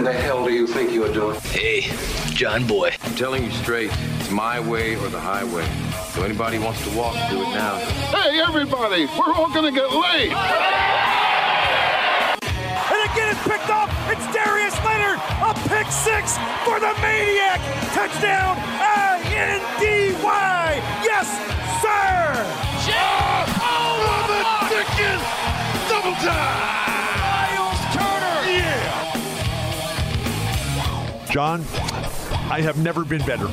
in the hell do you think you're doing? Hey, John Boy. I'm telling you straight, it's my way or the highway. So anybody wants to walk, do it now. Hey, everybody, we're all gonna get laid. And again, it's picked up. It's Darius Leonard, a pick six for the Maniac. Touchdown, I-N-D-Y. Yes, sir. Oh, oh the chicken! Double time! John, I have never been better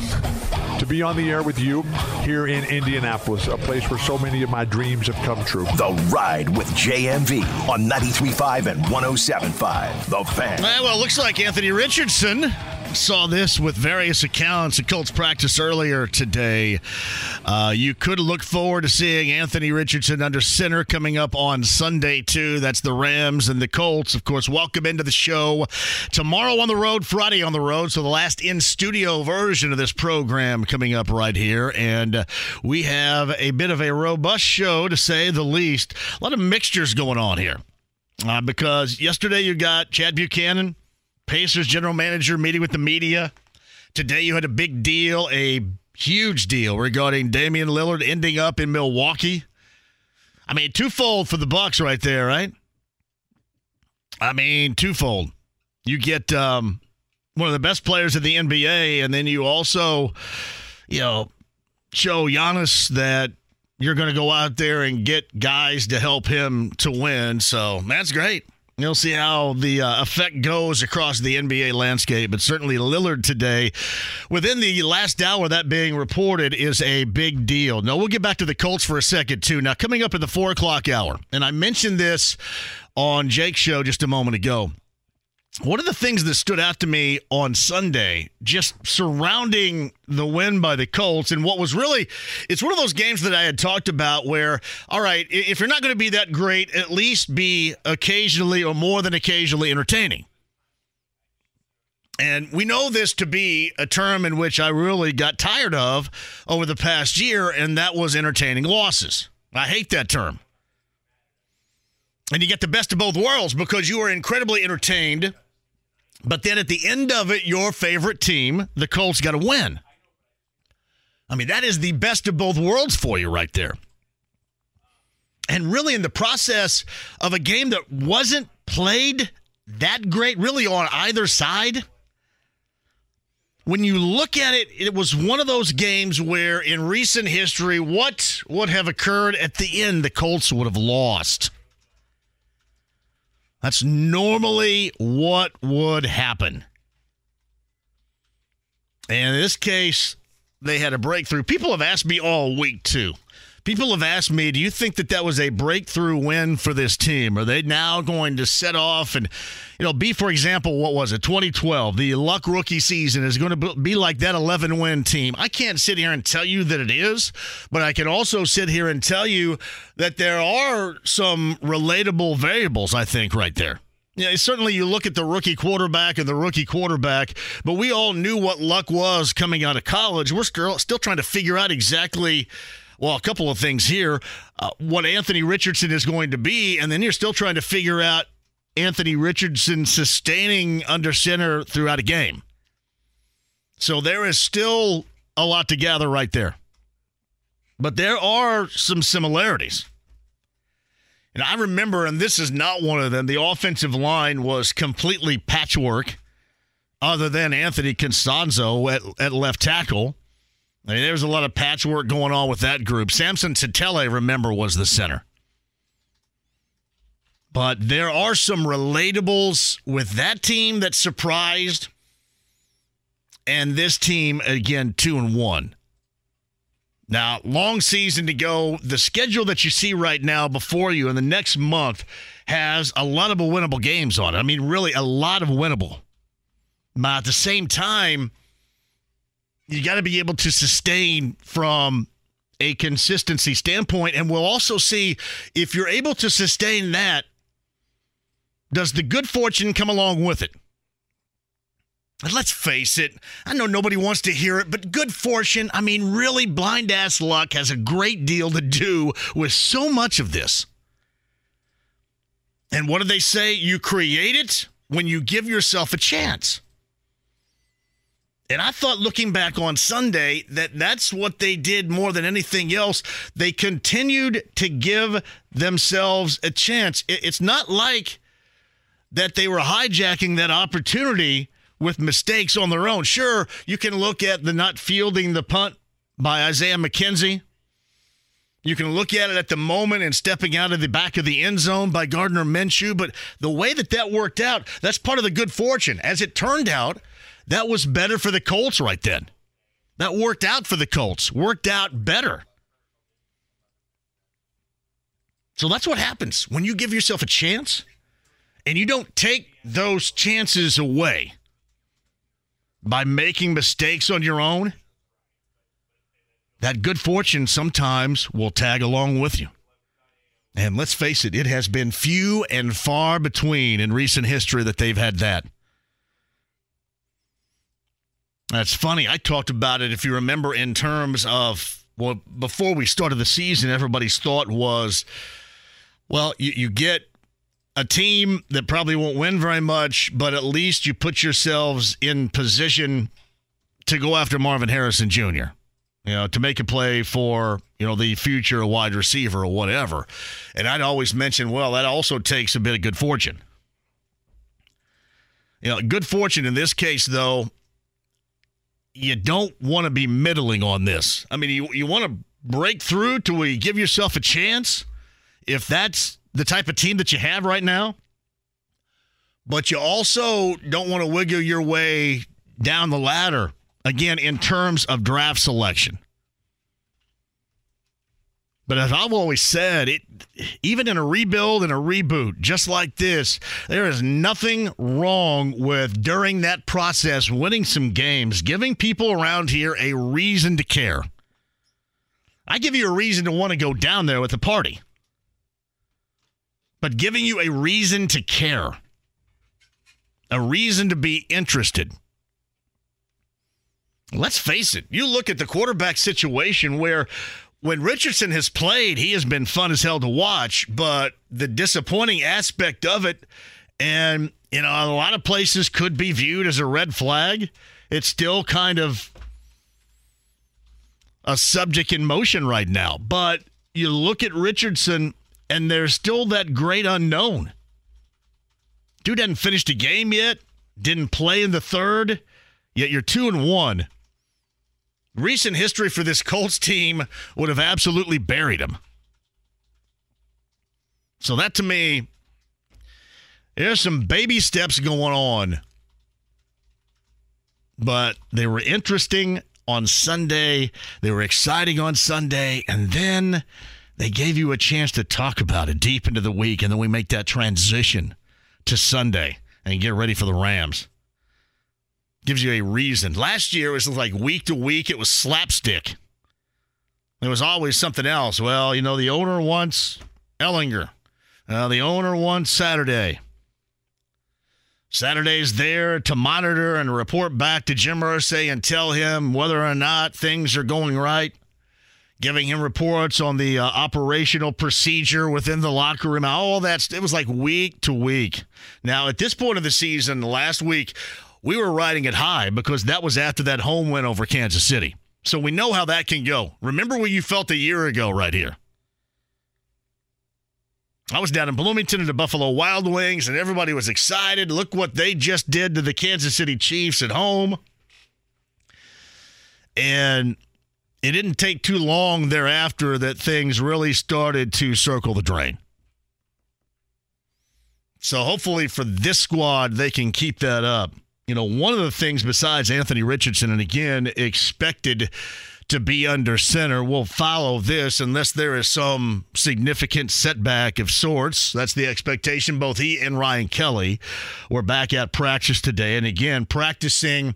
to be on the air with you here in Indianapolis, a place where so many of my dreams have come true. The Ride with JMV on 93.5 and 107.5. The Fan. Eh, well, well, looks like Anthony Richardson saw this with various accounts at Colts practice earlier today. Uh, you could look forward to seeing Anthony Richardson under center coming up on Sunday, too. That's the Rams and the Colts. Of course, welcome into the show. Tomorrow on the road, Friday on the road. So the last in studio version of this program coming up right here. And uh, we have a bit of a robust show, to say the least. A lot of mixtures going on here. Uh, because yesterday you got Chad Buchanan, Pacers general manager meeting with the media. Today you had a big deal, a huge deal regarding Damian Lillard ending up in Milwaukee. I mean, twofold for the Bucks right there, right? I mean, twofold. You get um, one of the best players in the NBA, and then you also, you know, show Giannis that you're going to go out there and get guys to help him to win. So that's great. You'll see how the uh, effect goes across the NBA landscape, but certainly Lillard today, within the last hour that being reported, is a big deal. Now, we'll get back to the Colts for a second, too. Now, coming up in the four o'clock hour, and I mentioned this on Jake's show just a moment ago. One of the things that stood out to me on Sunday, just surrounding the win by the Colts, and what was really, it's one of those games that I had talked about where, all right, if you're not going to be that great, at least be occasionally or more than occasionally entertaining. And we know this to be a term in which I really got tired of over the past year, and that was entertaining losses. I hate that term. And you get the best of both worlds because you are incredibly entertained. But then at the end of it, your favorite team, the Colts, got to win. I mean, that is the best of both worlds for you right there. And really, in the process of a game that wasn't played that great, really, on either side, when you look at it, it was one of those games where in recent history, what would have occurred at the end, the Colts would have lost. That's normally what would happen. And in this case, they had a breakthrough. People have asked me all week, too. People have asked me, do you think that that was a breakthrough win for this team? Are they now going to set off and, you know, be, for example, what was it, 2012? The luck rookie season is going to be like that 11 win team. I can't sit here and tell you that it is, but I can also sit here and tell you that there are some relatable variables, I think, right there. Yeah, certainly you look at the rookie quarterback and the rookie quarterback, but we all knew what luck was coming out of college. We're still, still trying to figure out exactly well, a couple of things here. Uh, what Anthony Richardson is going to be, and then you're still trying to figure out Anthony Richardson sustaining under center throughout a game. So there is still a lot to gather right there. But there are some similarities. And I remember, and this is not one of them, the offensive line was completely patchwork, other than Anthony Castonzo at, at left tackle. I mean, there's a lot of patchwork going on with that group. Samson Satele, remember, was the center. But there are some relatables with that team that surprised. and this team again two and one. Now, long season to go. The schedule that you see right now before you in the next month has a lot of winnable games on it. I mean, really, a lot of winnable. But at the same time, you got to be able to sustain from a consistency standpoint. And we'll also see if you're able to sustain that, does the good fortune come along with it? And let's face it, I know nobody wants to hear it, but good fortune, I mean, really, blind ass luck has a great deal to do with so much of this. And what do they say? You create it when you give yourself a chance. And I thought looking back on Sunday that that's what they did more than anything else. They continued to give themselves a chance. It's not like that they were hijacking that opportunity with mistakes on their own. Sure, you can look at the not fielding the punt by Isaiah McKenzie. You can look at it at the moment and stepping out of the back of the end zone by Gardner Minshew, but the way that that worked out, that's part of the good fortune. As it turned out, that was better for the Colts right then. That worked out for the Colts, worked out better. So that's what happens when you give yourself a chance and you don't take those chances away by making mistakes on your own. That good fortune sometimes will tag along with you. And let's face it, it has been few and far between in recent history that they've had that. That's funny. I talked about it, if you remember, in terms of, well, before we started the season, everybody's thought was, well, you, you get a team that probably won't win very much, but at least you put yourselves in position to go after Marvin Harrison Jr., you know, to make a play for, you know, the future wide receiver or whatever. And I'd always mention, well, that also takes a bit of good fortune. You know, good fortune in this case, though, you don't want to be middling on this. I mean, you, you want to break through to where you give yourself a chance. If that's the type of team that you have right now, but you also don't want to wiggle your way down the ladder again in terms of draft selection. But as I've always said, it even in a rebuild and a reboot, just like this, there is nothing wrong with during that process winning some games, giving people around here a reason to care. I give you a reason to want to go down there with the party. But giving you a reason to care, a reason to be interested. Let's face it, you look at the quarterback situation where when Richardson has played, he has been fun as hell to watch, but the disappointing aspect of it, and you know, a lot of places could be viewed as a red flag. It's still kind of a subject in motion right now. But you look at Richardson, and there's still that great unknown. Dude hadn't finished a game yet, didn't play in the third, yet you're two and one recent history for this Colts team would have absolutely buried him. So that to me, there's some baby steps going on. But they were interesting on Sunday. They were exciting on Sunday. And then they gave you a chance to talk about it deep into the week. And then we make that transition to Sunday and get ready for the Rams gives you a reason. Last year it was like week to week, it was slapstick. There was always something else. Well, you know, the owner wants Ehlinger. Uh, the owner wants Saturday. Saturday's there to monitor and report back to Jim Irsay and tell him whether or not things are going right. Giving him reports on the uh, operational procedure within the locker room. All that. It was like week to week. Now, at this point of the season, last week, we were riding it high because that was after that home win over Kansas City. So we know how that can go. Remember what you felt a year ago right here. I was down in Bloomington at the Buffalo Wild Wings, and everybody was excited. Look what they just did to the Kansas City Chiefs at home. And it didn't take too long thereafter that things really started to circle the drain. So hopefully for this squad, they can keep that up. You know, one of the things besides Anthony Richardson, and again, expected to be under center, will follow this unless there is some significant setback of sorts. That's the expectation. Both he and Ryan Kelly were back at practice today. And again, practicing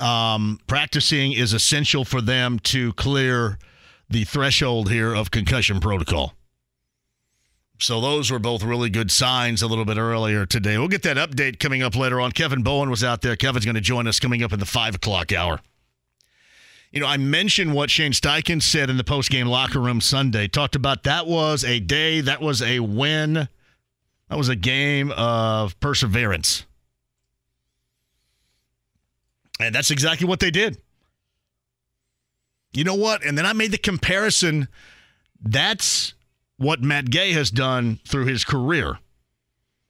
um, practicing is essential for them to clear the threshold here of concussion protocol. So those were both really good signs a little bit earlier today. We'll get that update coming up later on. Kevin Bowen was out there. Kevin's going to join us coming up in the five o'clock hour. You know, I mentioned what Shane Steichen said in the post-game locker room Sunday. Talked about that was a day, that was a win, that was a game of perseverance. And that's exactly what they did. You know what? And then I made the comparison. That's what Matt Gay has done through his career.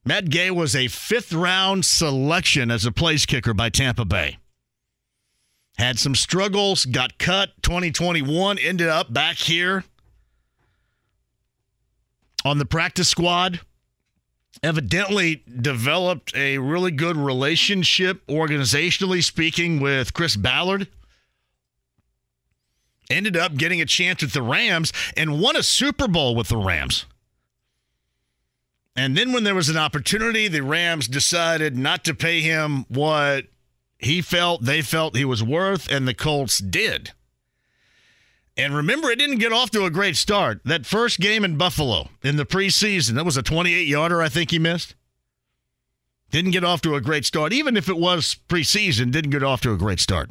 Matt Gay was a fifth round selection as a place kicker by Tampa Bay. Had some struggles, got cut 2021, ended up back here on the practice squad. Evidently developed a really good relationship, organizationally speaking, with Chris Ballard ended up getting a chance with the Rams and won a Super Bowl with the Rams. And then when there was an opportunity, the Rams decided not to pay him what he felt they felt he was worth, and the Colts did. And remember, it didn't get off to a great start. That first game in Buffalo in the preseason, that was a 28 yarder, I think he missed. Didn't get off to a great start. Even if it was preseason, didn't get off to a great start.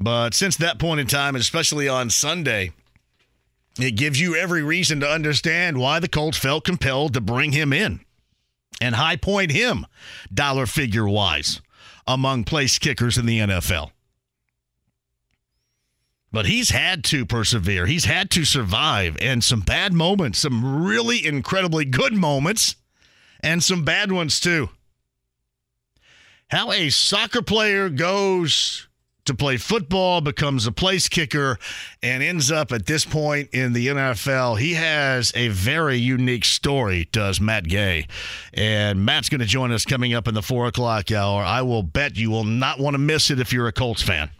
But since that point in time, especially on Sunday, it gives you every reason to understand why the Colts felt compelled to bring him in and high point him dollar figure wise among place kickers in the NFL. But he's had to persevere. He's had to survive and some bad moments, some really incredibly good moments, and some bad ones too. How a soccer player goes to play football, becomes a place kicker, and ends up at this point in the NFL. He has a very unique story, does Matt Gay. And Matt's going to join us coming up in the four o'clock hour. I will bet you will not want to miss it if you're a Colts fan.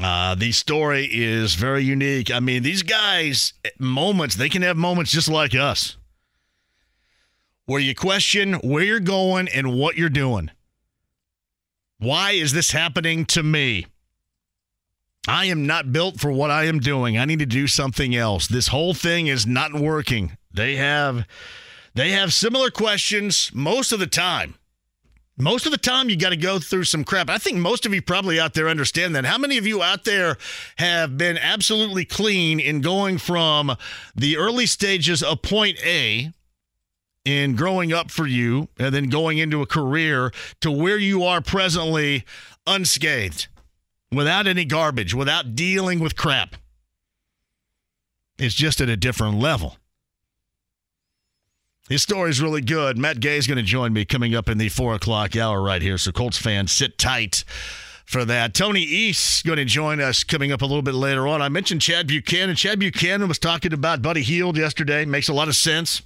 Uh, the story is very unique. I mean, these guys, moments, they can have moments just like us where you question where you're going and what you're doing. Why is this happening to me? I am not built for what I am doing. I need to do something else. This whole thing is not working. They have they have similar questions most of the time. Most of the time you got to go through some crap. I think most of you probably out there understand that. How many of you out there have been absolutely clean in going from the early stages of point A in growing up for you and then going into a career to where you are presently unscathed, without any garbage, without dealing with crap. It's just at a different level. His story is really good. Matt Gay is going to join me coming up in the four o'clock hour right here. So, Colts fans, sit tight for that. Tony East going to join us coming up a little bit later on. I mentioned Chad Buchanan. Chad Buchanan was talking about Buddy Hield yesterday. Makes a lot of sense.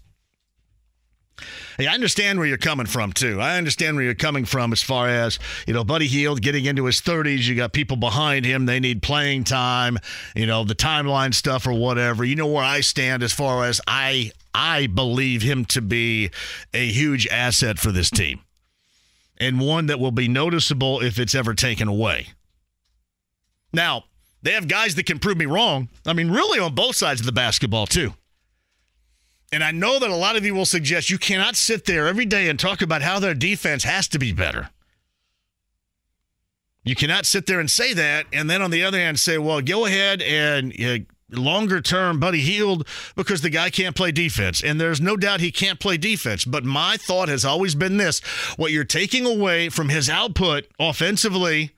Hey, I understand where you're coming from too. I understand where you're coming from as far as you know, Buddy Hield getting into his 30s. You got people behind him; they need playing time. You know, the timeline stuff or whatever. You know where I stand as far as I I believe him to be a huge asset for this team, and one that will be noticeable if it's ever taken away. Now, they have guys that can prove me wrong. I mean, really on both sides of the basketball too. And I know that a lot of you will suggest you cannot sit there every day and talk about how their defense has to be better. You cannot sit there and say that, and then on the other hand say, well, go ahead and uh, longer term Buddy Hield because the guy can't play defense. And there's no doubt he can't play defense. But my thought has always been this what you're taking away from his output offensively,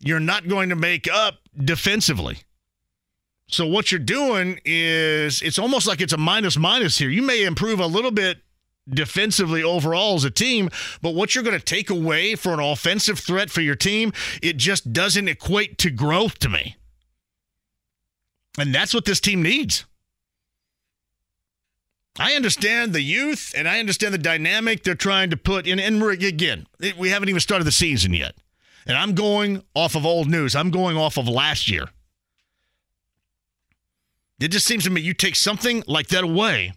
you're not going to make up defensively. So what you're doing is it's almost like it's a minus minus here. You may improve a little bit defensively overall as a team, but what you're going to take away for an offensive threat for your team, it just doesn't equate to growth to me. And that's what this team needs. I understand the youth and I understand the dynamic they're trying to put in. And again, we haven't even started the season yet. And I'm going off of old news. I'm going off of last year. It just seems to me you take something like that away.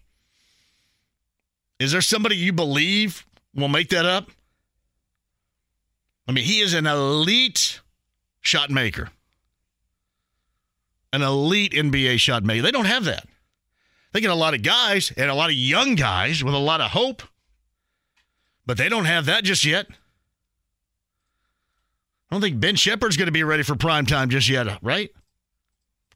Is there somebody you believe will make that up? I mean, he is an elite shot maker, an elite NBA shot maker. They don't have that. They get a lot of guys and a lot of young guys with a lot of hope, but they don't have that just yet. I don't think Ben Sheppard's going to be ready for prime time just yet, right?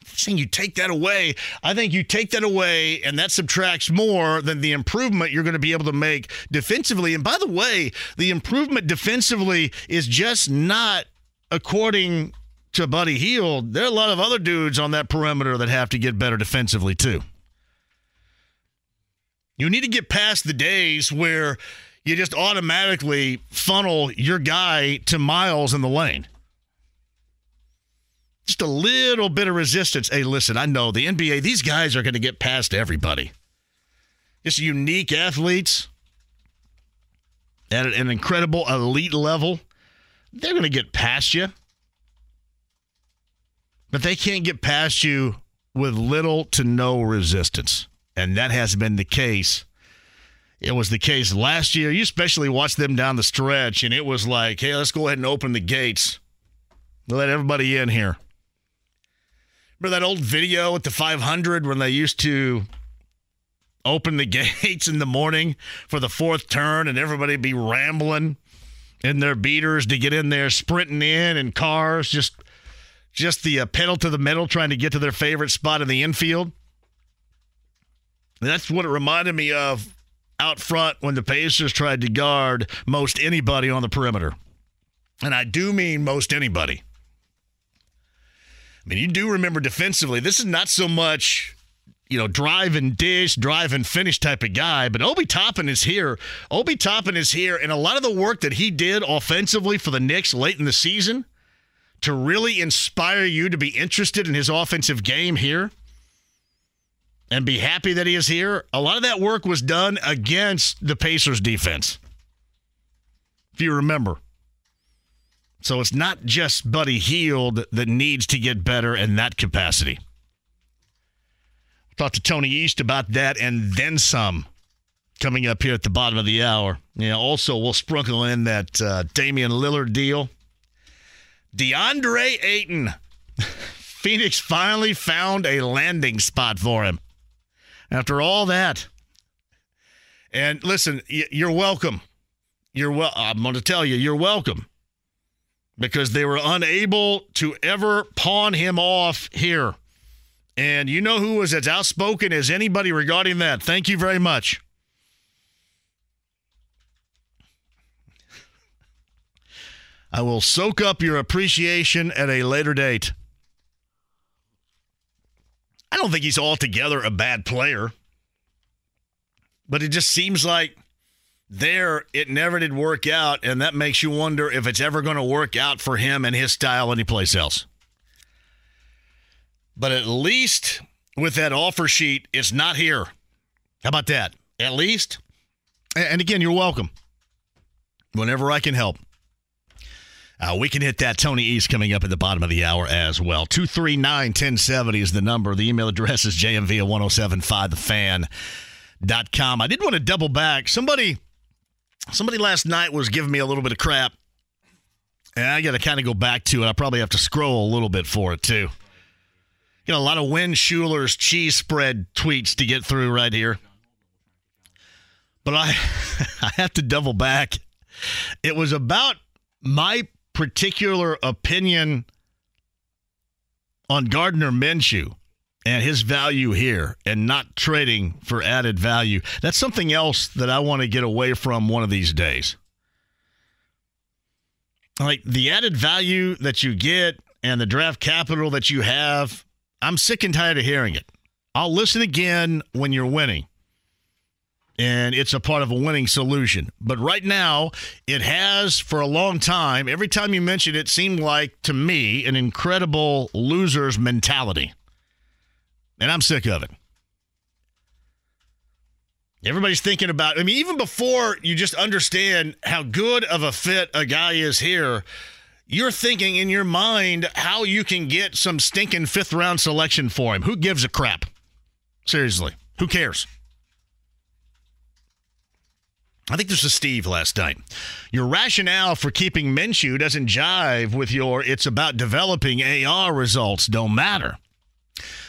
Saying you take that away. I think you take that away, and that subtracts more than the improvement you're going to be able to make defensively. And by the way, the improvement defensively is just not according to Buddy Hield. There are a lot of other dudes on that perimeter that have to get better defensively, too. You need to get past the days where you just automatically funnel your guy to Myles in the lane. Just a little bit of resistance. Hey, listen, I know the NBA, these guys are going to get past everybody. Just unique athletes at an incredible elite level. They're going to get past you. But they can't get past you with little to no resistance. And that has been the case. It was the case last year. You especially watched them down the stretch, and it was like, hey, let's go ahead and open the gates. Let everybody in here. Remember that old video at the 500 when they used to open the gates in the morning for the fourth turn and everybody be rambling in their beaters to get in there, sprinting in in cars, just just the uh, pedal to the metal, trying to get to their favorite spot in the infield. And That's what it reminded me of out front when the Pacers tried to guard most anybody on the perimeter. And I do mean most anybody. I mean, you do remember defensively, this is not so much you know, drive and dish, drive and finish type of guy. But Obi Toppin is here. Obi Toppin is here, and a lot of the work that he did offensively for the Knicks late in the season to really inspire you to be interested in his offensive game here and be happy that he is here. A lot of that work was done against the Pacers defense. If you remember. So it's not just Buddy Hield that needs to get better in that capacity. Talk to Tony East about that and then some coming up here at the bottom of the hour. Yeah, also, we'll sprinkle in that uh, Damian Lillard deal. DeAndre Ayton. Phoenix finally found a landing spot for him after all that. And listen, you're welcome. You're well. I'm going to tell you, you're welcome because they were unable to ever pawn him off here. And you know who was as outspoken as anybody regarding that? Thank you very much. I will soak up your appreciation at a later date. I don't think he's altogether a bad player, but it just seems like there it never did work out, and that makes you wonder if it's ever going to work out for him and his style anyplace else. But at least with that offer sheet, it's not here. How about that? At least. And again, you're welcome. Whenever I can help. Uh, we can hit that Tony East coming up at the bottom of the hour as well. 239 1070 is the number. The email address is jmv 1075thefan.com. I did want to double back. Somebody Somebody last night was giving me a little bit of crap, and I got to kind of go back to it. I probably have to scroll a little bit for it too. You know, a lot of Win Schuler's cheese spread tweets to get through right here, but I I have to double back. It was about my particular opinion on Gardner Minshew and his value here and not trading for added value. That's something else that I want to get away from one of these days. Like the added value that you get and the draft capital that you have, I'm sick and tired of hearing it. I'll listen again when you're winning. And it's a part of a winning solution. But right now, it has for a long time. Every time you mention it, it seemed like to me an incredible loser's mentality. And I'm sick of it. Everybody's thinking about, I mean, even before you just understand how good of a fit a guy is here, you're thinking in your mind how you can get some stinking fifth round selection for him. Who gives a crap? Seriously, who cares? I think this was Steve last night. Your rationale for keeping Minshew doesn't jive with your it's about developing AR results don't matter.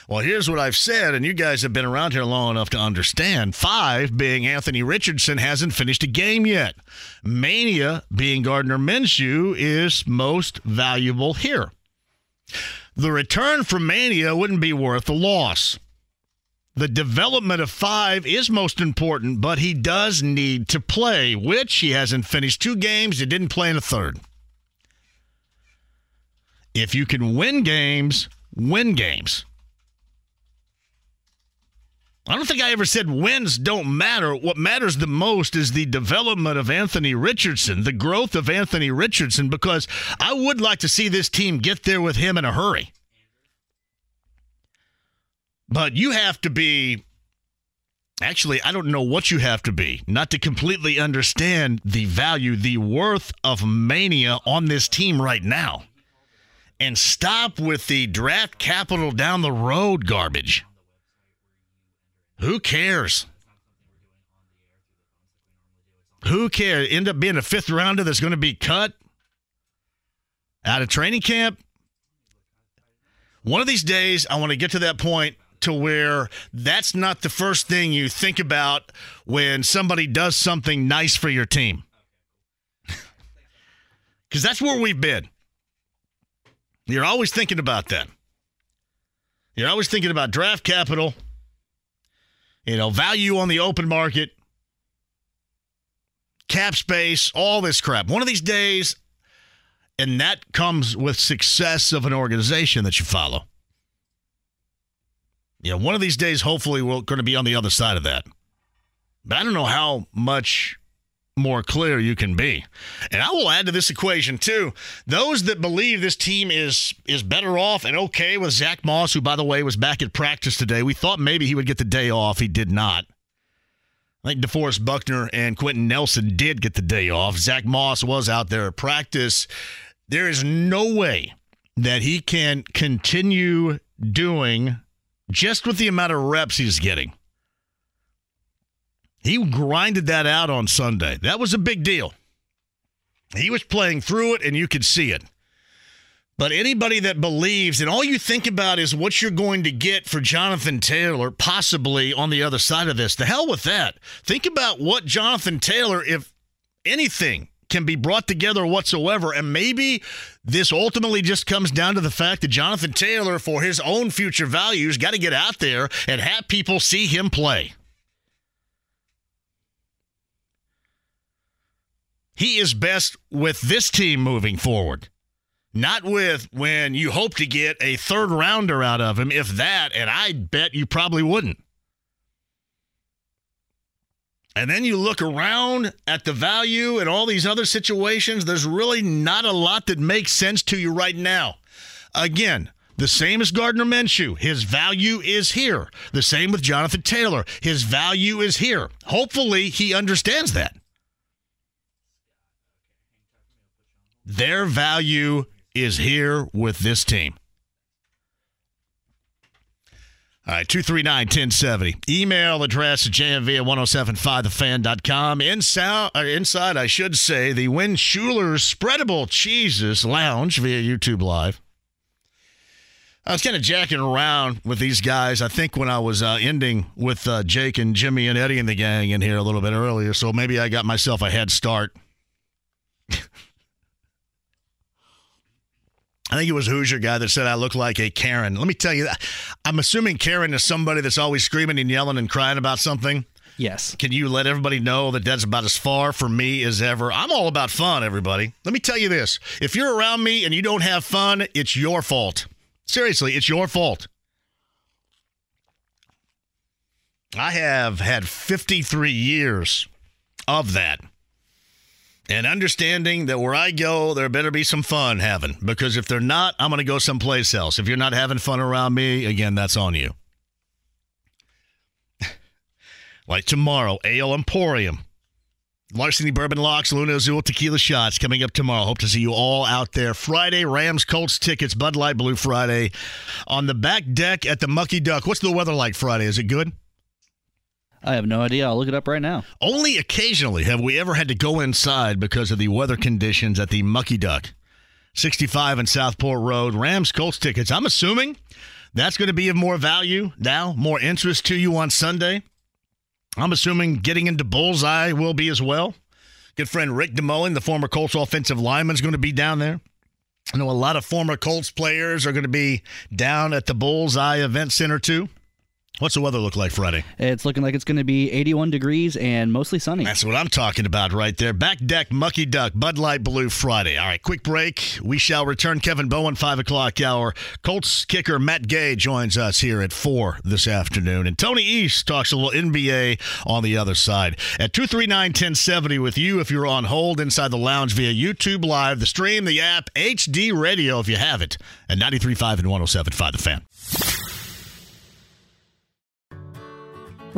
Well, here's what I've said, and you guys have been around here long enough to understand. Five being Anthony Richardson hasn't finished a game yet. Mania being Gardner Minshew is most valuable here. The return from Mania wouldn't be worth the loss. The development of five is most important, but he does need to play, which he hasn't finished two games. He didn't play in a third. If you can win games, win games. I don't think I ever said wins don't matter. What matters the most is the development of Anthony Richardson, the growth of Anthony Richardson, because I would like to see this team get there with him in a hurry. But you have to be. Actually, I don't know what you have to be not to completely understand the value, the worth of mania on this team right now. And stop with the draft capital down the road garbage. Who cares? Who cares? End up being a fifth rounder that's going to be cut out of training camp. One of these days, I want to get to that point to where that's not the first thing you think about when somebody does something nice for your team. Because that's where we've been. You're always thinking about that. You're always thinking about draft capital you know, value on the open market, cap space, all this crap. One of these days, and that comes with success of an organization that you follow. You know, one of these days, hopefully, we're going to be on the other side of that. But I don't know how much more clear you can be. And I will add to this equation too. Those that believe this team is is better off and okay with Zach Moss, who by the way was back at practice today. We thought maybe he would get the day off. He did not. I think DeForest Buckner and Quenton Nelson did get the day off. Zach Moss was out there at practice. There is no way that he can continue doing just with the amount of reps he's getting he grinded that out on Sunday. That was a big deal. He was playing through it, and you could see it. But anybody that believes, and all you think about is what you're going to get for Jonathan Taylor, possibly on the other side of this, the hell with that. Think about what Jonathan Taylor, if anything, can be brought together whatsoever. And maybe this ultimately just comes down to the fact that Jonathan Taylor, for his own future values, got to get out there and have people see him play. He is best with this team moving forward. Not with when you hope to get a third rounder out of him, if that, and I bet you probably wouldn't. And then you look around at the value and all these other situations, there's really not a lot that makes sense to you right now. Again, the same as Gardner Minshew. His value is here. The same with Jonathan Taylor. His value is here. Hopefully, he understands that. Their value is here with this team. All right, 239 1070. Email address jmv at 1075thefan.com. Inside, inside, I should say, the Win Schuler Spreadable Cheeses Lounge via YouTube Live. I was kind of jacking around with these guys. I think when I was uh, ending with uh, Jake and Jimmy and Eddie and the gang in here a little bit earlier, so maybe I got myself a head start. I think it was Hoosier guy that said I look like a Karen. Let me tell you that. I'm assuming Karen is somebody that's always screaming and yelling and crying about something. Yes. Can you let everybody know that that's about as far from me as ever? I'm all about fun, everybody. Let me tell you this. If you're around me and you don't have fun, it's your fault. Seriously, it's your fault. I have had 53 years of that and understanding that where I go, there better be some fun having. Because if they're not, I'm going to go someplace else. If you're not having fun around me, again, that's on you. Like tomorrow, Ale Emporium. Larceny Bourbon Locks, Luna Azul Tequila Shots coming up tomorrow. Hope to see you all out there. Friday, Rams Colts tickets, Bud Light Blue Friday. On the back deck at the Mucky Duck. What's the weather like Friday? Is it good? I have no idea. I'll look it up right now. Only occasionally have we ever had to go inside because of the weather conditions at the Mucky Duck. 65 and Southport Road. Rams Colts tickets. I'm assuming that's going to be of more value now, more interest to you on Sunday. I'm assuming getting into bullseye will be as well. Good friend Rick DeMulling, the former Colts offensive lineman, is going to be down there. I know a lot of former Colts players are going to be down at the Bullseye Event Center too. What's the weather look like Friday? It's looking like it's going to be 81 degrees and mostly sunny. That's what I'm talking about right there. Back deck, Mucky Duck, Bud Light Blue Friday. All right, quick break. We shall return. Kevin Bowen, 5 o'clock hour. Colts kicker Matt Gay joins us here at 4 this afternoon. And Tony East talks a little NBA on the other side. At 239 1070 with you if you're on hold inside the lounge via YouTube Live, the stream, the app, HD radio if you have it, and 93.5 and 107.5 The Fan.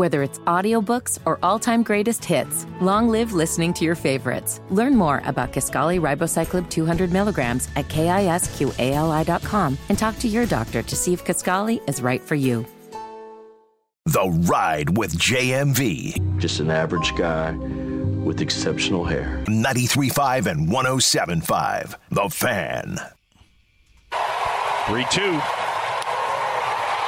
Whether it's audiobooks or all-time greatest hits, long live listening to your favorites. Learn more about Kisqali ribociclib 200 milligrams at kisqali.com and talk to your doctor to see if Kisqali is right for you. The Ride with JMV. Just an average guy with exceptional hair. 93.5 and 107.5. The Fan. 3 2.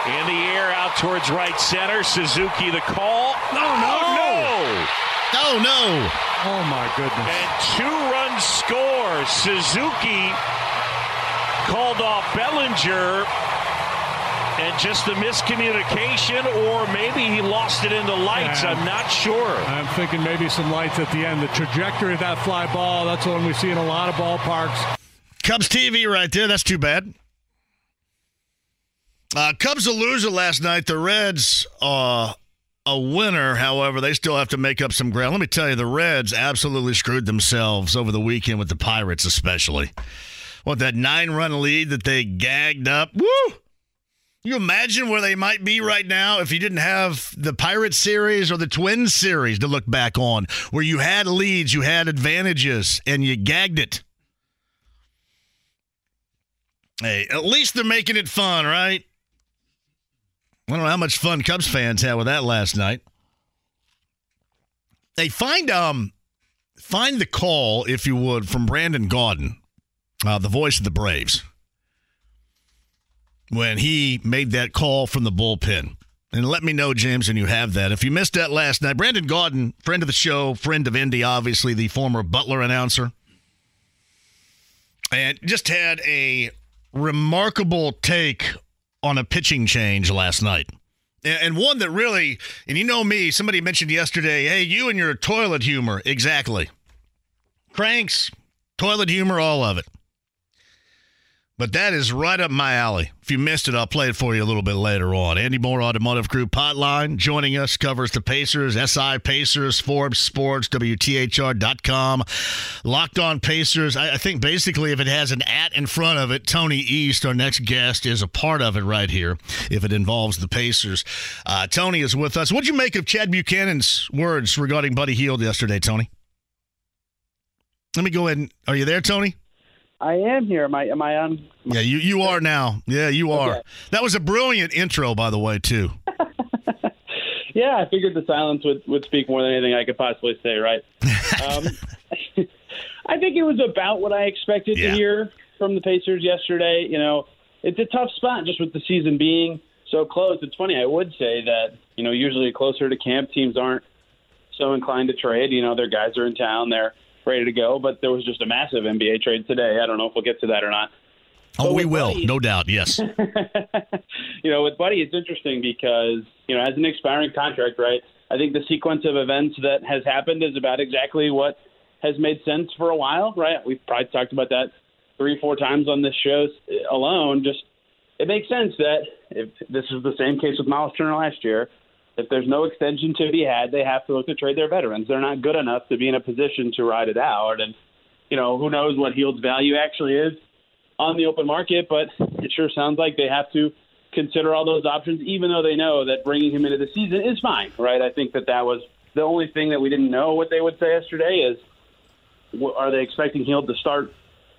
In the air, out towards right center. Suzuki, the call. Oh, no, no, no. Oh, no. Oh, my goodness. And two runs score. Suzuki called off Bellinger. And just the miscommunication, or maybe he lost it in the lights. I'm not sure. I'm thinking maybe some lights at the end. The trajectory of that fly ball, that's one we see in a lot of ballparks. Cubs TV right there. That's too bad. Uh, Cubs a loser last night. The Reds uh, a winner. However, they still have to make up some ground. Let me tell you, the Reds absolutely screwed themselves over the weekend with the Pirates, especially. What that nine-run lead that they gagged up. Woo! You imagine where they might be right now if you didn't have the Pirate series or the Twins series to look back on, where you had leads, you had advantages, and you gagged it. Hey, at least they're making it fun, right? I don't know how much fun Cubs fans had with that last night. Hey, find um, find the call if you would from Brandon Gaudin, uh, the voice of the Braves, when he made that call from the bullpen. And let me know, James, and you have that. If you missed that last night, Brandon Gaudin, friend of the show, friend of Indy, obviously the former Butler announcer, and just had a remarkable take on a pitching change last night. And one that really, and you know me, somebody mentioned yesterday, hey, you and your toilet humor. Exactly. Cranks, toilet humor, all of it. But that is right up my alley. If you missed it, I'll play it for you a little bit later on. Andy Mohr Automotive Group Hotline joining us covers the Pacers, SI Pacers, Forbes Sports, WTHR.com. Locked on Pacers. I, I think basically if it has an at in front of it, Tony East, our next guest, is a part of it right here if it involves the Pacers. Uh, Tony is with us. What'd you make of Chad Buchanan's words regarding Buddy Hield yesterday, Tony? Let me go ahead and. Are you there, Tony? I am here. Am I? Am I on? Yeah, you you are now. Yeah, you are. Okay. That was a brilliant intro, by the way, too. yeah, I figured the silence would would speak more than anything I could possibly say. Right. um, I think it was about what I expected yeah. to hear from the Pacers yesterday. You know, it's a tough spot just with the season being so close. It's funny. I would say that you know usually closer to camp, teams aren't so inclined to trade. You know, their guys are in town. They're ready to go. But there was just a massive NBA trade today. I don't know if we'll get to that or not. Oh, but we will, Buddy, no doubt. Yes. you know, with Buddy, it's interesting because you know, as an expiring contract, right? I think the sequence of events that has happened is about exactly what has made sense for a while, right? We've probably talked about that three, four times on this show alone. Just it makes sense that if this is the same case with Myles Turner last year, if there's no extension to be had, they have to look to trade their veterans. They're not good enough to be in a position to ride it out. And, you know, who knows what Hield's value actually is on the open market, but it sure sounds like they have to consider all those options, even though they know that bringing him into the season is fine, right? I think that that was the only thing that we didn't know what they would say yesterday is are they expecting Hield to start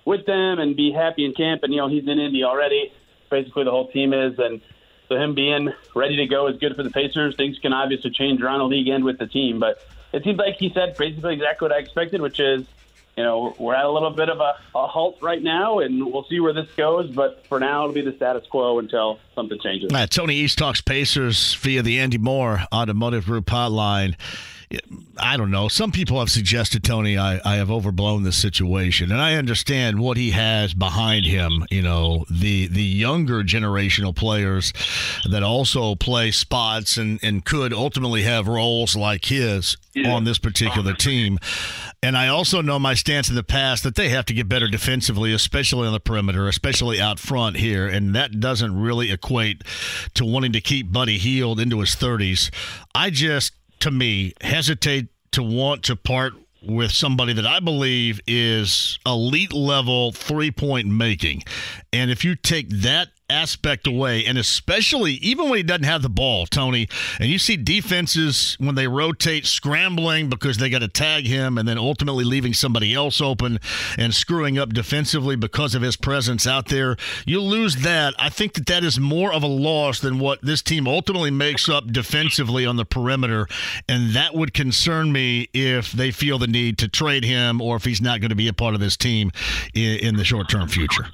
with them and be happy in camp? And, you know, he's in Indy already. Basically, the whole team is. And so him being ready to go is good for the Pacers. Things can obviously change around the league and with the team. But it seems like he said basically exactly what I expected, which is you know, we're at a little bit of a, a halt right now, and we'll see where this goes. But for now, it'll be the status quo until something changes. Uh, Tony East talks Pacers via the Andy Mohr Automotive Group hotline. I don't know. Some people have suggested, Tony, I, I have overblown this situation, and I understand what he has behind him. You know, the the younger generational players that also play spots and, and could ultimately have roles like his yeah. on this particular team. And I also know my stance in the past that they have to get better defensively, especially on the perimeter, especially out front here. And that doesn't really equate to wanting to keep Buddy Hield into his 30s. I just to me, hesitate to want to part with somebody that I believe is elite level three point making. And if you take that aspect away, and especially even when he doesn't have the ball, Tony, and you see defenses when they rotate scrambling because they got to tag him and then ultimately leaving somebody else open and screwing up defensively because of his presence out there, you lose that. I think that that is more of a loss than what this team ultimately makes up defensively on the perimeter, and that would concern me if they feel the need to trade him or if he's not going to be a part of this team in, the short term future.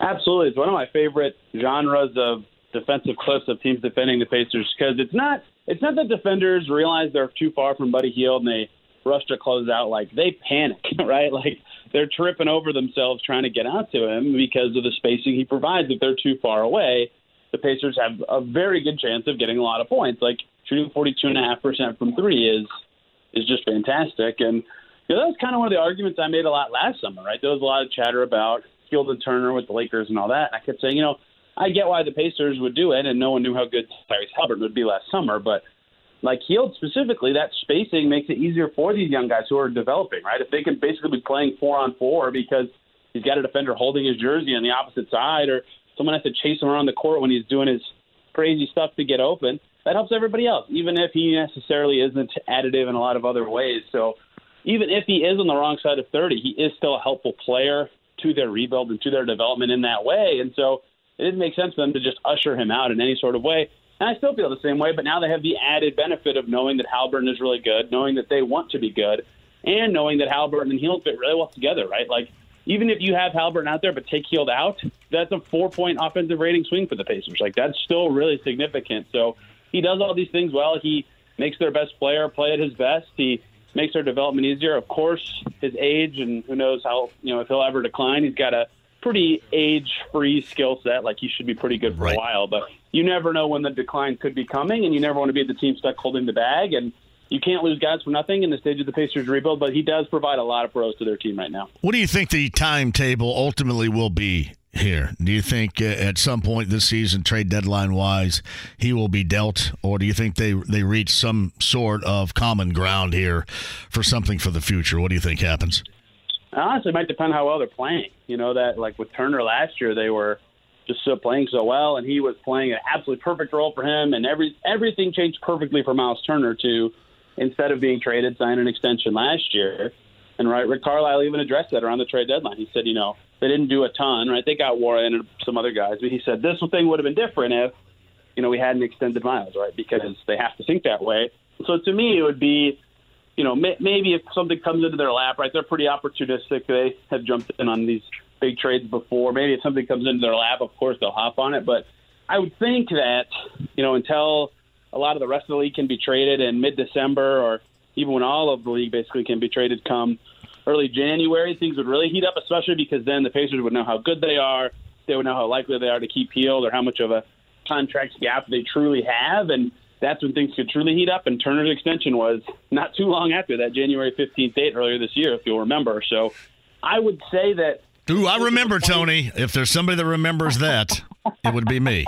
Absolutely, it's one of my favorite genres of defensive clips of teams defending the Pacers because it's not it's not that defenders realize they're too far from Buddy Hield and they rush to close out. Like they panic, right? Like they're tripping over themselves trying to get out to him because of the spacing he provides. If they're too far away, the Pacers have a very good chance of getting a lot of points. Like shooting forty two and a half percent from three is is just fantastic. And you know, that was kind of one of the arguments I made a lot last summer, right? There was a lot of chatter about Hield and Turner with the Lakers and all that. I kept saying, you know, I get why the Pacers would do it, and no one knew how good Tyrese Haliburton would be last summer. But like Hield specifically, that spacing makes it easier for these young guys who are developing, right? If they can basically be playing four on four because he's got a defender holding his jersey on the opposite side, or someone has to chase him around the court when he's doing his crazy stuff to get open, that helps everybody else, even if he necessarily isn't additive in a lot of other ways. So even if he is on the wrong side of 30, he is still a helpful player to their rebuild and to their development in that way. And so it didn't make sense for them to just usher him out in any sort of way. And I still feel the same way, but now they have the added benefit of knowing that Haliburton is really good, knowing that they want to be good, and knowing that Haliburton and Hield fit really well together, right? Like, even if you have Haliburton out there but take Hield out, that's a four point offensive rating swing for the Pacers. Like, that's still really significant. So he does all these things well. He makes their best player play at his best. He makes our development easier. Of course, his age and who knows how you know if he'll ever decline. He's got a pretty age-free skill set. Like he should be pretty good for right. a while, but you never know when the decline could be coming, and you never want to be the team stuck holding the bag. And you can't lose guys for nothing in the stage of the Pacers rebuild, but he does provide a lot of pros to their team right now. What do you think the timetable ultimately will be here? Do you think uh, at some point this season, trade deadline wise, he will be dealt, or do you think they they reach some sort of common ground here for something for the future? What do you think happens? Honestly, it might depend how well they're playing. You know that like with Turner last year, they were just so playing so well, and he was playing an absolutely perfect role for him, and every everything changed perfectly for Myles Turner to instead of being traded, sign an extension last year. And right, Rick Carlisle even addressed that around the trade deadline. He said, you know, they didn't do a ton, right? They got Warren and some other guys, but he said this thing would have been different if, you know, we hadn't extended Myles, right? Because they have to think that way. So to me, it would be, you know, may, maybe if something comes into their lap, right? They're pretty opportunistic. They have jumped in on these big trades before. Maybe if something comes into their lap, of course they'll hop on it. But I would think that, you know, until a lot of the rest of the league can be traded in mid-December, or even when all of the league basically can be traded come early January, things would really heat up, especially because then the Pacers would know how good they are. They would know how likely they are to keep Hield or how much of a contract gap they truly have. And that's when things could truly heat up. And Turner's extension was not too long after that January 15th date earlier this year, if you'll remember. So I would say that. Ooh, I remember, Tony. If there's somebody that remembers that, it would be me.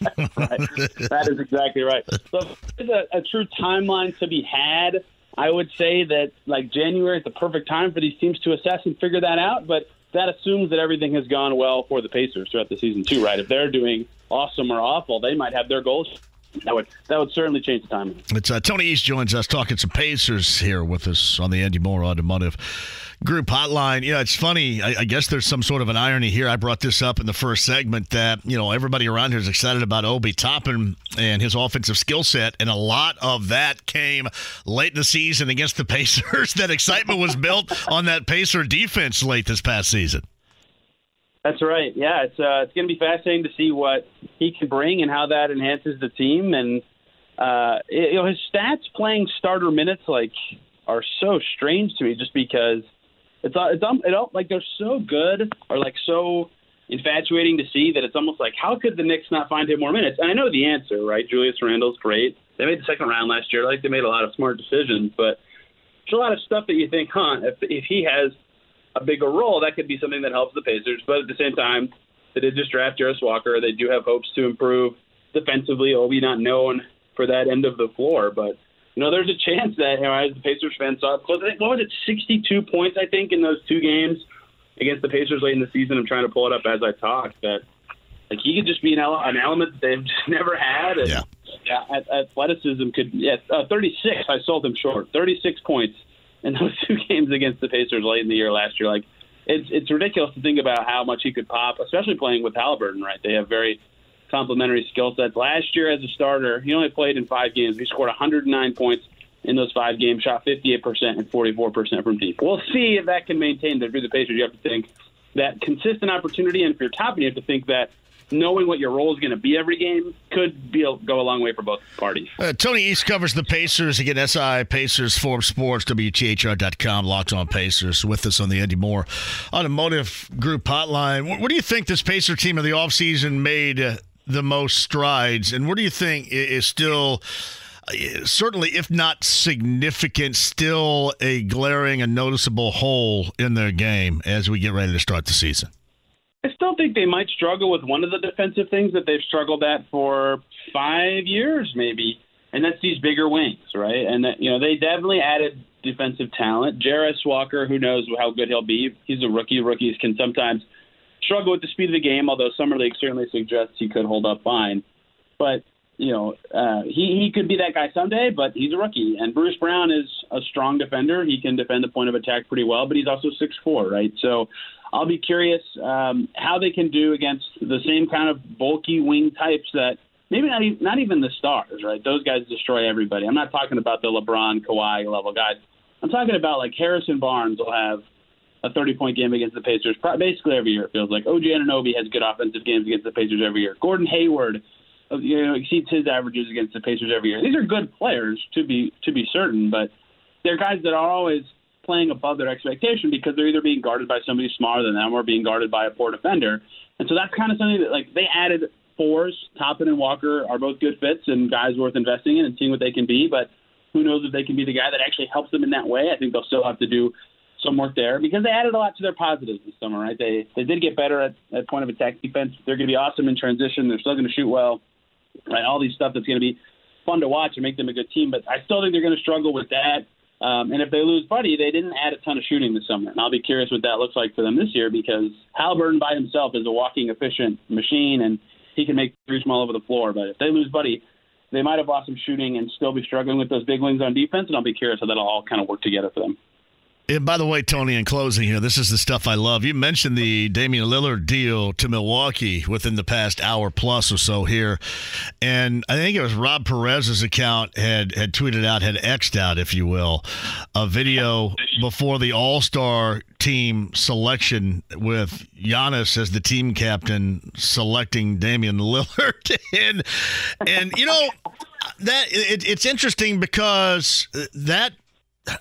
right. That is exactly right. So there's a, a true timeline to be had I would say that like January is the perfect time for these teams to assess and figure that out. But that assumes that everything has gone well for the Pacers throughout the season too, right? If they're doing awesome or awful, they might have their goals. That would that would certainly change the timing. It's uh, Tony East joins us talking some Pacers here with us on the Andy Mohr Automotive Group Hotline. You know, it's funny. I, I, guess there's some sort of an irony here. I brought this up in the first segment that you know everybody around here is excited about Obi Toppin and his offensive skill set, and a lot of that came late in the season against the Pacers. that excitement was built on that Pacer defense late this past season. That's right. Yeah, it's uh, it's going to be fascinating to see what he can bring and how that enhances the team. And uh, you know, his stats playing starter minutes like are so strange to me, just because it's uh, it's um, it all, like they're so good or like so infatuating to see that it's almost like how could the Knicks not find him more minutes? And I know the answer, right? Julius Randle's great. They made the second round last year. Like they made a lot of smart decisions, but there's a lot of stuff that you think, huh? If if he has a bigger role, that could be something that helps the Pacers. But at the same time, they did just draft Jarace Walker. They do have hopes to improve defensively. Obi not known for that end of the floor, but you know, there's a chance that you know, as the Pacers fans saw, what was it, 62 points I think in those two games against the Pacers late in the season. I'm trying to pull it up as I talk. That like he could just be an, ele- an element that they've just never had. And, yeah. Yeah, athleticism could. Yeah, uh, 36. I sold him short. 36 points in those two games against the Pacers late in the year last year. Like it's it's ridiculous to think about how much he could pop, especially playing with Haliburton. Right, they have very complementary skill sets. Last year as a starter, he only played in five games. He scored 109 points in those five games, shot 58% and 44% from deep. We'll see if that can maintain. You're the Pacers, you have to think that consistent opportunity, and if you're Toppin, you have to think that knowing what your role is going to be every game could be go a long way for both parties. Uh, Tony East covers the Pacers. Again, SI Pacers, Forbes Sports, WTHR.com, Locked on Pacers with us on the Andy Mohr Automotive Group hotline. What, what do you think this Pacer team of the offseason made uh, the most strides, and what do you think is still uh, certainly, if not significant, still a glaring and noticeable hole in their game as we get ready to start the season? I still think they might struggle with one of the defensive things that they've struggled at for five years, maybe, and that's these bigger wings, right? And that you know they definitely added defensive talent. Jarace Walker, who knows how good he'll be? He's a rookie. Rookies can sometimes struggle with the speed of the game, although summer league certainly suggests he could hold up fine. But you know, uh, he he could be that guy someday, but he's a rookie. And Bruce Brown is a strong defender. He can defend the point of attack pretty well, but he's also six four, right? So I'll be curious um, how they can do against the same kind of bulky wing types that maybe not even, not even the stars, right? Those guys destroy everybody. I'm not talking about the LeBron, Kawhi level guys. I'm talking about like Harrison Barnes will have a 30 point game against the Pacers basically every year. It feels like OG Anunoby has good offensive games against the Pacers every year. Gordon Hayward, uh, you know, exceeds his averages against the Pacers every year. These are good players to be to be certain, but they're guys that are always playing above their expectation because they're either being guarded by somebody smaller than them or being guarded by a poor defender. And so that's kind of something that like they added fours. Toppin and Walker are both good fits and guys worth investing in and seeing what they can be. But who knows if they can be the guy that actually helps them in that way? I think they'll still have to do some work there because they added a lot to their positives this summer, right? They they did get better at, at point of attack defense. They're going to be awesome in transition. They're still going to shoot well, right? All these stuff that's going to be fun to watch and make them a good team. But I still think they're going to struggle with that. Um, and if they lose Buddy, they didn't add a ton of shooting this summer. And I'll be curious what that looks like for them this year because Haliburton by himself is a walking efficient machine and he can make threes from all over the floor. But if they lose Buddy, they might have lost some shooting and still be struggling with those big wings on defense. And I'll be curious how that'll all kind of work together for them. And by the way, Tony, in closing here, this is the stuff I love. You mentioned the Damian Lillard deal to Milwaukee within the past hour plus or so here. And I think it was Rob Perez's account had, had tweeted out, had X'd out, if you will, a video before the All Star team selection with Giannis as the team captain selecting Damian Lillard. and, and, you know, that it, it's interesting because that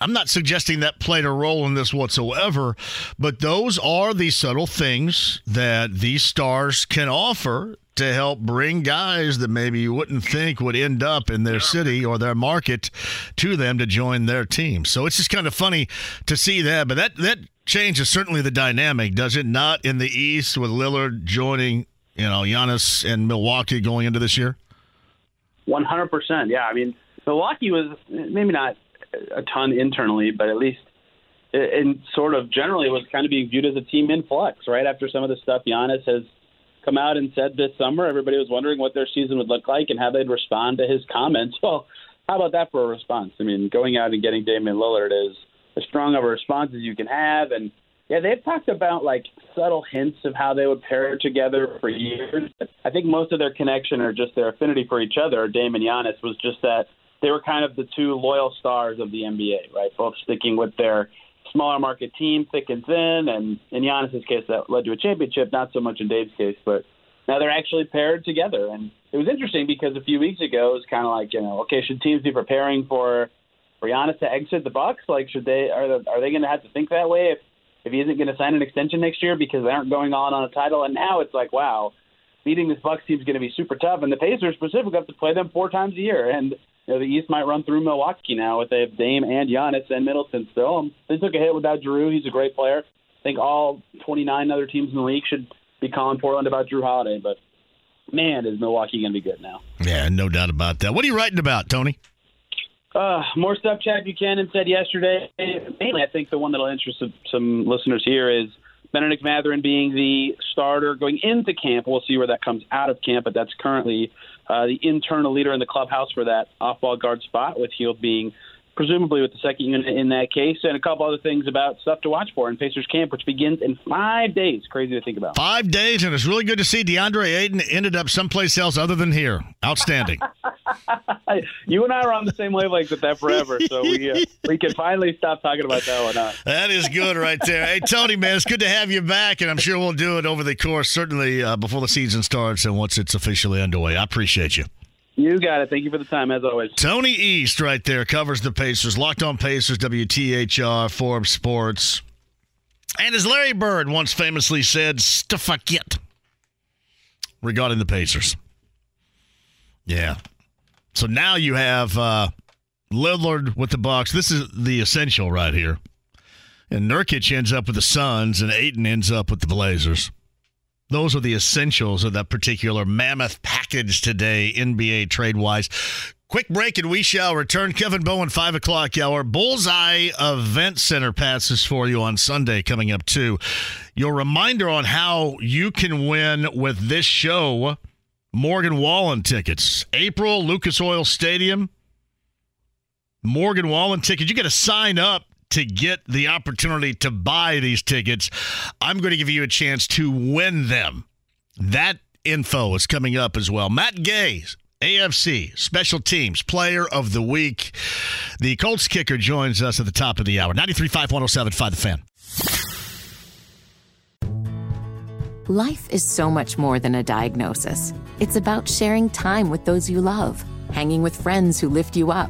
I'm not suggesting that played a role in this whatsoever, but those are the subtle things that these stars can offer to help bring guys that maybe you wouldn't think would end up in their city or their market to them to join their team. So it's just kind of funny to see that, but that that changes certainly the dynamic, does it not? In the East with Lillard joining, you know, Giannis and Milwaukee going into this year. One hundred percent. Yeah, I mean, Milwaukee was eh, maybe not a ton internally, but at least and sort of generally was kind of being viewed as a team in flux, right? After some of the stuff Giannis has come out and said this summer, everybody was wondering what their season would look like and how they'd respond to his comments. Well, how about that for a response? I mean, going out and getting Damian Lillard is as strong of a response as you can have. And yeah, they've talked about like subtle hints of how they would pair together for years. I think most of their connection or just their affinity for each other, Dame and Giannis, was just that they were kind of the two loyal stars of the NBA, right? Both sticking with their smaller market team, thick and thin, and in Giannis's case, that led to a championship. Not so much in Dave's case, but now they're actually paired together. And it was interesting because a few weeks ago it was kind of like, you know, okay, should teams be preparing for for Giannis to exit the Bucks? Like, should they are they, are they going to have to think that way if if he isn't going to sign an extension next year because they aren't going on on a title? And now it's like, wow, beating this Bucks team is going to be super tough, and the Pacers specifically have to play them four times a year, and you know, the East might run through Milwaukee now with they have Dame and Giannis and Middleton still. Um, they took a hit without Jrue. He's a great player. I think all 29 other teams in the league should be calling Portland about Jrue Holiday, but man, is Milwaukee going to be good now? Yeah, no doubt about that. What are you writing about, Tony? Uh, more stuff Chad Buchanan said yesterday. Mainly, I think the one that'll interest some, some listeners here is Bennedict Mathurin being the starter going into camp. We'll see where that comes out of camp, but that's currently uh, the internal leader in the clubhouse for that off-ball guard spot, with Hield being presumably with the second unit in that case, and a couple other things about stuff to watch for in Pacers camp, which begins in five days. Crazy to think about. Five days, and it's really good to see DeAndre Ayton ended up someplace else other than here. Outstanding. you and I are on the same wavelength with that forever, so we uh, we can finally stop talking about that one. Huh? That is good right there. Hey, Tony, man, it's good to have you back, and I'm sure we'll do it over the course, certainly uh, before the season starts and once it's officially underway. I appreciate you. You got it. Thank you for the time, as always. Tony East, right there, covers the Pacers. Locked on Pacers, WTHR, Forbes Sports. And as Larry Bird once famously said, stuff regarding the Pacers. Yeah. So now you have uh, Lillard with the Bucks. This is the essential right here. And Nurkic ends up with the Suns, and Ayton ends up with the Blazers. Those are the essentials of that particular mammoth package today, NBA trade wise. Quick break and we shall return. Kevin Bowen, 5 o'clock hour. Bullseye Event Center passes for you on Sunday coming up, too. Your reminder on how you can win with this show Morgan Wallen tickets. April, Lucas Oil Stadium. Morgan Wallen tickets. You got to sign up to get the opportunity to buy these tickets, I'm going to give you a chance to win them. That info is coming up as well. Matt Gay, AFC Special Teams Player of the Week. The Colts kicker joins us at the top of the hour. 93.5, 107.5 The Fan. Life is so much more than a diagnosis. It's about sharing time with those you love, hanging with friends who lift you up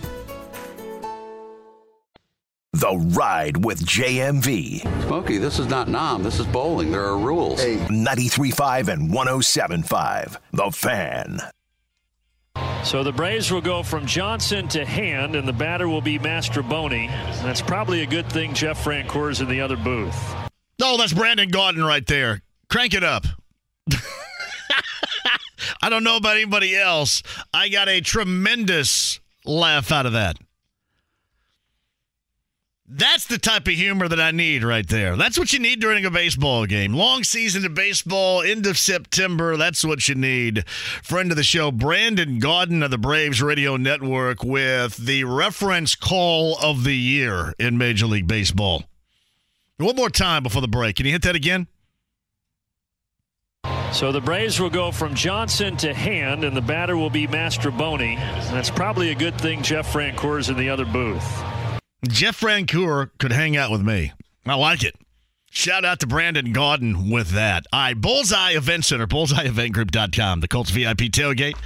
The Ride with JMV. Smokey, this is not Nom. This is bowling. There are rules. Hey. 93.5 and 107.5. The Fan. So the Braves will go from Johnson to Hand, and the batter will be Mastrobuoni. That's probably a good thing Jeff Francoeur is in the other booth. Oh, that's Brandon Gaudin right there. Crank it up. I don't know about anybody else. I got a tremendous laugh out of that. That's the type of humor that I need right there. That's what you need during a baseball game. Long season of baseball, end of September. That's what you need. Friend of the show, Brandon Gaudin of the Braves Radio Network with the reference call of the year in Major League Baseball. One more time before the break. Can you hit that again? So the Braves will go from Johnson to Hand, and the batter will be Mastrobuoni. That's probably a good thing Jeff Francoeur is in the other booth. Jeff Francoeur could hang out with me. I like it. Shout out to Brandon Gaudin with that. All right, Bullseye Event Center, bullseyeeventgroup.com. The Colts VIP tailgate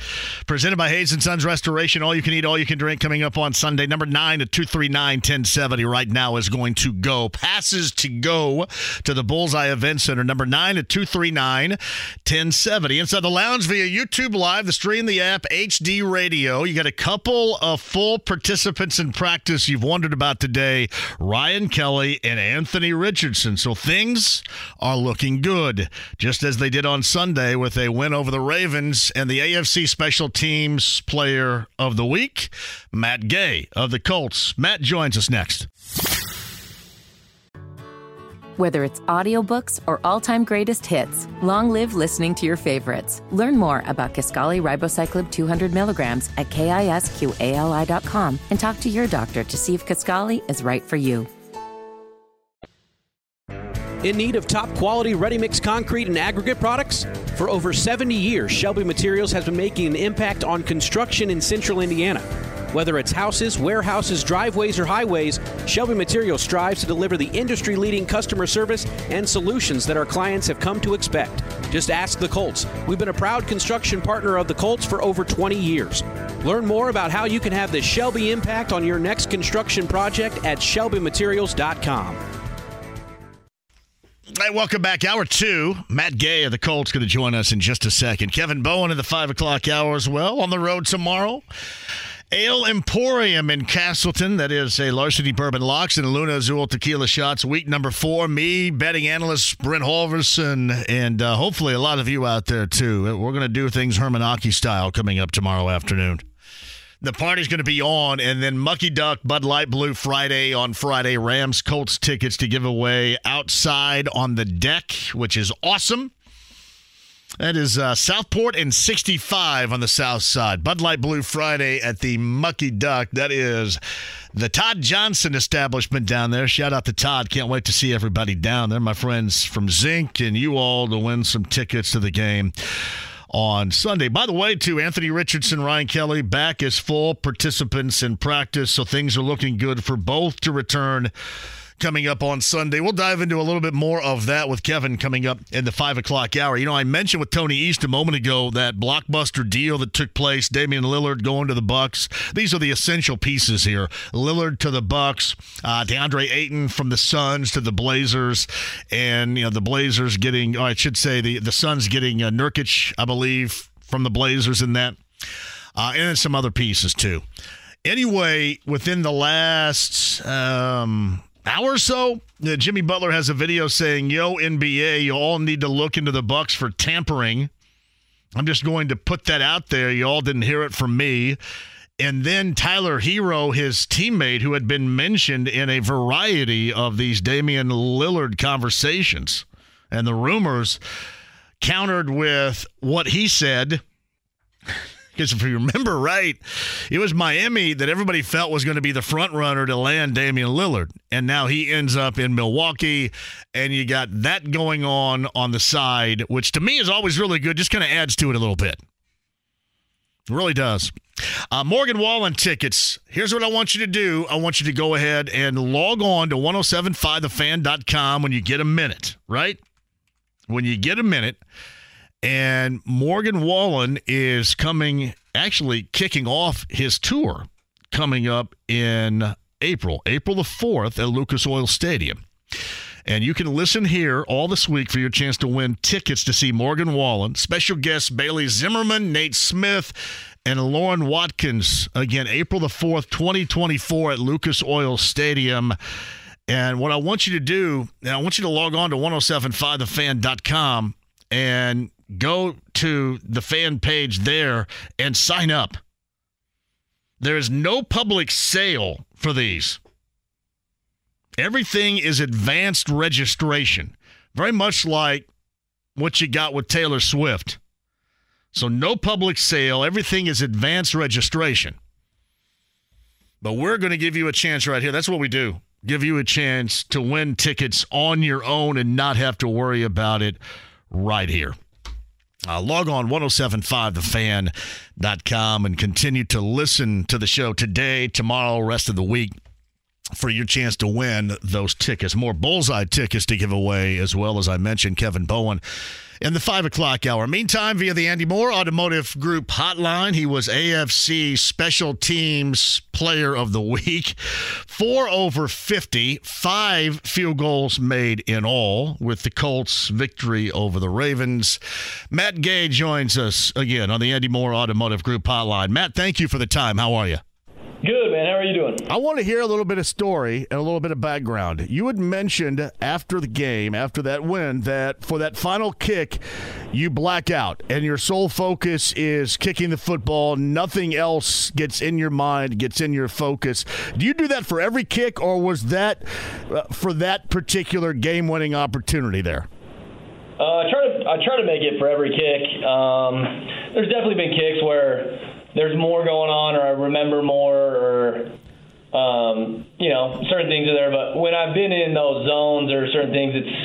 presented by Hayes and Sons Restoration. All you can eat, all you can drink coming up on Sunday. Number 9 at 239 1070 right now is going to go. Passes to go to the Bullseye Event Center. Number 9 at 239 1070. Inside the lounge via YouTube Live, the stream, the app, HD Radio. You got a couple of full participants in practice you've wondered about today Ryan Kelly and Anthony Richardson. So things are looking good, just as they did on Sunday with a win over the Ravens and the AFC Special Teams Player of the Week, Matt Gay of the Colts. Matt joins us next. Whether it's audiobooks or all-time greatest hits, long live listening to your favorites. Learn more about Kisqali Ribociclib 200 milligrams at kisqali.com and talk to your doctor to see if Kisqali is right for you. In need of top quality ready mix concrete and aggregate products? For over 70 years, Shelby Materials has been making an impact on construction in central Indiana. Whether it's houses, warehouses, driveways, or highways, Shelby Materials strives to deliver the industry leading customer service and solutions that our clients have come to expect. Just ask the Colts. We've been a proud construction partner of the Colts for over 20 years. Learn more about how you can have the Shelby impact on your next construction project at shelbymaterials.com. Hey, welcome back. Hour two. Matt Gay of the Colts going to join us in just a second. Kevin Bowen in the five o'clock hour as well. On the road tomorrow. Ale Emporium in Castleton. That is a Larceny Bourbon Locks and Luna Azul Tequila Shots. Week number four. Me, betting analyst Brent Holverson, and uh, hopefully a lot of you out there too. We're going to do things Hermanaki style coming up tomorrow afternoon. The party's going to be on, and then Mucky Duck, Bud Light Blue Friday on Friday. Rams Colts tickets to give away outside on the deck, which is awesome. That is uh, Southport and 65 on the south side. Bud Light Blue Friday at the Mucky Duck. That is the Todd Johnson establishment down there. Shout out to Todd. Can't wait to see everybody down there. My friends from Zinc and you all to win some tickets to the game on Sunday. By the way, too, Anthony Richardson, Ryan Kelly back as full participants in practice, so things are looking good for both to return coming up on Sunday. We'll dive into a little bit more of that with Kevin coming up in the five o'clock hour. You know, I mentioned with Tony East a moment ago that blockbuster deal that took place. Damian Lillard going to the Bucks. These are the essential pieces here. Lillard to the Bucks, uh, DeAndre Ayton from the Suns to the Blazers, and you know the Blazers getting. I should say the the Suns getting uh, Nurkic, I believe, from the Blazers in that, uh, and then some other pieces too. Anyway, within the last um, hour or so, uh, Jimmy Butler has a video saying, "Yo, NBA, you all need to look into the Bucks for tampering." I'm just going to put that out there. You all didn't hear it from me. And then Tyler Herro, his teammate, who had been mentioned in a variety of these Damian Lillard conversations and the rumors, countered with what he said. Because if you remember right, it was Miami that everybody felt was going to be the front runner to land Damian Lillard. And now he ends up in Milwaukee, and you got that going on on the side, which to me is always really good, just kind of adds to it a little bit. It really does. Uh, Morgan Wallen tickets. Here's what I want you to do. I want you to go ahead and log on to 1075thefan.com when you get a minute, right? When you get a minute. And Morgan Wallen is coming, actually kicking off his tour coming up in April, April the 4th at Lucas Oil Stadium. And you can listen here all this week for your chance to win tickets to see Morgan Wallen, special guests Bailey Zimmerman, Nate Smith, and Lauren Watkins. Again, April the 4th, 2024 at Lucas Oil Stadium. And what I want you to do, I want you to log on to 1075thefan.com and go to the fan page there and sign up. There is no public sale for these. Everything is advanced registration, very much like what you got with Taylor Swift. So, no public sale. Everything is advanced registration. But we're going to give you a chance right here. That's what we do give you a chance to win tickets on your own and not have to worry about it right here. Uh, log on 1075thefan.com and continue to listen to the show today, tomorrow, rest of the week for your chance to win those tickets. More bullseye tickets to give away, as well as I mentioned Kevin Bowen in the five o'clock hour. Meantime, via the Andy Mohr Automotive Group hotline, he was AFC Special Teams Player of the Week. Four over 50, five field goals made in all with the Colts' victory over the Ravens. Matt Gay joins us again on the Andy Mohr Automotive Group hotline. Matt, thank you for the time. How are you? Good, man. How are you doing? I want to hear a little bit of story and a little bit of background. You had mentioned after the game, after that win, that for that final kick, you black out and your sole focus is kicking the football. Nothing else gets in your mind, gets in your focus. Do you do that for every kick, or was that uh, for that particular game winning opportunity there? Uh, I try to I try to make it for every kick. Um, there's definitely been kicks where there's more going on, or I remember more, or um, you know, certain things are there. But when I've been in those zones or certain things, it's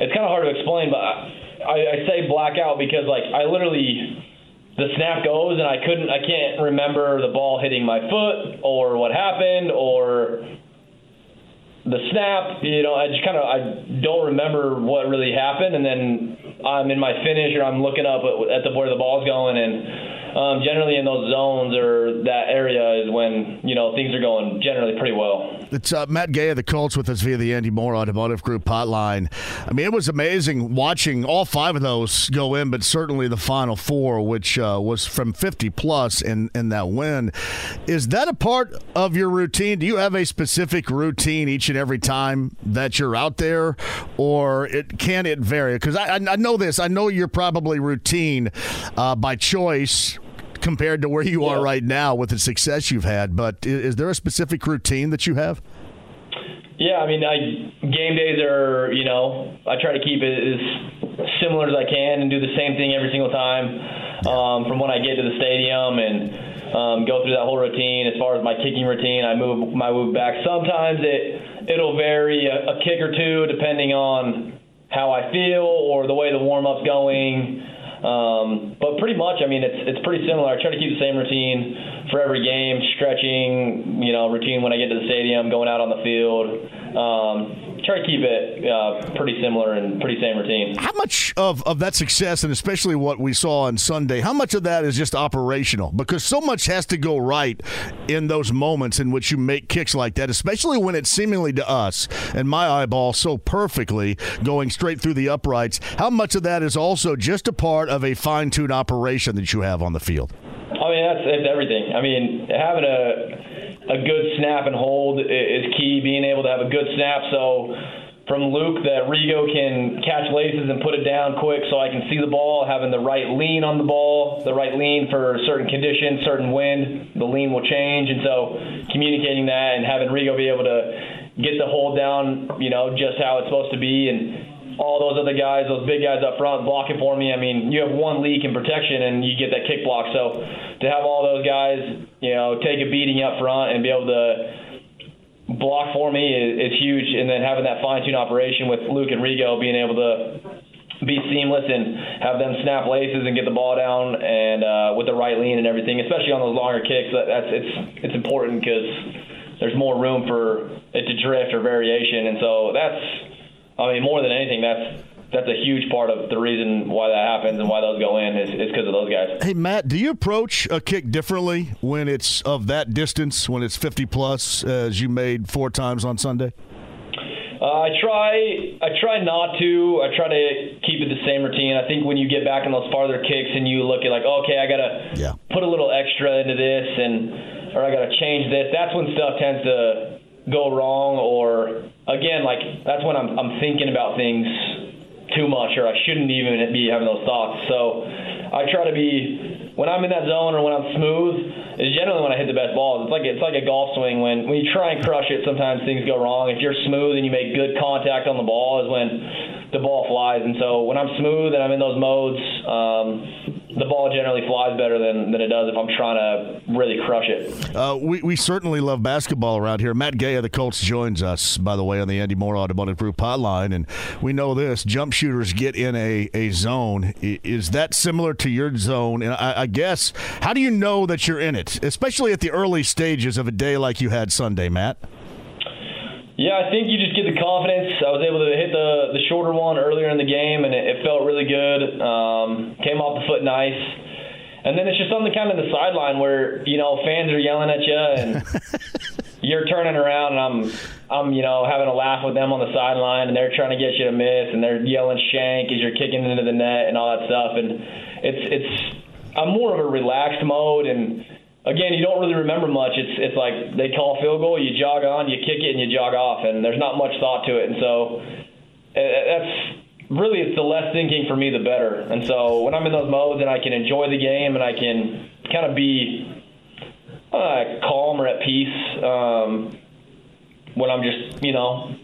it's kind of hard to explain. But I, I say blackout because like I literally the snap goes and I couldn't I can't remember the ball hitting my foot or what happened or the snap. You know, I just kind of I don't remember what really happened, and then I'm in my finish or I'm looking up at, at the where the ball's going and um, generally in those zones or that area is when you know things are going generally pretty well. It's uh, Matt Gay of the Colts with us via the Andy Mohr Automotive Group hotline. I mean, it was amazing watching all five of those go in, but certainly the final four, which uh, was from 50 plus in in that win. Is that a part of your routine? Do you have a specific routine each and every time that you're out there, or it can it vary? Because I, I know this. I know you're probably routine uh, by choice compared to where you are right now with the success you've had. But is, is there a specific routine that you have? Yeah, I mean, I, game days are, you know, I try to keep it as similar as I can and do the same thing every single time um, from when I get to the stadium and um, go through that whole routine. As far as my kicking routine, I move my move back. Sometimes it it'll vary a, a kick or two depending on how I feel or the way the warm up's going. Um, but pretty much, I mean, it's it's pretty similar. I try to keep the same routine for every game, stretching, you know, routine when I get to the stadium, going out on the field. Um, try to keep it uh, pretty similar and pretty same routine. How much of, of that success, and especially what we saw on Sunday, how much of that is just operational? Because so much has to go right in those moments in which you make kicks like that, especially when it's seemingly to us and my eyeball so perfectly going straight through the uprights. How much of that is also just a part of a fine tuned operation that you have on the field? Mean, that's, that's everything. I mean, having a a good snap and hold is key. Being able to have a good snap, so from Luke that Rigo can catch laces and put it down quick, so I can see the ball. Having the right lean on the ball, the right lean for certain conditions, certain wind, the lean will change, and so communicating that and having Rigo be able to get the hold down, you know, just how it's supposed to be, and all those other guys, those big guys up front blocking for me. I mean, you have one leak in protection and you get that kick block. So to have all those guys, you know, take a beating up front and be able to block for me is, is huge. And then having that fine tune operation with Luke and Rigo being able to be seamless and have them snap laces and get the ball down and uh, with the right lean and everything, especially on those longer kicks. That, that's it's it's important because there's more room for it to drift or variation, and so that's I mean, more than anything, that's that's a huge part of the reason why that happens and why those go in is because of those guys. Hey, Matt, do you approach a kick differently when it's of that distance, when it's 50 plus, as you made four times on Sunday? Uh, I try. I try not to. I try to keep it the same routine. I think when you get back in those farther kicks and you look at like, okay, I gotta yeah. put a little extra into this, and or I gotta change this. That's when stuff tends to go wrong or again like that's when I'm I'm thinking about things too much or I shouldn't even be having those thoughts. So I try to be when I'm in that zone or when I'm smooth is generally when I hit the best balls. It's like it's like a golf swing when when you try and crush it sometimes things go wrong. If you're smooth and you make good contact on the ball is when the ball flies. And so when I'm smooth and I'm in those modes, um, the ball generally flies better than, than it does if I'm trying to really crush it. Uh, we, we certainly love basketball around here. Matt Gay of the Colts joins us, by the way, on the Andy Mohr Automotive Group hotline. And we know this jump shooters get in a, a zone. Is that similar to your zone? And I, I guess, how do you know that you're in it, especially at the early stages of a day like you had Sunday, Matt? Yeah, I think you just get the confidence. I was able to hit the the shorter one earlier in the game, and it, it felt really good. Um, came off the foot nice. And then it's just something kind of the sideline where you know fans are yelling at you, and you're turning around, and I'm I'm you know having a laugh with them on the sideline, and they're trying to get you to miss, and they're yelling shank as you're kicking into the net and all that stuff. And it's it's I'm more of a relaxed mode, and again, you don't really remember much. It's it's like they call a field goal, you jog on, you kick it, and you jog off, and there's not much thought to it. And so uh, that's really it's the less thinking for me, the better. And so when I'm in those modes and I can enjoy the game and I can kind of be uh, calm or at peace um, when I'm just you know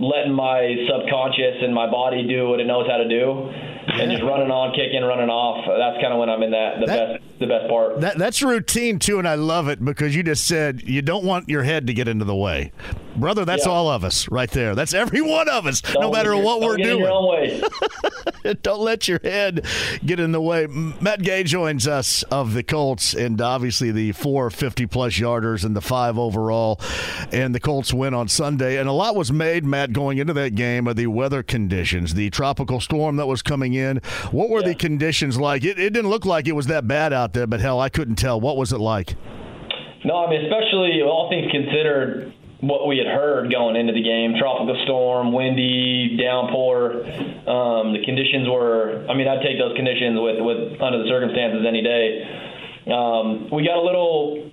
letting my subconscious and my body do what it knows how to do and just running on, kicking, running off. That's kind of when I'm in that the That- best the best part. That, that's routine too, and I love it because you just said you don't want your head to get into the way, brother. That's Yeah. all of us right there. That's every one of us, no Don't matter your- what we're doing. your own way. don't let your head get in the way. Matt Gay joins us of the Colts, and obviously the four 50 plus yarders and the five overall, and the Colts win on Sunday. And a lot was made, Matt, going into that game of the weather conditions, the tropical storm that was coming in. What were the conditions like? It, it didn't look like it was that bad out there, but hell, I couldn't tell. What was it like? No, I mean, especially all things considered, what we had heard going into the game tropical storm, windy, downpour. Um, the conditions were, I mean, I'd take those conditions with, with under the circumstances any day. Um, we got a little.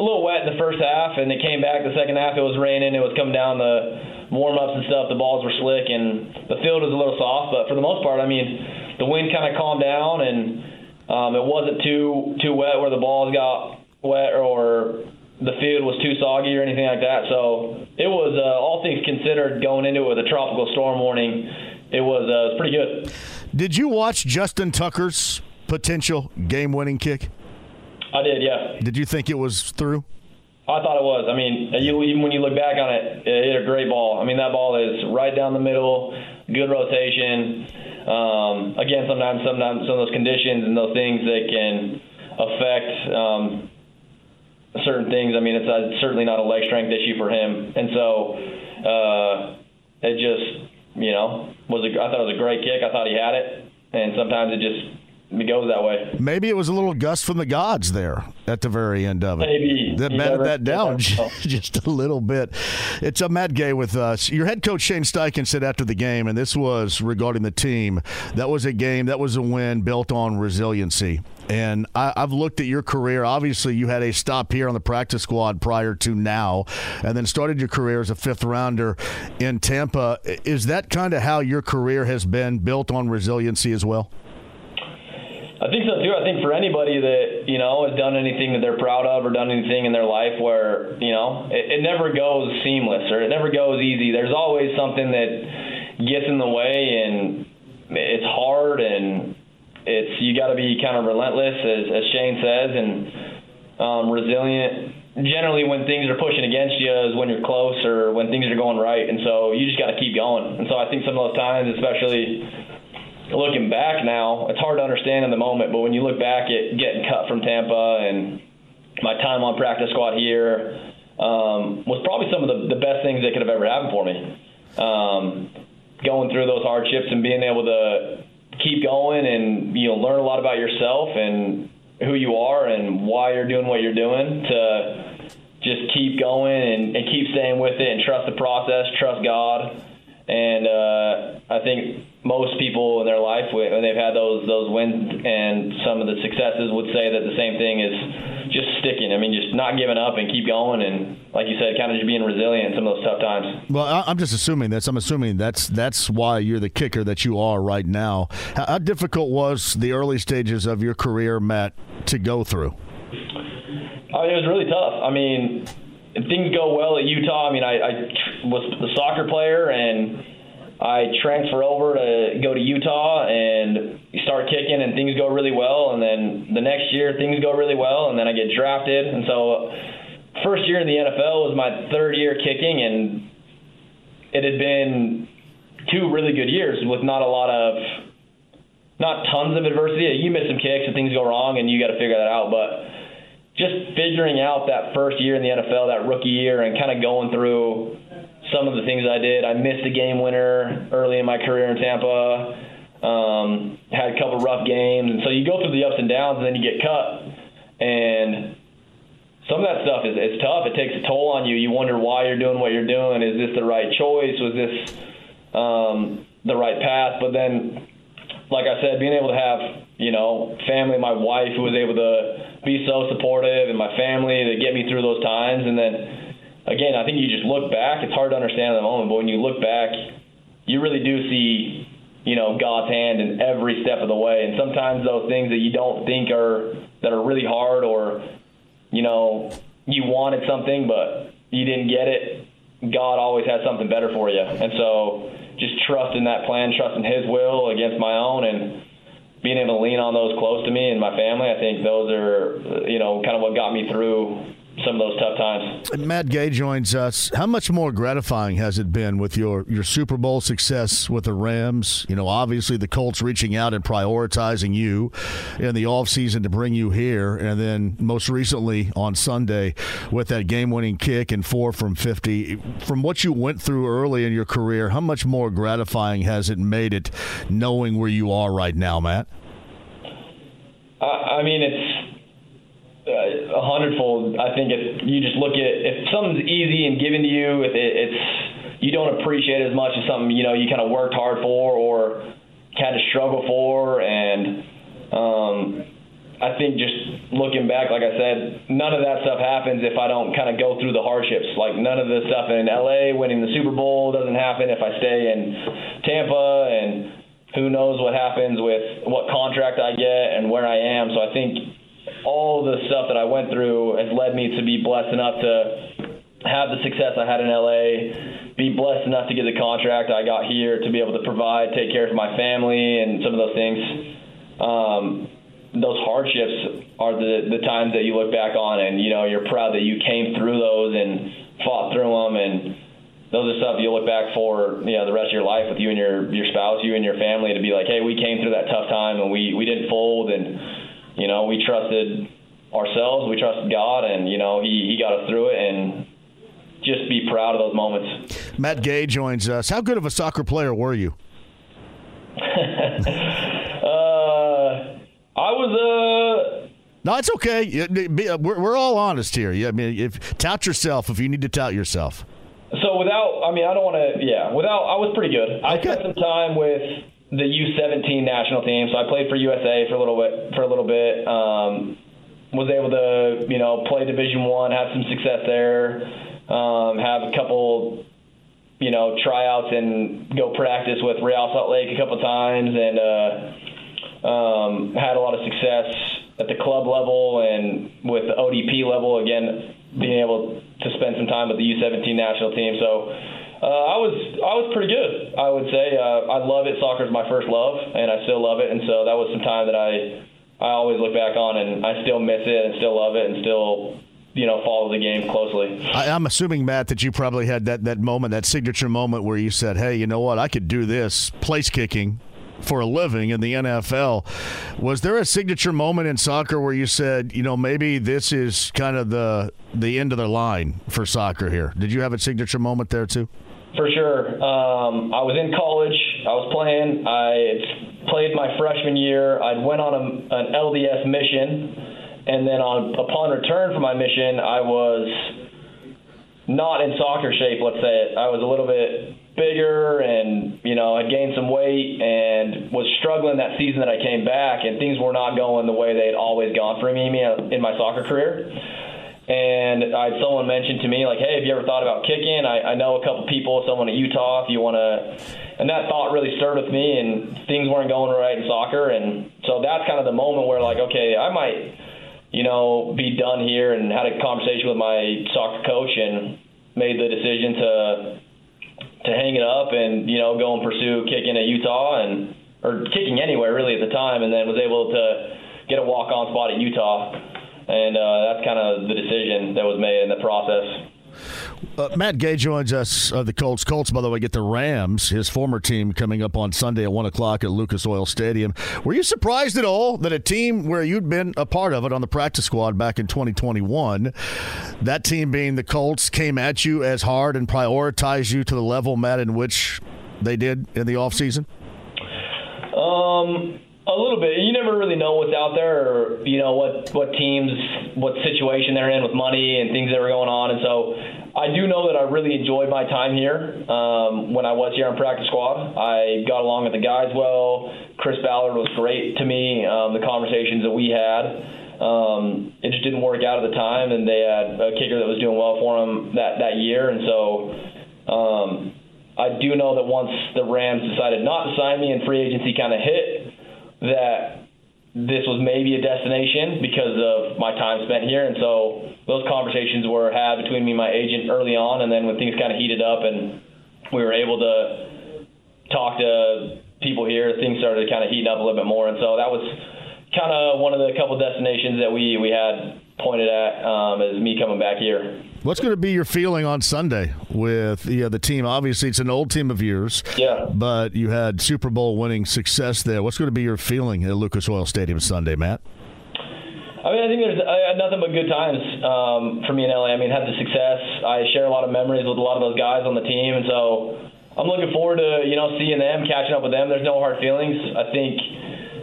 A little wet in the first half, and it came back the second half. It was raining. It was coming down the warm ups and stuff. The balls were slick, and the field was a little soft. But for the most part, I mean, the wind kind of calmed down, and um, it wasn't too too wet where the balls got wet or the field was too soggy or anything like that. So it was uh, all things considered going into it with a tropical storm warning. It was uh, it was pretty good. Did you watch Justin Tucker's potential game winning kick? I did, yeah. Did you think it was through? I thought it was. I mean, you, even when you look back on it, it hit a great ball. I mean, that ball is right down the middle, good rotation. Um, again, sometimes, sometimes some of those conditions and those things that can affect um, certain things. I mean, it's uh, certainly not a leg strength issue for him, and so uh, it just, you know, was. A, I thought it was a great kick. I thought he had it, and sometimes it just it goes that way. Maybe it was a little gust from the gods there at the very end of it. Maybe. That batted that down just a little bit. It's a Matt Gay with us. Your head coach Shane Steichen said after the game, and this was regarding the team, that was a game, that was a win built on resiliency. And I, I've looked at your career. Obviously, you had a stop here on the practice squad prior to now, and then started your career as a fifth rounder in Tampa. Is that kind of how your career has been built on resiliency as well? I think so too. I think for anybody that you know has done anything that they're proud of or done anything in their life where you know it, it never goes seamless or it never goes easy. There's always something that gets in the way and it's hard and it's you got to be kind of relentless as, as Shane says and um, resilient. Generally, when things are pushing against you is when you're close or when things are going right, and so you just got to keep going. And so I think some of those times, especially looking back now, it's hard to understand in the moment, but when you look back at getting cut from Tampa and my time on practice squad here um, was probably some of the, the best things that could have ever happened for me. Um, going through those hardships and being able to keep going and you know learn a lot about yourself and who you are and why you're doing what you're doing to just keep going and, and keep staying with it and trust the process, trust God. And uh, I think most people in their life, when they've had those those wins and some of the successes, would say that the same thing is just sticking. I mean, just not giving up and keep going, and like you said, kind of just being resilient in some of those tough times. Well, I'm just assuming this. I'm assuming that's that's why you're the kicker that you are right now. How, difficult was the early stages of your career, Matt, to go through? I mean, it was really tough. I mean, if things go well at Utah. I mean, I, I was a soccer player and I transfer over to go to Utah and start kicking, and things go really well. And then the next year, things go really well, and then I get drafted. And so, first year in the NFL was my third year kicking, and it had been two really good years with not a lot of not tons of adversity. You miss some kicks and things go wrong, and you got to figure that out. But just figuring out that first year in the NFL, that rookie year, and kind of going through some of the things I did. I missed a game winner early in my career in Tampa. Um, had a couple rough games, and so you go through the ups and downs, and then you get cut. And some of that stuff is tough. It takes a toll on you. You wonder why you're doing what you're doing. Is this the right choice? Was this um, the right path? But then, like I said, being able to have you know family, my wife who was able to be so supportive, and my family to get me through those times, and then again, I think you just look back. It's hard to understand at the moment, but when you look back, you really do see you know God's hand in every step of the way. And sometimes those things that you don't think are that are really hard, or you know you wanted something but you didn't get it, God always has something better for you. And so just trust in that plan, trust in His will against my own, and being able to lean on those close to me and my family. I think those are you know kind of what got me through some of those tough times. Matt Gay joins us. How much more gratifying has it been with your, your Super Bowl success with the Rams? You know, obviously the Colts reaching out and prioritizing you in the offseason to bring you here. And then most recently on Sunday with that game winning kick and four from 50. From what you went through early in your career, how much more gratifying has it made it knowing where you are right now, Matt? I mean, it's uh, a hundredfold. I think if you just look at if something's easy and given to you, if it, it's you don't appreciate as much as something you know you kind of worked hard for or had to struggle for, and um, I think just looking back, like I said, none of that stuff happens if I don't kind of go through the hardships. Like none of the stuff in LA winning the Super Bowl doesn't happen if I stay in Tampa and who knows what happens with what contract I get and where I am. So I think all the stuff that I went through has led me to be blessed enough to have the success I had in LA, be blessed enough to get the contract I got here to be able to provide, take care of my family, and some of those things. Um, those hardships are the the times that you look back on, and you know you're proud that you came through those and fought through them, and those are stuff you look back for you know the rest of your life with you and your your spouse, you and your family to be like, hey, we came through that tough time and we we didn't fold and you know, we trusted ourselves, we trusted God, and you know, He He got us through it, and just be proud of those moments. Matt Gay joins us. How good of a soccer player were you? uh, I was a. Uh, no, it's okay. Uh, we're, all honest here. I mean, if tout yourself if you need to tout yourself. So without, I mean, I don't want to. Yeah, without, I was pretty good. I spent some time with the U17 national team. So I played for USA for a little bit. For a little bit, um, was able to you know play Division One, have some success there, um, have a couple you know tryouts and go practice with Real Salt Lake a couple times, and uh, um, had a lot of success at the club level and with the ODP level. Again, being able to spend some time with the U17 national team. So uh, I was I was pretty good. I would say uh, I love it. Soccer is my first love, and I still love it. And so that was some time that I I always look back on, and I still miss it, and still love it, and still you know follow the game closely. I, am assuming Matt that you probably had that that moment, that signature moment where you said, "Hey, you know what? I could do this place kicking." For a living in the NFL, was there a signature moment in soccer where you said, you know, maybe this is kind of the the end of the line for soccer here? Did you have a signature moment there too? For sure. Um, I was in college. I was playing. I played my freshman year. I went on a, an LDS mission, and then on upon return from my mission, I was not in soccer shape. Let's say it. I was a little bit bigger, and you know, had gained some weight, and was struggling that season that I came back, and things were not going the way they'd always gone for me in my soccer career. And I someone mentioned to me like, "Hey, have you ever thought about kicking?" I, I know a couple people, someone at Utah. If you want to, and that thought really stirred with me, and things weren't going right in soccer, and so that's kind of the moment where like, okay, I might, you know, be done here, and had a conversation with my soccer coach, and made the decision to to hang it up and you know go and pursue kicking at Utah and or kicking anywhere really at the time, and then was able to get a walk on spot at Utah and uh, that's kind of the decision that was made in the process. Uh, Matt Gay joins us of the Colts. Colts, by the way, get the Rams, his former team, coming up on Sunday at 1 o'clock at Lucas Oil Stadium. Were you surprised at all that a team where you'd been a part of it on the practice squad back in 2021, that team being the Colts, came at you as hard and prioritized you to the level, Matt, in which they did in the offseason? Um, a little bit. You never really know what's out there, or you know what what teams, what situation they're in with money and things that were going on. And so, I do know that I really enjoyed my time here um, when I was here on practice squad. I got along with the guys well. Chris Ballard was great to me. Um, the conversations that we had. Um, it just didn't work out at the time, and they had a kicker that was doing well for them that that year, and so. Um, I do know that once the Rams decided not to sign me and free agency kind of hit, that this was maybe a destination because of my time spent here. And so those conversations were had between me and my agent early on. And then when things kind of heated up and we were able to talk to people here, things started kind of heating up a little bit more. And so that was kind of one of the couple destinations that we, we had pointed at um, as me coming back here. What's going to be your feeling on Sunday with the, uh, the team? Obviously, it's an old team of yours. Yeah. But you had Super Bowl winning success there. What's going to be your feeling at Lucas Oil Stadium Sunday, Matt? I mean, I think there's I had nothing but good times um, for me in LA. I mean, had the success. I share a lot of memories with a lot of those guys on the team, and so I'm looking forward to you know seeing them, catching up with them. There's no hard feelings. I think.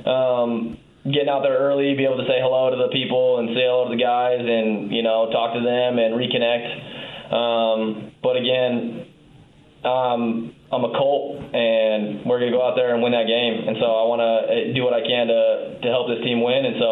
Um, getting out there early, be able to say hello to the people and say hello to the guys, and you know talk to them and reconnect. Um, but again, um, I'm a Colt, and we're gonna go out there and win that game. And so I want to eh, do what I can to to help this team win. And so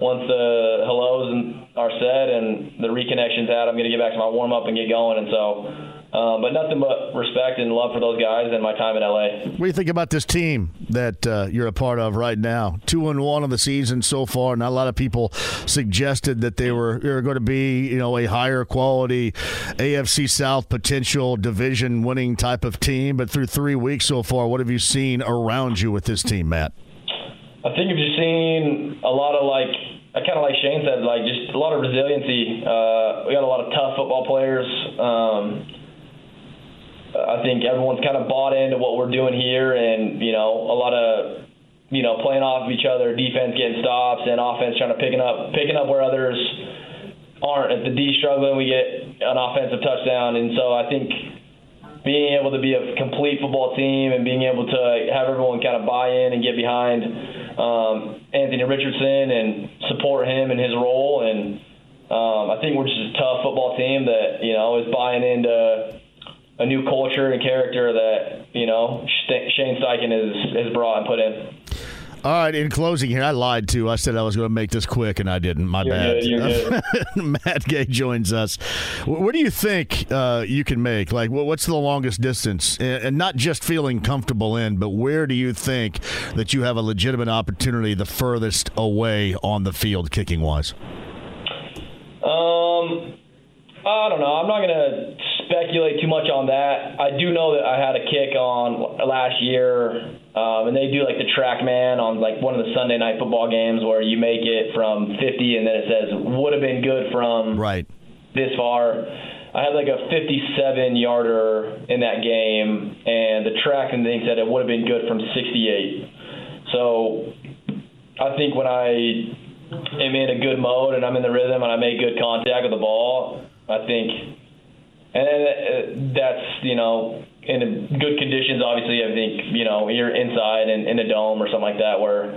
once the hellos are said and the reconnections out, I'm gonna get back to my warm up and get going. And so. Um, but nothing but respect and love for those guys and my time in LA. What do you think about this team that uh, you're a part of right now? Two and one on the season so far. Not a lot of people suggested that they were, they were going to be, you know, a higher quality AFC South potential division winning type of team. But through three weeks so far, what have you seen around you with this team, Matt? I think you've just seen a lot of like I kind of like Shane said, like just a lot of resiliency. Uh, we got a lot of tough football players. Um, I think everyone's kind of bought into what we're doing here, and you know, a lot of you know playing off of each other, defense getting stops, and offense trying to picking up picking up where others aren't. If the D struggling, we get an offensive touchdown, and so I think being able to be a complete football team and being able to have everyone kind of buy in and get behind um, Anthony Richardson and support him in his role, and um, I think we're just a tough football team that you know is buying into a new culture and character that you know Shane Steichen has has brought and put in. All right, in closing here, I lied too. I said I was going to make this quick, and I didn't. My you're bad. Good, you're good. Matt Gay joins us. What do you think uh, you can make? Like, what's the longest distance? And not just feeling comfortable in, but where do you think that you have a legitimate opportunity the furthest away on the field, kicking wise? Um, I don't know. I'm not going to speculate too much on that. I do know that I had a kick on last year, um, and they do like the track man on like one of the Sunday night football games where you make it from 50 and then it says would have been good from right this far. I had like a 57 yarder in that game, and the track and thing said it would have been good from 68. So I think when I am in a good mode and I'm in the rhythm and I make good contact with the ball, I think and uh, that's you know in good conditions. Obviously, I think you know you're inside and in a dome or something like that. Where,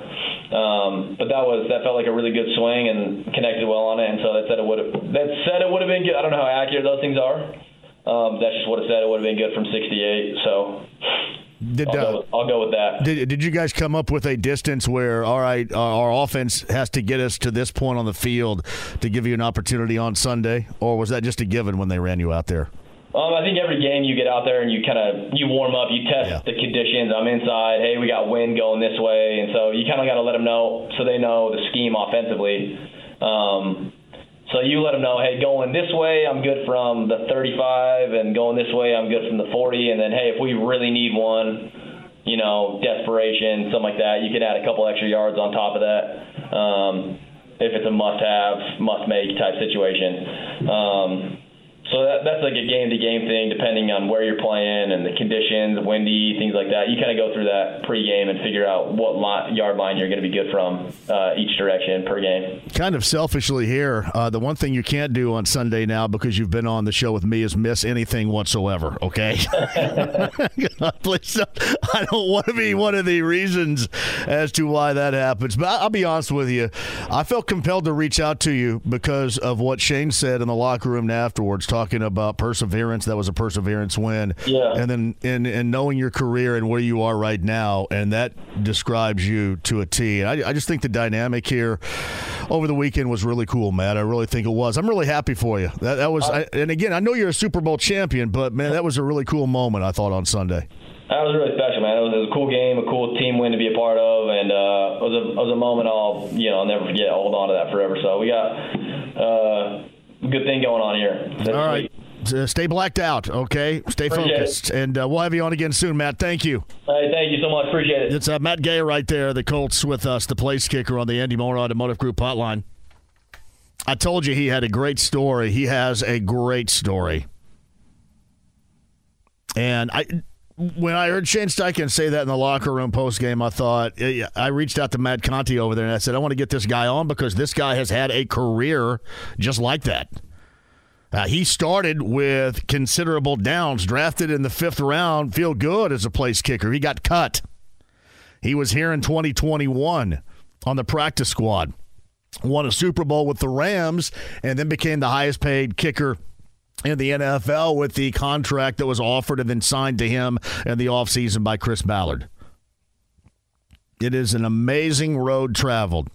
um, but that was that felt like a really good swing and connected well on it. And so that said it would have that said it would have been good. I don't know how accurate those things are. Um, that's just what it said. It would have been good from 68. So. Did, I'll, go, I'll go with that. Did, did you guys come up with a distance where, all right, our offense has to get us to this point on the field to give you an opportunity on Sunday, or was that just a given when they ran you out there? Um, I think every game you get out there and you kind of you warm up, you test yeah. the conditions. I'm inside. Hey, we got wind going this way, and so you kind of got to let them know so they know the scheme offensively. Um, so you let them know, hey, going this way, I'm good from the 35, and going this way, I'm good from the 40. And then, hey, if we really need one, you know, desperation, something like that, you can add a couple extra yards on top of that. Um, if it's a must-have, must-make type situation. Um, so that, that's like a game to game thing, depending on where you're playing and the conditions, windy, things like that. You kind of go through that pregame and figure out what line, yard line you're going to be good from uh, each direction per game. Kind of selfishly here, uh, the one thing you can't do on Sunday now because you've been on the show with me is miss anything whatsoever. Okay, please, I don't want to be one of the reasons as to why that happens. But I'll be honest with you, I felt compelled to reach out to you because of what Shane said in the locker room afterwards talking about perseverance. That was a perseverance win. Yeah. And then in, in knowing your career and where you are right now, and that describes you to a T. And I, I just think the dynamic here over the weekend was really cool, Matt. I really think it was. I'm really happy for you. That, that was, I, and again, I know you're a Super Bowl champion, but man, that was a really cool moment. I thought on Sunday. That was really special, man. It was, it was a cool game, a cool team win to be a part of, and uh, it was a it was a moment I'll you know I'll never forget. I'll hold on to that forever. So we got uh, good thing going on here. This All right. Uh, Stay blacked out, okay? Stay Appreciate it. focused. And uh, we'll have you on again soon, Matt. Thank you. Hey, thank you so much. Appreciate it. It's uh, Matt Gay right there, the Colts with us, the place kicker on the Andy Mohr Automotive Group hotline. I told you he had a great story. He has a great story. And I when I heard Shane Steichen say that in the locker room post game, I thought I reached out to Matt Conti over there and I said, I want to get this guy on because this guy has had a career just like that. Uh, he started with considerable downs, drafted in the fifth round, feel good as a place kicker. He got cut. He was here in 2021 on the practice squad, won a Super Bowl with the Rams, and then became the highest paid kicker in the NFL with the contract that was offered and then signed to him in the offseason by Chris Ballard. It is an amazing road traveled.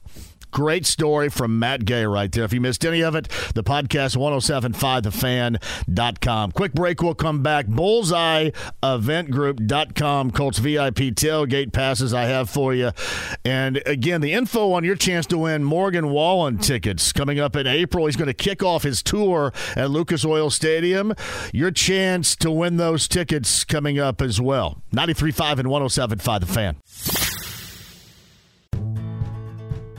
Great story from Matt Gay right there. If you missed any of it, the podcast 1075thefan.com. Quick break, we'll come back. Bullseye eventgroup.com. Colts VIP tailgate passes I have for you. And again, the info on your chance to win Morgan Wallen tickets coming up in April. He's going to kick off his tour at Lucas Oil Stadium. Your chance to win those tickets coming up as well. 93.5 and 107.5 The Fan.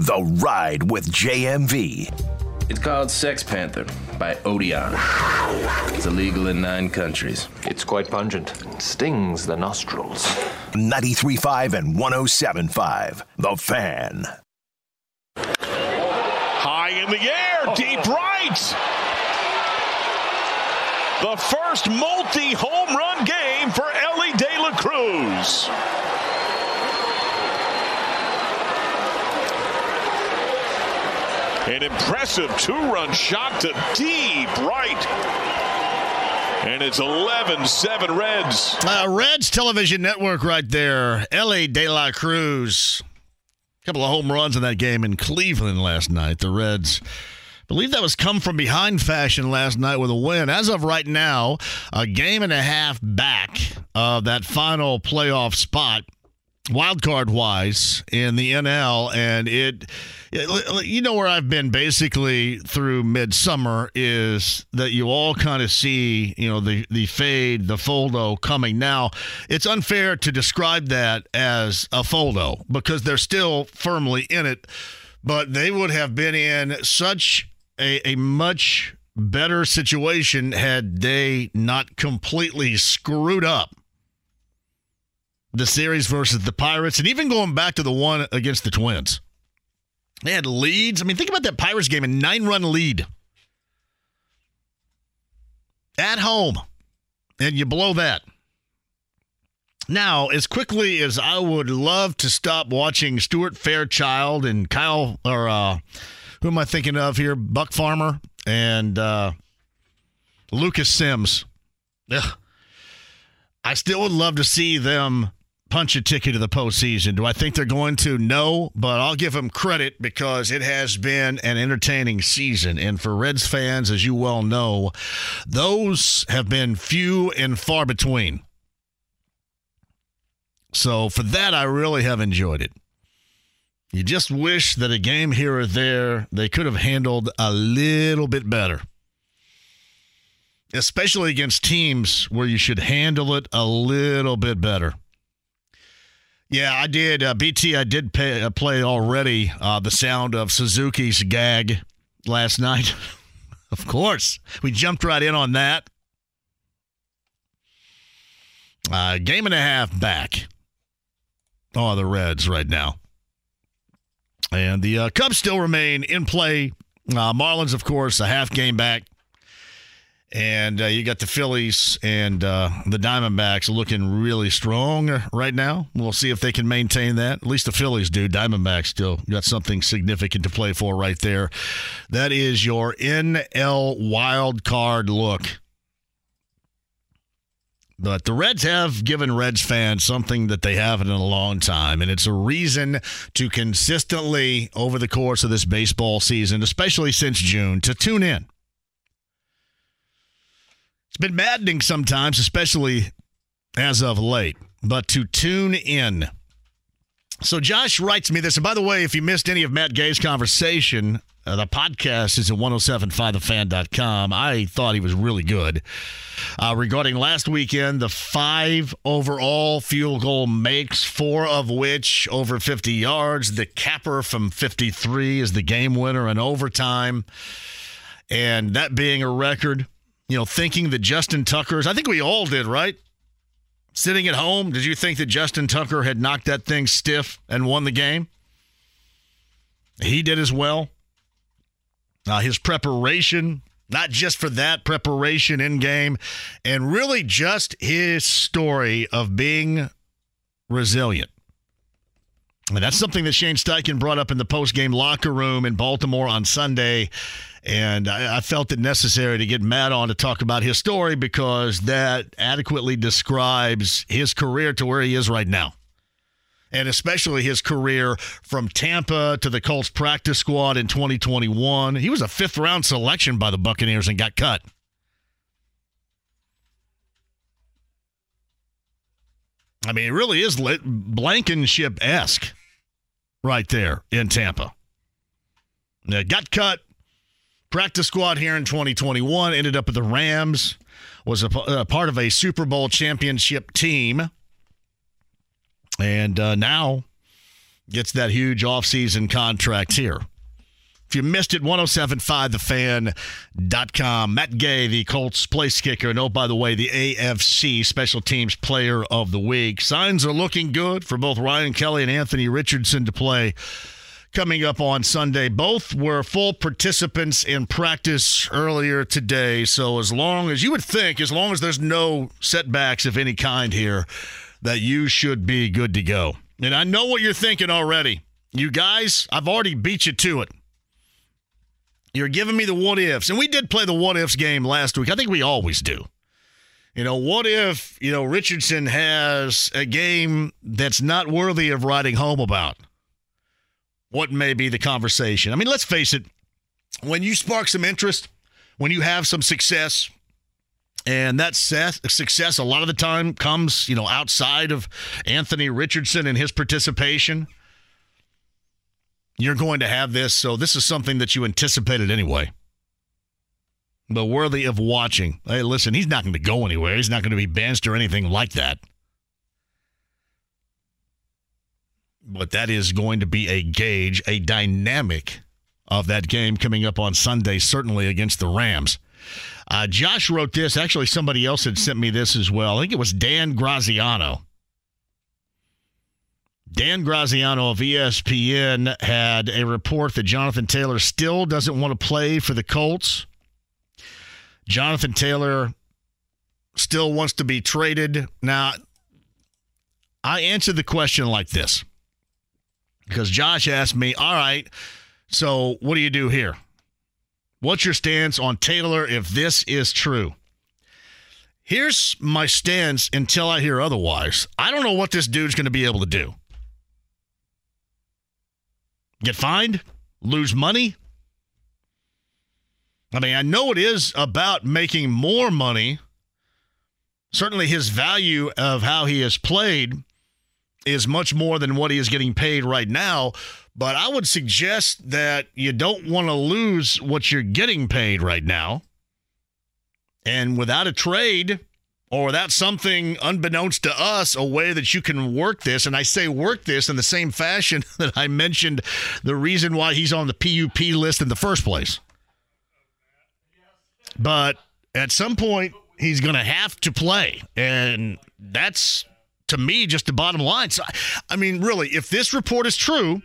The Ride with JMV. It's called Sex Panther by Odeon. It's illegal in nine countries. It's quite pungent. It stings the nostrils. 93.5 and 107.5. The Fan. High in the air, oh. deep right. The first multi home run game for Elly De La Cruz. An impressive two run shot to deep right. And it's 11 7 Reds. Uh, Reds television network right there. Elly De La Cruz. A couple of home runs in that game in Cleveland last night. The Reds believe that was come from behind fashion last night with a win. As of right now, a game and a half back of that final playoff spot, wild card wise, in the NL. And it, it- you know, where I've been basically through midsummer is that you all kind of see, you know, the, the fade, the foldo coming. Now, it's unfair to describe that as a foldo because they're still firmly in it but they would have been in such a, a much better situation had they not completely screwed up the series versus the Pirates, and even going back to the one against the Twins. They had leads. I mean, think about that Pirates game, a nine run lead at home, and you blow that. Now, as quickly as I would love to stop watching Stuart Fairchild and Kyle, or uh, who am I thinking of here? Buck Farmer and uh, Lucas Sims. Ugh. I still would love to see them punch a ticket to the postseason. Do I think they're going to? No, but I'll give them credit because it has been an entertaining season. And for Reds fans, as you well know, those have been few and far between. So for that, I really have enjoyed it. You just wish that a game here or there they could have handled a little bit better especially against teams where you should handle it a little bit better. Yeah, I did. Uh, BT, I did pay, uh, play already uh, the sound of Suzuki's gag last night. of course, we jumped right in on that. Uh, game and a half back. Oh, the Reds right now. And the uh, Cubs still remain in play. Uh, Marlins, of course, a half game back. And uh, you got the Phillies and uh, the Diamondbacks looking really strong right now. We'll see if they can maintain that. At least the Phillies do. Diamondbacks still got something significant to play for right there. That is your NL wild card look. But the Reds have given Reds fans something that they haven't in a long time, and it's a reason to consistently, over the course of this baseball season, especially since June, to tune in it's been maddening sometimes, especially as of late, but to tune in. So Josh writes me this. And by the way, if you missed any of Matt Gay's conversation, uh, the podcast is at 1075thefan.com. I thought he was really good. Uh, regarding last weekend, the five overall field goal makes, four of which over 50 yards. The capper from 53 is the game winner in overtime. And that being a record you know, thinking that Justin Tucker's, I think we all did, right? Sitting at home, did you think that Justin Tucker had knocked that thing stiff and won the game? He did as well. Uh, his preparation, not just for that preparation in game, and really just his story of being resilient. And that's something that Shane Steichen brought up in the post game locker room in Baltimore on Sunday. And I, I, felt it necessary to get Matt on to talk about his story because that adequately describes his career to where he is right now. And especially his career from Tampa to the Colts practice squad in 2021. He was a fifth round selection by the Buccaneers and got cut. I mean, it really is Blankenship esque right there in Tampa. Got cut, practice squad here in 2021, ended up at the Rams, was a, a part of a Super Bowl championship team, and uh, now gets that huge offseason contract here. If you missed it, 1075thefan.com. Matt Gay, the Colts place kicker. And oh, by the way, the AFC Special Teams Player of the Week. Signs are looking good for both Ryan Kelly and Anthony Richardson to play coming up on Sunday. Both were full participants in practice earlier today. So, as long as you would think, as long as there's no setbacks of any kind here, that you should be good to go. And I know what you're thinking already. You guys, I've already beat you to it. You're giving me the what ifs. And we did play the what ifs game last week. I think we always do. You know, what if, you know, Richardson has a game that's not worthy of writing home about? What may be the conversation. I mean, let's face it, when you spark some interest, when you have some success, and that success a lot of the time comes, you know, outside of Anthony Richardson and his participation. You're going to have this, so this is something that you anticipated anyway. But worthy of watching. Hey, listen, he's not going to go anywhere. He's not going to be benched or anything like that. But that is going to be a gauge, a dynamic of that game coming up on Sunday, certainly against the Rams. Uh, Josh wrote this. Actually, somebody else had sent me this as well. I think it was Dan Graziano. Dan Graziano of ESPN had a report that Jonathan Taylor still doesn't want to play for the Colts. Jonathan Taylor still wants to be traded. Now, I answered the question like this because Josh asked me, all right, so what do you do here? What's your stance on Taylor if this is true? Here's my stance until I hear otherwise. I don't know what this dude's going to be able to do. Get fined? Lose money? I mean, I know it is about making more money. Certainly, his value of how he has played is much more than what he is getting paid right now. But I would suggest that you don't want to lose what you're getting paid right now. And without a trade or without something unbeknownst to us, a way that you can work this, and I say work this in the same fashion that I mentioned the reason why he's on the PUP list in the first place. But at some point, he's going to have to play. And that's, to me, just the bottom line. So, I mean, really, if this report is true,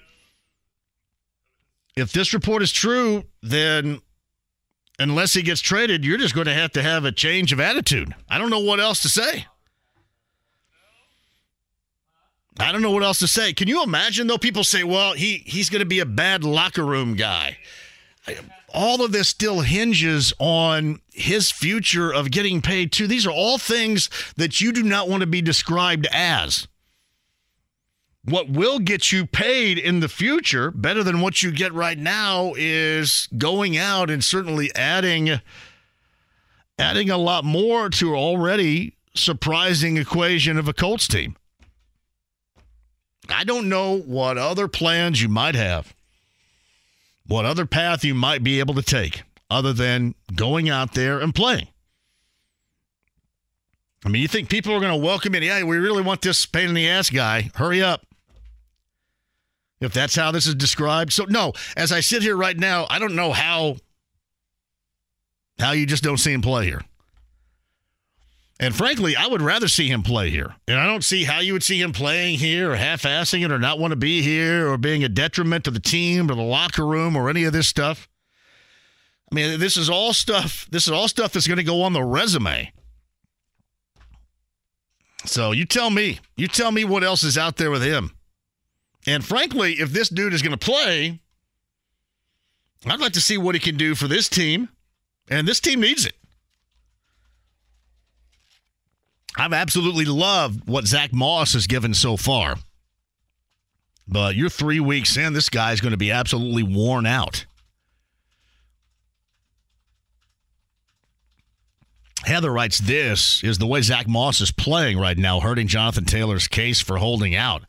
if this report is true, then unless he gets traded, you're just going to have to have a change of attitude. I don't know what else to say. I don't know what else to say. Can you imagine though? People say, "Well, he he's going to be a bad locker room guy." All of this still hinges on his future of getting paid too. These are all things that you do not want to be described as. What will get you paid in the future, better than what you get right now, is going out and certainly adding adding a lot more to already surprising equation of a Colts team. I don't know what other plans you might have, what other path you might be able to take other than going out there and playing. I mean, you think people are going to welcome in? Yeah, we really want this pain in the ass guy. Hurry up. If that's how this is described. So, no, as I sit here right now, I don't know how how you just don't see him play here. And frankly, I would rather see him play here. And I don't see how you would see him playing here or half assing it or not want to be here or being a detriment to the team or the locker room or any of this stuff. I mean, this is all stuff, this is all stuff that's going to go on the resume. So you tell me, you tell me what else is out there with him. And frankly, if this dude is going to play, I'd like to see what he can do for this team. And this team needs it. I've absolutely loved what Zach Moss has given so far. But you're three weeks in, this guy's going to be absolutely worn out. Heather writes this is the way Zach Moss is playing right now, hurting Jonathan Taylor's case for holding out.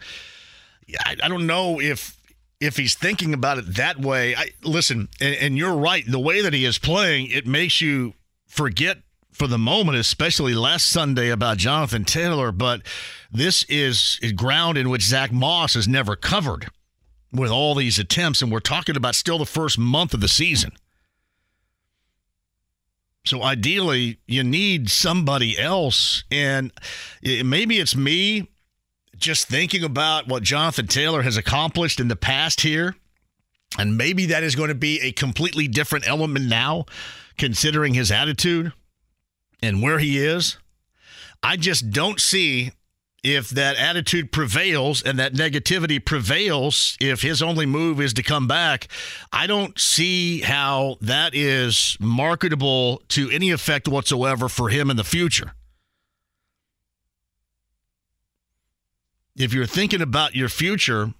I, I don't know if if he's thinking about it that way. I, listen, and, and you're right. The way that he is playing, it makes you forget for the moment, especially last Sunday about Jonathan Taylor. But this is ground in which Zach Moss has never covered with all these attempts, and we're talking about still the first month of the season. So ideally, you need somebody else, and maybe it's me just thinking about what Jonathan Taylor has accomplished in the past here, and maybe that is going to be a completely different element now, considering his attitude and where he is. I just don't see if that attitude prevails and that negativity prevails, if his only move is to come back, I don't see how that is marketable to any effect whatsoever for him in the future. if you're thinking about your future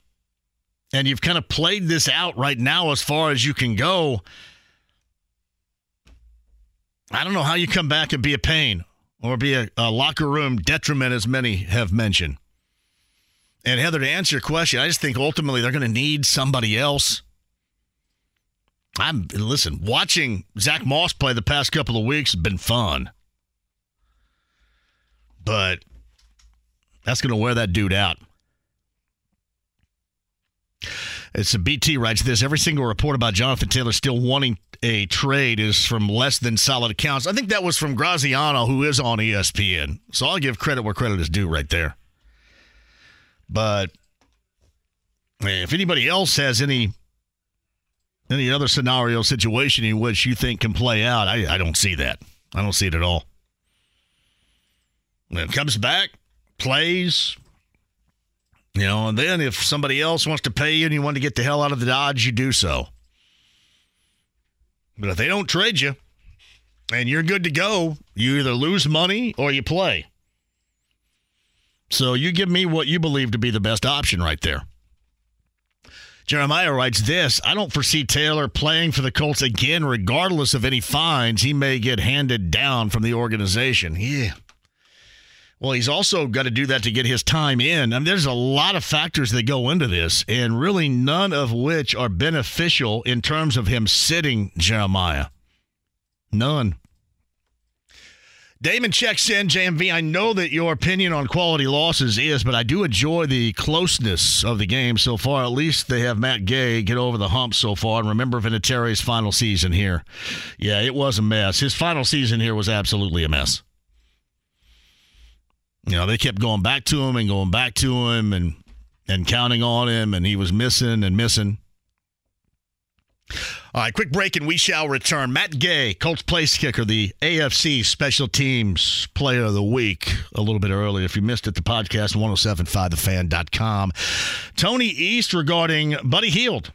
and you've kind of played this out right now as far as you can go, I don't know how you come back and be a pain or be a, a locker room detriment, as many have mentioned. And Heather, to answer your question, I just think ultimately they're going to need somebody else. I'm listen, watching Zach Moss play the past couple of weeks has been fun. But that's going to wear that dude out. It's a BT writes this. Every single report about Jonathan Taylor still wanting a trade is from less than solid accounts. I think that was from Graziano, who is on ESPN. So I'll give credit where credit is due right there. But if anybody else has any any other scenario situation in which you think can play out, I, I don't see that. I don't see it at all. When it comes back, plays. You know, and then if somebody else wants to pay you and you want to get the hell out of the Dodge, you do so. But if they don't trade you, and you're good to go. You either lose money or you play. So you give me what you believe to be the best option right there. Jeremiah writes this I don't foresee Taylor playing for the Colts again, regardless of any fines he may get handed down from the organization. Yeah. Well, he's also got to do that to get his time in. I mean, there's a lot of factors that go into this, and really none of which are beneficial in terms of him sitting Jeremiah. None. Damon checks in, JMV. I know that your opinion on quality losses is, but I do enjoy the closeness of the game so far. At least they have Matt Gay get over the hump so far. And remember Vinatieri's final season here. Yeah, it was a mess. His final season here was absolutely a mess. You know, they kept going back to him and going back to him and and counting on him, and he was missing and missing. All right, quick break and we shall return. Matt Gay, Colts place kicker, the AFC Special Teams Player of the Week, a little bit earlier. If you missed it, the podcast, 1075thefan.com. Tony East regarding Buddy Hield.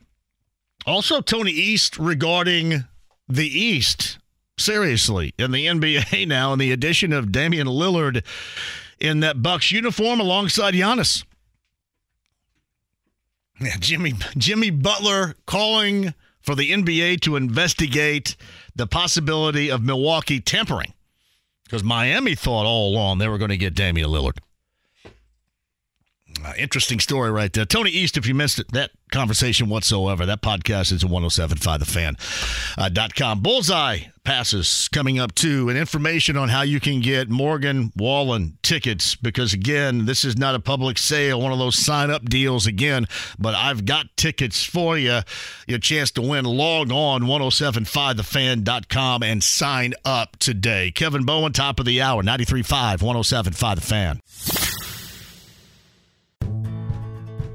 Also, Tony East regarding the East. Seriously, in the NBA now, and the addition of Damian Lillard in that Bucks uniform alongside Giannis. Yeah, Jimmy Jimmy Butler calling for the NBA to investigate the possibility of Milwaukee tempering because Miami thought all along they were going to get Damian Lillard. Uh, interesting story right there. Tony East, if you missed it, that conversation whatsoever, that podcast is at 1075thefan.com. Uh, Bullseye passes coming up too, and information on how you can get Morgan Wallen tickets because, again, this is not a public sale, one of those sign up deals again, but I've got tickets for you. Your chance to win. Log on 1075thefan.com and sign up today. Kevin Bowen, top of the hour, 93.5, 1075 The Fan.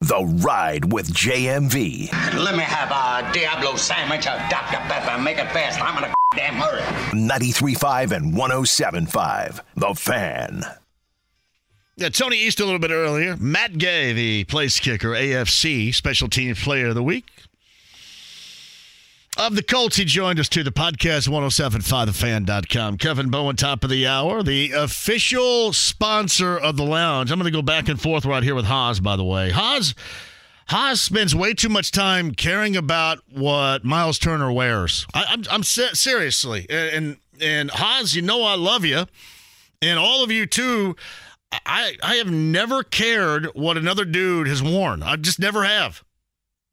The Ride with JMV. Let me have a Diablo sandwich, a Dr. Pepper, make it fast. I'm in a damn hurry. 93.5 and 107.5. The Fan. Yeah, Tony East a little bit earlier. Matt Gay, the place kicker, AFC Special Teams Player of the Week. Of the Colts, he joined us to the podcast 1075thefan.com. Kevin Bowen, top of the hour, the official sponsor of the lounge. I'm going to go back and forth right here with Haas, by the way. Haas, Haas spends way too much time caring about what Myles Turner wears. I, am I'm, I'm seriously. And, and Haas, you know I love you. And all of you too. I, I have never cared what another dude has worn. I just never have.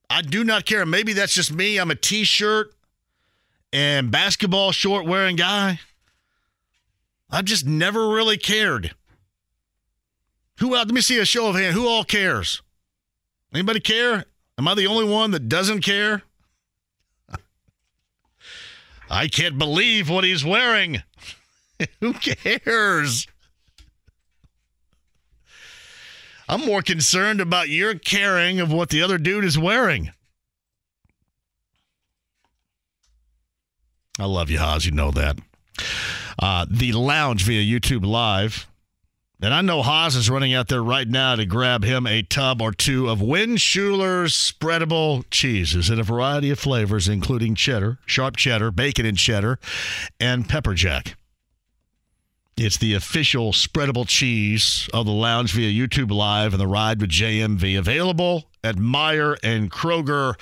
I do not care. Maybe that's just me. I'm a t-shirt and basketball short wearing guy. I've just never really cared. Who out? Let me see a show of hands. Who all cares? Anybody care? Am I the only one that doesn't care? I can't believe what he's wearing. Who cares? I'm more concerned about your caring of what the other dude is wearing. I love you, Haas. You know that. Uh, the lounge via YouTube Live. And I know Haas is running out there right now to grab him a tub or two of Win Schuler's spreadable cheeses in a variety of flavors, including cheddar, sharp cheddar, bacon and cheddar, and pepper jack. It's the official spreadable cheese of the lounge via YouTube Live and the ride with JMV. Available at Meijer and Kroger.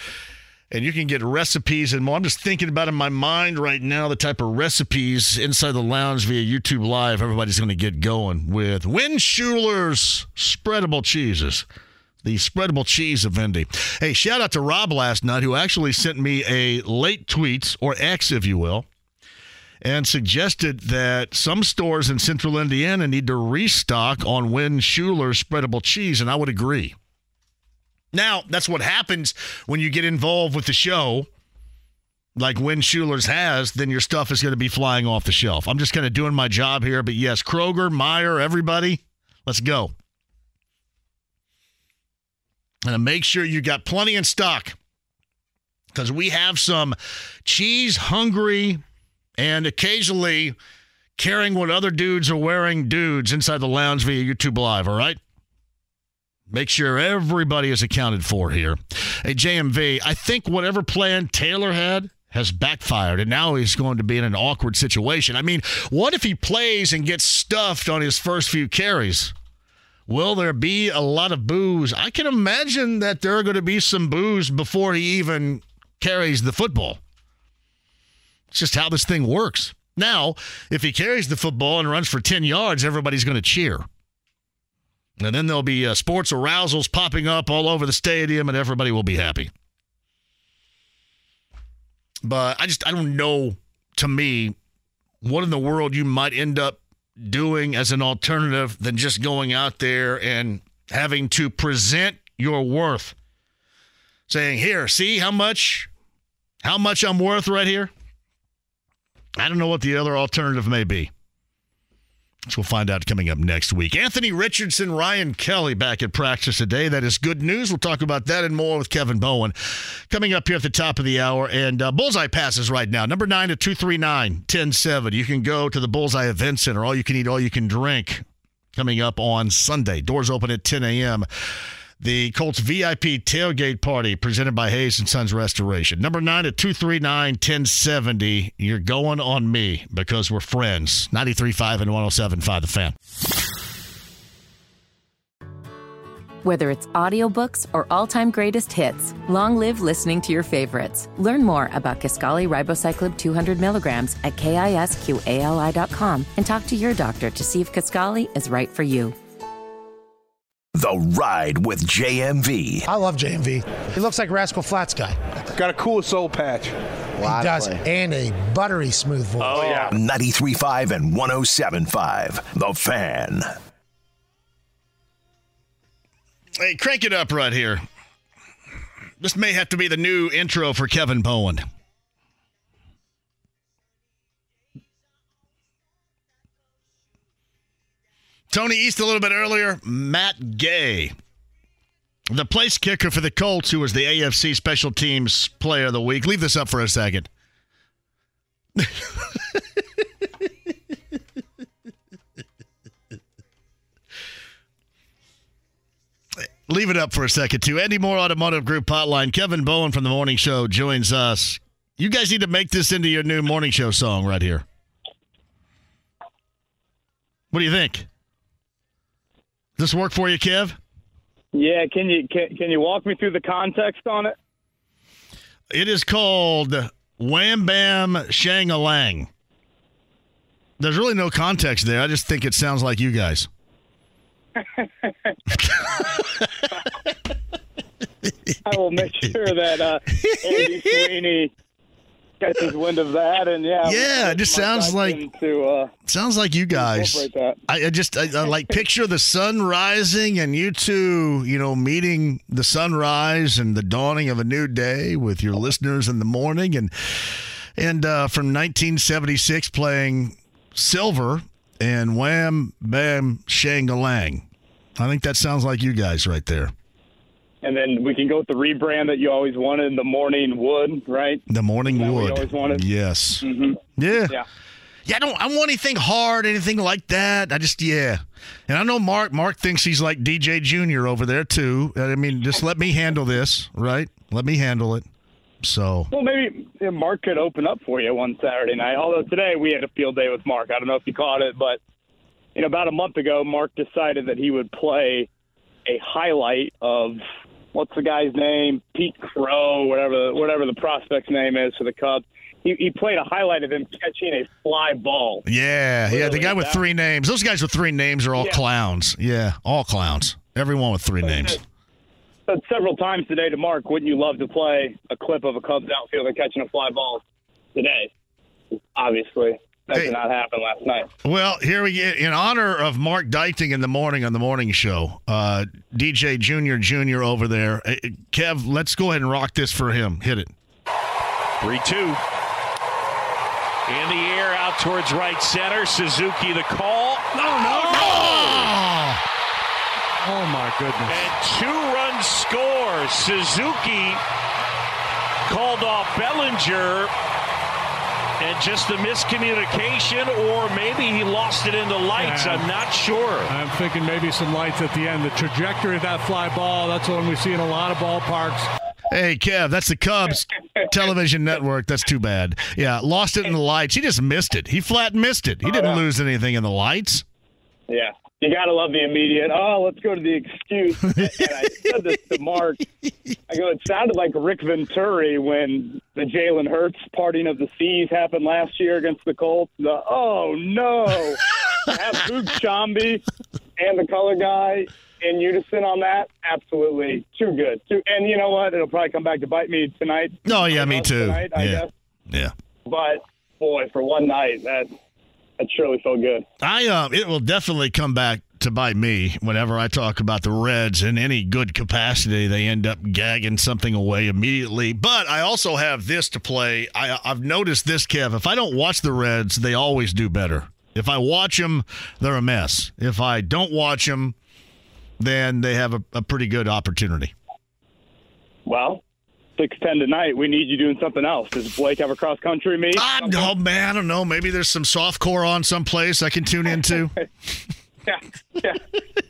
And you can get recipes and more. I'm just thinking about in my mind right now the type of recipes inside the lounge via YouTube Live. Everybody's going to get going with Win Schuler's spreadable cheeses the spreadable cheese of Indy. Hey, shout out to Rob last night who actually sent me a late tweet or X, if you will, and suggested that some stores in central Indiana need to restock on Win Schuler spreadable cheese, and I would agree. Now, that's what happens when you get involved with the show like Win Schuler's has, then your stuff is going to be flying off the shelf. I'm just kind of doing my job here, but yes, Kroger, Meijer, everybody, let's go. And make sure you got plenty in stock because we have some cheese hungry and occasionally caring what other dudes are wearing dudes inside the lounge via YouTube Live, all right? Make sure everybody is accounted for here. Hey, JMV, I think whatever plan Taylor had has backfired, and now he's going to be in an awkward situation. I mean, what if he plays and gets stuffed on his first few carries? Will there be a lot of boos? I can imagine that there are going to be some boos before he even carries the football. It's just how this thing works. Now, if he carries the football and runs for 10 yards, everybody's going to cheer. And then there'll be uh, sports arousals popping up all over the stadium, and everybody will be happy. But I just, I don't know to me what in the world you might end up doing as an alternative than just going out there and having to present your worth. Saying, here, see how much how much I'm worth right here? I don't know what the other alternative may be. So we'll find out coming up next week. Anthony Richardson, Ryan Kelly back at practice today. That is good news. We'll talk about that and more with Kevin Bowen coming up here at the top of the hour. And uh, Bullseye passes right now. Number 9 to 239 1070. You can go to the Bullseye Event Center. All you can eat, all you can drink. Coming up on Sunday. Doors open at 10 a.m the Colts VIP tailgate party presented by Hayes and Sons Restoration. Number nine at 239 1070. You're going on me because we're friends. 93.5 and 107.5 The Fan. Whether it's audiobooks or all-time greatest hits, long live listening to your favorites. Learn more about Kisqali Ribociclib 200 milligrams at kisqali.com and talk to your doctor to see if Kisqali is right for you. The Ride with JMV. I love JMV. He looks like Rascal Flatts guy. Got a cool soul patch. He does, and a buttery smooth voice. Oh, yeah. 93.5 and 107.5. The Fan. Hey, crank it up right here. This may have to be the new intro for Kevin Bowen. Tony East a little bit earlier. Matt Gay, the place kicker for the Colts, who was the AFC Special Teams Player of the Week. Leave this up for a second. Leave it up for a second, too. Andy Mohr Automotive Group Hotline. Kevin Bowen from the Morning Show joins us. You guys need to make this into your new Morning Show song right here. What do you think? Does this work for you, Kev? Yeah, can you can, can you walk me through the context on it? It is called Wham Bam Shang a Lang. There's really no context there. I just think it sounds like you guys. I will make sure that uh, Andy Sweeney catches wind of that, and yeah, Yeah, it just sounds like- into, uh, Sounds like you guys. I, I just I, I like picture the sun rising and you two, you know, meeting the sunrise and the dawning of a new day with your listeners in the morning and and uh, from 1976 playing Silver and Wham Bam Shangalang. I think that sounds like you guys right there. And then we can go with the rebrand that you always wanted, the Morning Wood, right? The Morning that Wood. always wanted? Yes. hmm Yeah. Yeah. Yeah, I don't I don't want anything hard, anything like that. I just yeah. And I know Mark Mark thinks he's like DJ Junior over there too. I mean, just let me handle this, right? Let me handle it. So Well, maybe Mark could open up for you one Saturday night. Although today we had a field day with Mark. I don't know if you caught it, but you know, about a month ago, Mark decided that he would play a highlight of what's the guy's name, Pete Crow, whatever whatever the prospect's name is for the Cubs. He, he played a highlight of him catching a fly ball. yeah, yeah, the guy with that- three names. Those guys with three names are all Yeah. clowns. Yeah, all clowns. Everyone with three names. Said several times today to Mark, wouldn't you love to play a clip of a Cubs outfielder catching a fly ball today? Obviously, that Hey. did not happen last night. Well, here we get in honor of Mark Deichting in the morning on the morning show. Uh, DJ Junior Junior over there. Uh, Kev, let's go ahead and rock this for him. Hit it. 3 2. In the air out towards right center. Suzuki the call. No, no, no. Oh, my goodness. And two runs score. Suzuki called off Bellinger. And just the miscommunication, or maybe he lost it in the lights. Yeah. I'm not sure. I'm thinking maybe some lights at the end. The trajectory of that fly ball, that's one we see in a lot of ballparks. Hey, Kev, that's the Cubs television network. That's too bad. Yeah, lost it in the lights. He just missed it. He flat missed it. He oh, didn't lose anything in the lights. Yeah. You got to love the immediate, oh, let's go to the excuse. and I said this to Mark. I go, it sounded like Rick Venturi when the Jalen Hurts parting of the seas happened last year against the Colts. The, oh, no. Have Boog Sciambi and the color guy in unison on that, absolutely too good. Too, and you know what? It'll probably come back to bite me tonight. Oh, yeah, me too. Tonight, I Yeah. guess. Yeah. But, boy, for one night, that, that surely felt good. I uh, it will definitely come back to bite me whenever I talk about the Reds in any good capacity. They end up gagging something away immediately. But I also have this to play. I, I've noticed this, Kev. If I don't watch the Reds, they always do better. If I watch them, they're a mess. If I don't watch them, then they have a, a pretty good opportunity. Well, six ten tonight. We need you doing something else. Does Blake have a cross country meet? I, oh man, I don't know. Maybe there's some soft core on someplace I can tune into. Yeah, yeah.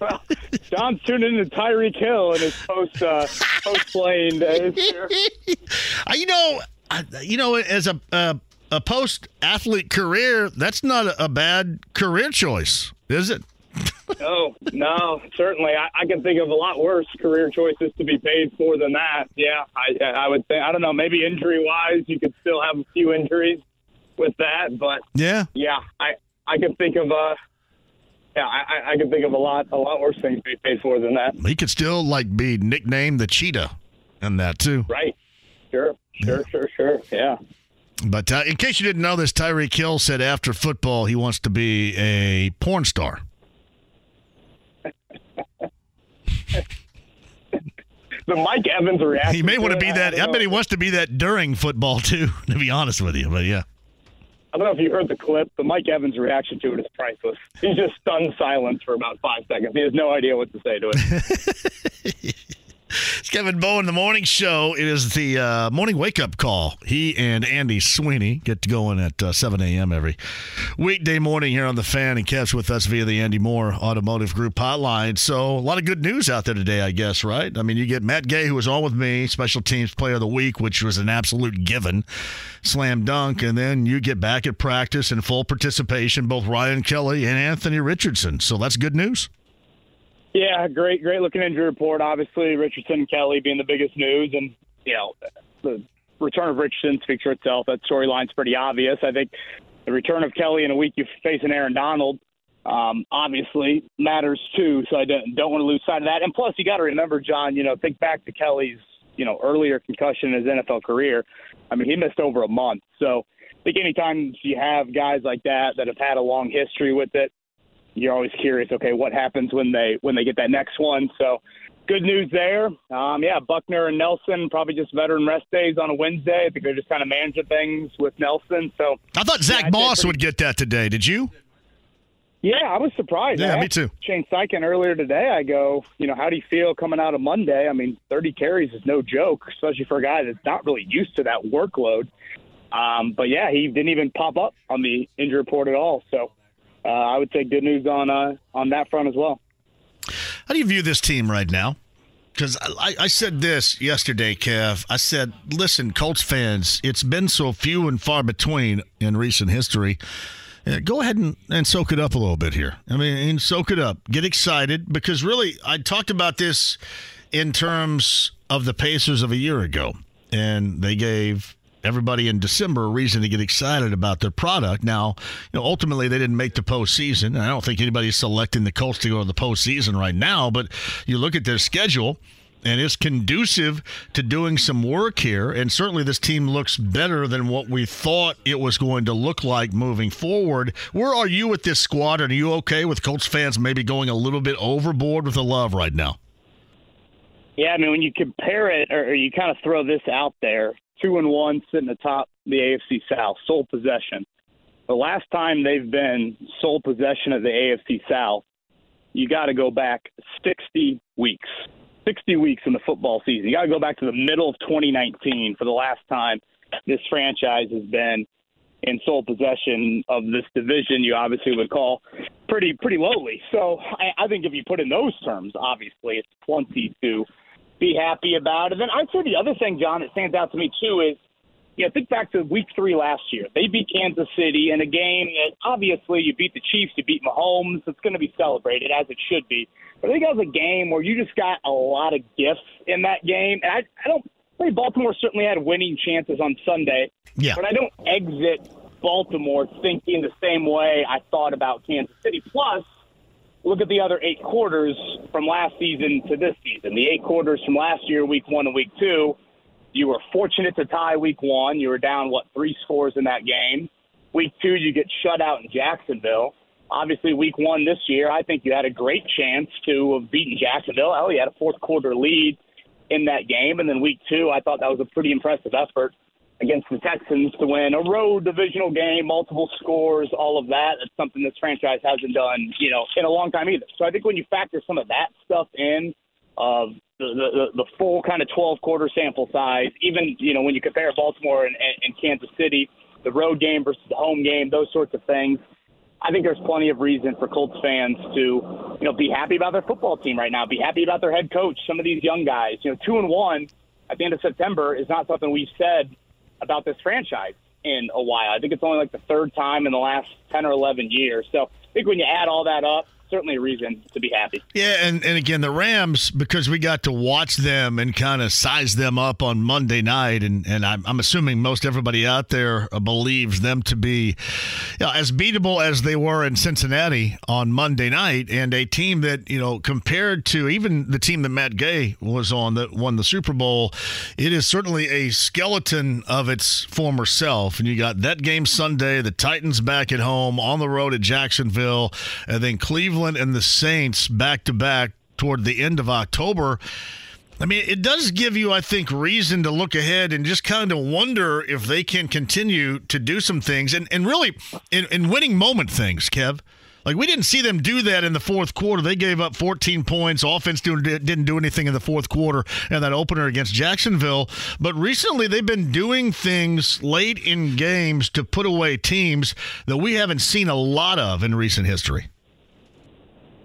Well, John's tuning into Tyreek Hill and his post uh, post playing days. You know, I- you know, as a a, a post athlete career, that's not a bad career choice, is it? No, no, certainly. I, I can think of a lot worse career choices to be paid for than that. Yeah, I, I would think. I don't know. Maybe injury wise, you could still have a few injuries with that, but Yeah. yeah, I I can think of uh, yeah, I, I- think of a lot a lot worse things to be paid for than that. He could still like be nicknamed the cheetah and that too. Right. Sure. Sure. Sure. Sure. Yeah. But uh, in case you didn't know this, Tyreek Hill said after football he wants to be a porn star. The Mike Evans reaction. He may want to be that. I I, bet he wants to be that during football too. To be honest with you, but yeah. I don't know if you heard the clip, but Mike Evans' reaction to it is priceless. He's just stunned silence for about five seconds. He has no idea what to say to it. It's Kevin Bowen the morning show. It is the uh, morning wake up call. He and Andy Sweeney get to going at uh, 7 a.m. every weekday morning here on the fan and catch with us via the Andy Mohr Automotive Group hotline. So, a lot of good news out there today, I guess, right? I mean, you get Matt Gay, who was on with me, special teams player of the week, which was an absolute given, slam dunk. And then you get back at practice in full participation, both Ryan Kelly and Anthony Richardson. So, that's good news. Yeah, great, great looking injury report. Obviously, Richardson and Kelly being the biggest news, and you know, the return of Richardson speaks for itself. That storyline's pretty obvious. I think the return of Kelly in a week you face an Aaron Donald. Um, obviously matters too, so I don't, don't want to lose sight of that. And plus, you got to remember, John. You know, think back to Kelly's, you know, earlier concussion in his NFL career. I mean, he missed over a month. So I think anytime you have guys like that that have had a long history with it, you're always curious. Okay, what happens when they when they get that next one? So good news there. Um, yeah, Buckner and Nelson probably just veteran rest days on a Wednesday. I think they're just kind of managing things with Nelson. So I thought Zach Yeah, Moss pretty- would get that today. Did you? Yeah, I was surprised. Yeah, me too. Shane Steichen earlier today. I go, you know, how do you feel coming out of Monday? I mean, 30 carries is no joke, especially for a guy that's not really used to that workload. Um, but yeah, he didn't even pop up on the injury report at all. So uh, I would say good news on uh, on that front as well. How do you view this team right now? Because I, I said this yesterday, Kev. I said, listen, Colts fans, it's been so few and far between in recent history. Go ahead and, and soak it up a little bit here. I mean, soak it up. Get excited because really, I talked about this in terms of the Pacers of a year ago, and they gave everybody in December a reason to get excited about their product. Now, you know, ultimately they didn't make the postseason. and I don't think anybody's selecting the Colts to go to the postseason right now, but you look at their schedule and it's conducive to doing some work here. And certainly this team looks better than what we thought it was going to look like moving forward. Where are you with this squad? Are you okay with Colts fans maybe going a little bit overboard with the love right now? Yeah, I mean, when you compare it, or you kind of throw this out there two and one, sitting atop the AFC South, sole possession. The last time they've been sole possession of the AFC South, you got to go back 60 weeks. 60 weeks in the football season. You got to go back to the middle of 2019 for the last time this franchise has been in sole possession of this division. You obviously would call pretty pretty lowly. So I, I think if you put in those terms, obviously it's plenty to be happy about. And then I'd say the other thing, John, that stands out to me too is yeah, think back to week three last year. They beat Kansas City in a game that obviously you beat the Chiefs, you beat Mahomes. It's going to be celebrated as it should be. But I think that was a game where you just got a lot of gifts in that game. And I, I don't say Baltimore certainly had winning chances on Sunday. Yeah. But I don't exit Baltimore thinking the same way I thought about Kansas City. Plus, look at the other eight quarters from last season to this season. The eight quarters from last year, week one and week two you were fortunate to tie week one. You were down, what, three scores in that game. Week two, you get shut out in Jacksonville. Obviously, week one this year, I think you had a great chance to have beaten Jacksonville. Hell, you had a fourth quarter lead in that game. And then week two, I thought that was a pretty impressive effort against the Texans to win a road divisional game, multiple scores, all of that. That's something this franchise hasn't done, you know, in a long time either. So I think when you factor some of that stuff in, of the, the, the full kind of 12 quarter sample size. Even, you know, when you compare Baltimore and, and Kansas City, the road game versus the home game, those sorts of things. I think there's plenty of reason for Colts fans to, you know, be happy about their football team right now, be happy about their head coach, some of these young guys. You know, two and one at the end of September is not something we've said about this franchise in a while. I think it's only like the third time in the last 10 or 11 years. So I think when you add all that up, certainly a reason to be happy. Yeah, and, and again, the Rams, because we got to watch them and kind of size them up on Monday night, and, and I'm, I'm assuming most everybody out there uh, believes them to be you know, as beatable as they were in Cincinnati on Monday night, and a team that, you know, compared to even the team that Matt Gay was on that won the Super Bowl, it is certainly a skeleton of its former self. And you got that game Sunday, the Titans back at home, on the road at Jacksonville, and then Cleveland and the Saints back to back toward the end of October. I mean, it does give you, I think, reason to look ahead and just kind of wonder if they can continue to do some things and, and really in, in winning moment things, Kev. Like, we didn't see them do that in the fourth quarter. They gave up 14 points. Offense didn't do anything in the fourth quarter and that opener against Jacksonville. But recently, they've been doing things late in games to put away teams that we haven't seen a lot of in recent history.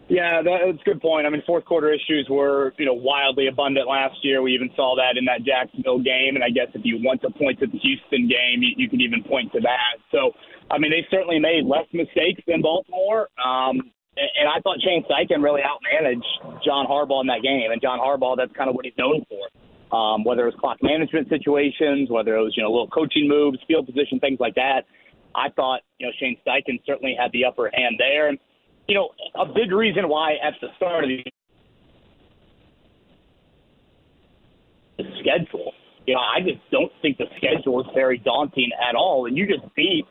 Yeah, that's a good point. I mean, fourth quarter issues were, you know, wildly abundant last year. We even saw that in that Jacksonville game, and I guess if you want to point to the Houston game, you, you can even point to that. So, I mean, they certainly made less mistakes than Baltimore. Um, and I thought Shane Steichen really outmanaged John Harbaugh in that game. And John Harbaugh, that's kind of what he's known for. Um, whether it was clock management situations, whether it was you know little coaching moves, field position, things like that. I thought you know Shane Steichen certainly had the upper hand there. And you know, a big reason why at the start of the schedule, you know, I just don't think the schedule is very daunting at all. And you just beat,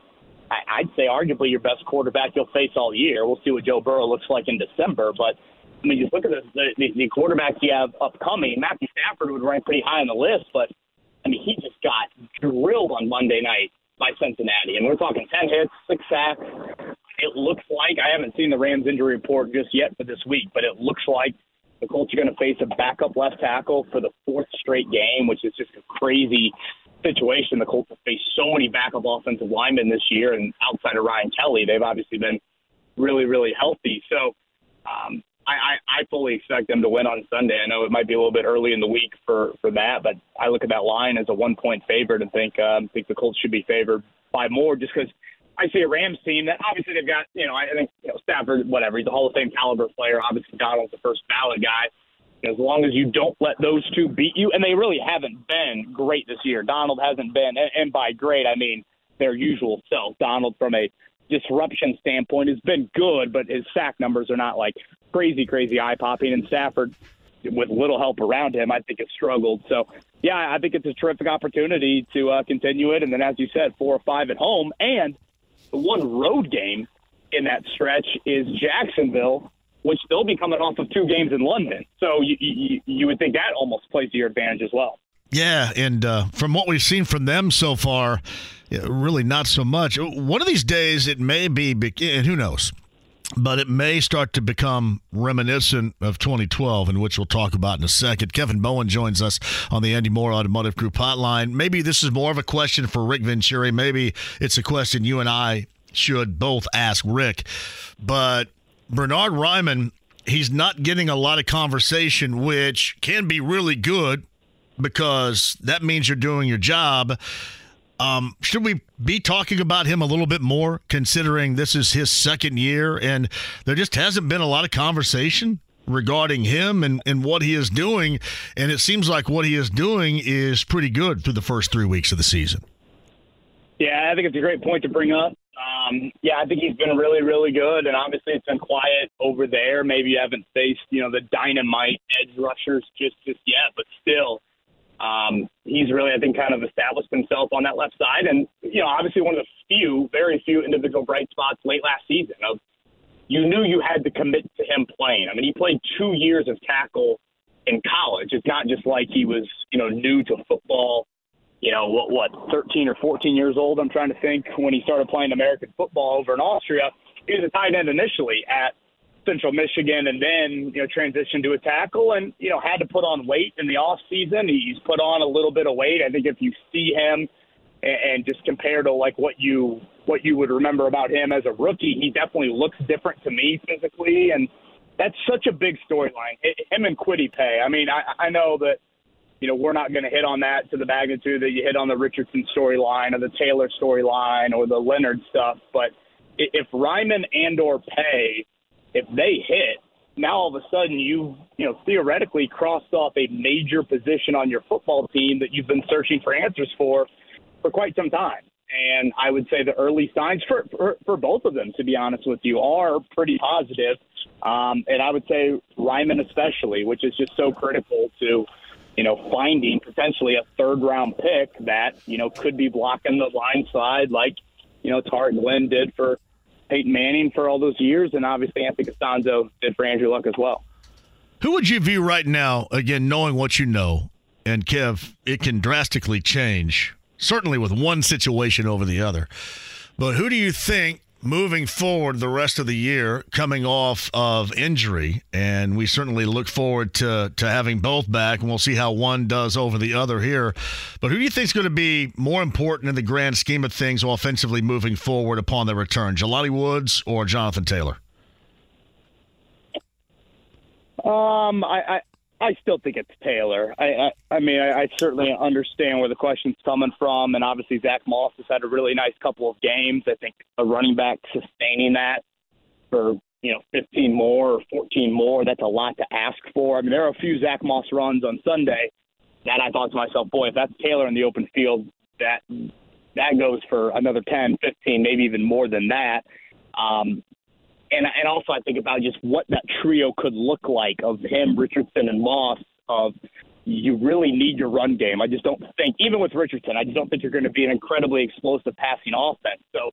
I'd say, arguably your best quarterback you'll face all year. We'll see what Joe Burrow looks like in December, but. I mean, just look at the, the, the quarterbacks you have upcoming. Matthew Stafford would rank pretty high on the list, but I mean, he just got drilled on Monday night by Cincinnati, and we're talking ten hits, six sacks, it looks like I haven't seen the Rams injury report just yet for this week, but it looks like the Colts are going to face a backup left tackle for the fourth straight game, which is just a crazy situation. The Colts have faced so many backup offensive linemen this year, and outside of Ryan Kelly, they've obviously been really, really healthy. So um, I, I, I fully expect them to win on Sunday. I know it might be a little bit early in the week for for that, but I look at that line as a one point favorite and think um, think the Colts should be favored by more just because I see a Rams team that obviously they've got, you know, I think you know, Stafford, whatever, he's a Hall of Fame caliber player. Obviously, Donald's the first ballot guy. As long as you don't let those two beat you, and they really haven't been great this year. Donald hasn't been, and, by great I mean their usual self. Donald, from a disruption standpoint, has been good, but his sack numbers are not like crazy, crazy eye popping. And Stafford, with little help around him, I think has struggled. So, yeah, I think it's a terrific opportunity to uh, continue it. And then, as you said, four or five at home, and the one road game in that stretch is Jacksonville, which they'll be coming off of two games in London. So you, you, you would think that almost plays to your advantage as well. Yeah, and uh, from what we've seen from them so far, really not so much. One of these days, it may be, and who knows, but it may start to become reminiscent of 2012, in which we'll talk about in a second. Kevin Bowen joins us on the Andy Mohr Automotive Group hotline. Maybe this is more of a question for Rick Venturi. Maybe it's a question you and I should both ask Rick. But Bernard Raimann, he's not getting a lot of conversation, which can be really good because that means you're doing your job. Um, should we be talking about him a little bit more, considering this is his second year and there just hasn't been a lot of conversation regarding him and, and what he is doing? And it seems like what he is doing is pretty good through the first three weeks of the season. Yeah, I think it's a great point to bring up. Um, yeah, I think he's been really, really good, and obviously it's been quiet over there. Maybe you haven't faced, you know, the dynamite edge rushers just just yet, but still, um, he's really, I think, kind of established himself on that left side, and you know, obviously one of the few, very few individual bright spots late last season. Of you knew you had to commit to him playing. I mean, he played two years of tackle in college. It's not just like he was, you know, new to football. You know, what, what, 13 or 14 years old? I'm trying to think when he started playing American football over in Austria. He was a tight end initially at Central Michigan and then, you know, transitioned to a tackle and, you know, had to put on weight in the off season. He's put on a little bit of weight. I think if you see him and, and just compare to like what you what you would remember about him as a rookie, he definitely looks different to me physically and that's such a big storyline. Him and Kwity Paye. I mean, I, I know that you know, we're not going to hit on that to the magnitude that you hit on the Richardson storyline or the Taylor storyline or the Leonard stuff. But if Raimann and or Paye if they hit, now all of a sudden you you know theoretically crossed off a major position on your football team that you've been searching for answers for for quite some time. And I would say the early signs for for, for both of them, to be honest with you, are pretty positive. Um, and I would say Raimann especially, which is just so critical to you know finding potentially a third round pick that you know could be blocking the line side like you know Tarik Glenn did for Peyton Manning for all those years, and obviously Anthony Castonzo did for Andrew Luck as well. Who would you view right now, again, knowing what you know, and Kev, it can drastically change, certainly with one situation over the other. But who do you think moving forward the rest of the year coming off of injury and we certainly look forward to to having both back and we'll see how one does over the other here. But who do you think is going to be more important in the grand scheme of things offensively moving forward upon their return Jelani Woods or Jonathan Taylor? Um I, I still think it's Taylor. I I, I mean, I, I certainly understand where the question's coming from, and obviously Zach Moss has had a really nice couple of games. I think a running back sustaining that for you know 15 more or 14 more, that's a lot to ask for. I mean, there are a few Zach Moss runs on Sunday that I thought to myself, boy, if that's Taylor in the open field, that that goes for another 10, 15, maybe even more than that. Um, and and also I think about just what that trio could look like of him, Richardson, and Moss. Of you really need your run game. I just don't think, even with Richardson, I just don't think you're going to be an incredibly explosive passing offense. So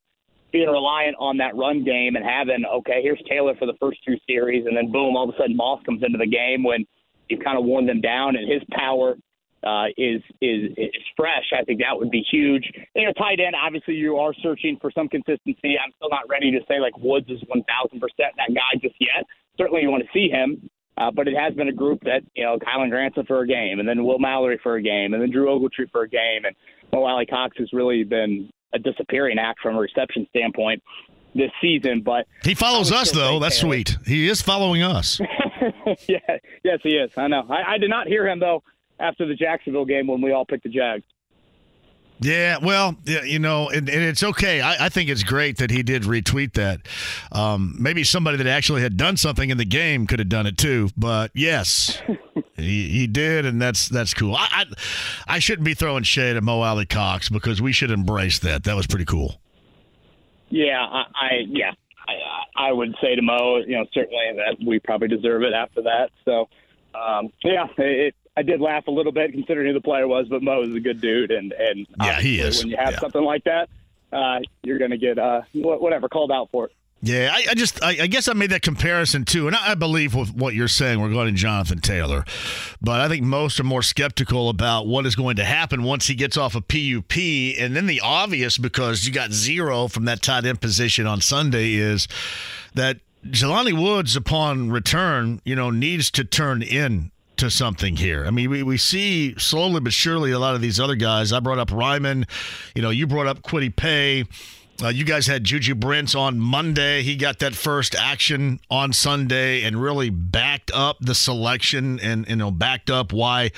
being reliant on that run game and having okay, here's Taylor for the first two series, and then boom, all of a sudden Moss comes into the game when you've kind of worn them down, and his power uh, is, is is fresh, I think that would be huge. You know, tight end, obviously you are searching for some consistency. I'm still not ready to say like Woods is 1,000 percent that guy just yet. Certainly, you want to see him, uh, but it has been a group that you know Kylen Granson for a game, and then Will Mallory for a game, and then Drew Ogletree for a game, and Mo Alie-Cox has really been a disappearing act from a reception standpoint this season. But he follows us though. That's Taylor. sweet. He is following us. yeah, yes, he is. I know. I, I did not hear him though after the Jacksonville game when we all picked the Jags. Yeah, well, you know, and, and it's okay. I, I, think it's great that he did retweet that. Um, maybe somebody that actually had done something in the game could have done it too. But yes, he, he did, and that's that's cool. I, I, I shouldn't be throwing shade at Mo Alie-Cox because we should embrace that. That was pretty cool. Yeah, I, I yeah, I, I would say to Mo, you know, certainly that we probably deserve it after that. So, um, yeah, it, I did laugh a little bit considering who the player was, but Mo is a good dude, and and yeah, he is. When you have yeah. something like that, uh, you're going to get uh, whatever called out for it. Yeah, I, I just, I, I, guess I made that comparison too, and I, I, believe with what you're saying regarding Jonathan Taylor, but I think most are more skeptical about what is going to happen once he gets off a of PUP, and then the obvious because you got zero from that tight end position on Sunday is that Jelani Woods, upon return, you know, needs to turn in to something here. I mean, we, we see slowly but surely a lot of these other guys. I brought up Raimann, you know, you brought up Kwity Paye. Uh, you guys had Juju Brents on Monday. He got that first action on Sunday and really backed up the selection and you know backed up why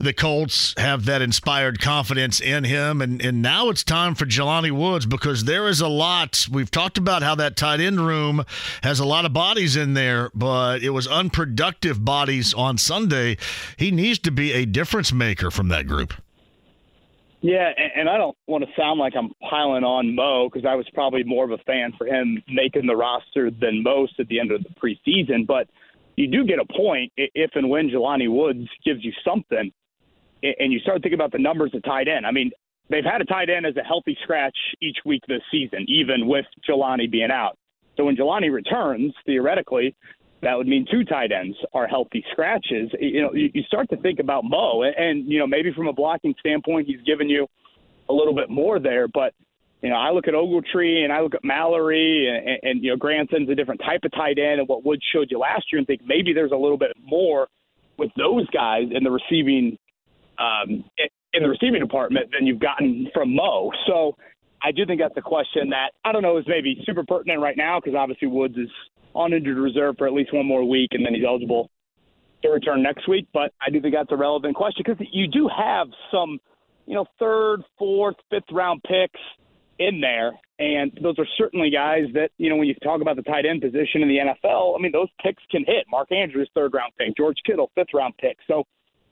the Colts have that inspired confidence in him. And and now it's time for Jelani Woods because there is a lot. We've talked about how that tight end room has a lot of bodies in there, but it was unproductive bodies on Sunday. He needs to be a difference maker from that group. Yeah, and, and I don't want to sound like I'm piling on Mo because I was probably more of a fan for him making the roster than most at the end of the preseason. But you do get a point if and when Jelani Woods gives you something, and you start thinking about the numbers of tight end. I mean, they've had a tight end as a healthy scratch each week this season, even with Jelani being out. So when Jelani returns, theoretically, that would mean two tight ends are healthy scratches. You know, you, start to think about Mo, and you know maybe from a blocking standpoint, he's given you a little bit more there. But you know, I look at Ogletree and I look at Mallory, and, and you know Granson's a different type of tight end, and what Wood showed you last year, and think maybe there's a little bit more with those guys in the receiving um, in the receiving department than you've gotten from Mo. So. I do think that's a question that I don't know is maybe super pertinent right now because obviously Woods is on injured reserve for at least one more week, and then he's eligible to return next week. But I do think that's a relevant question because you do have some, you know, third, fourth, fifth round picks in there, and those are certainly guys that you know when you talk about the tight end position in the NFL. I mean, those picks can hit. Mark Andrews, third round pick. George Kittle, fifth round pick. So,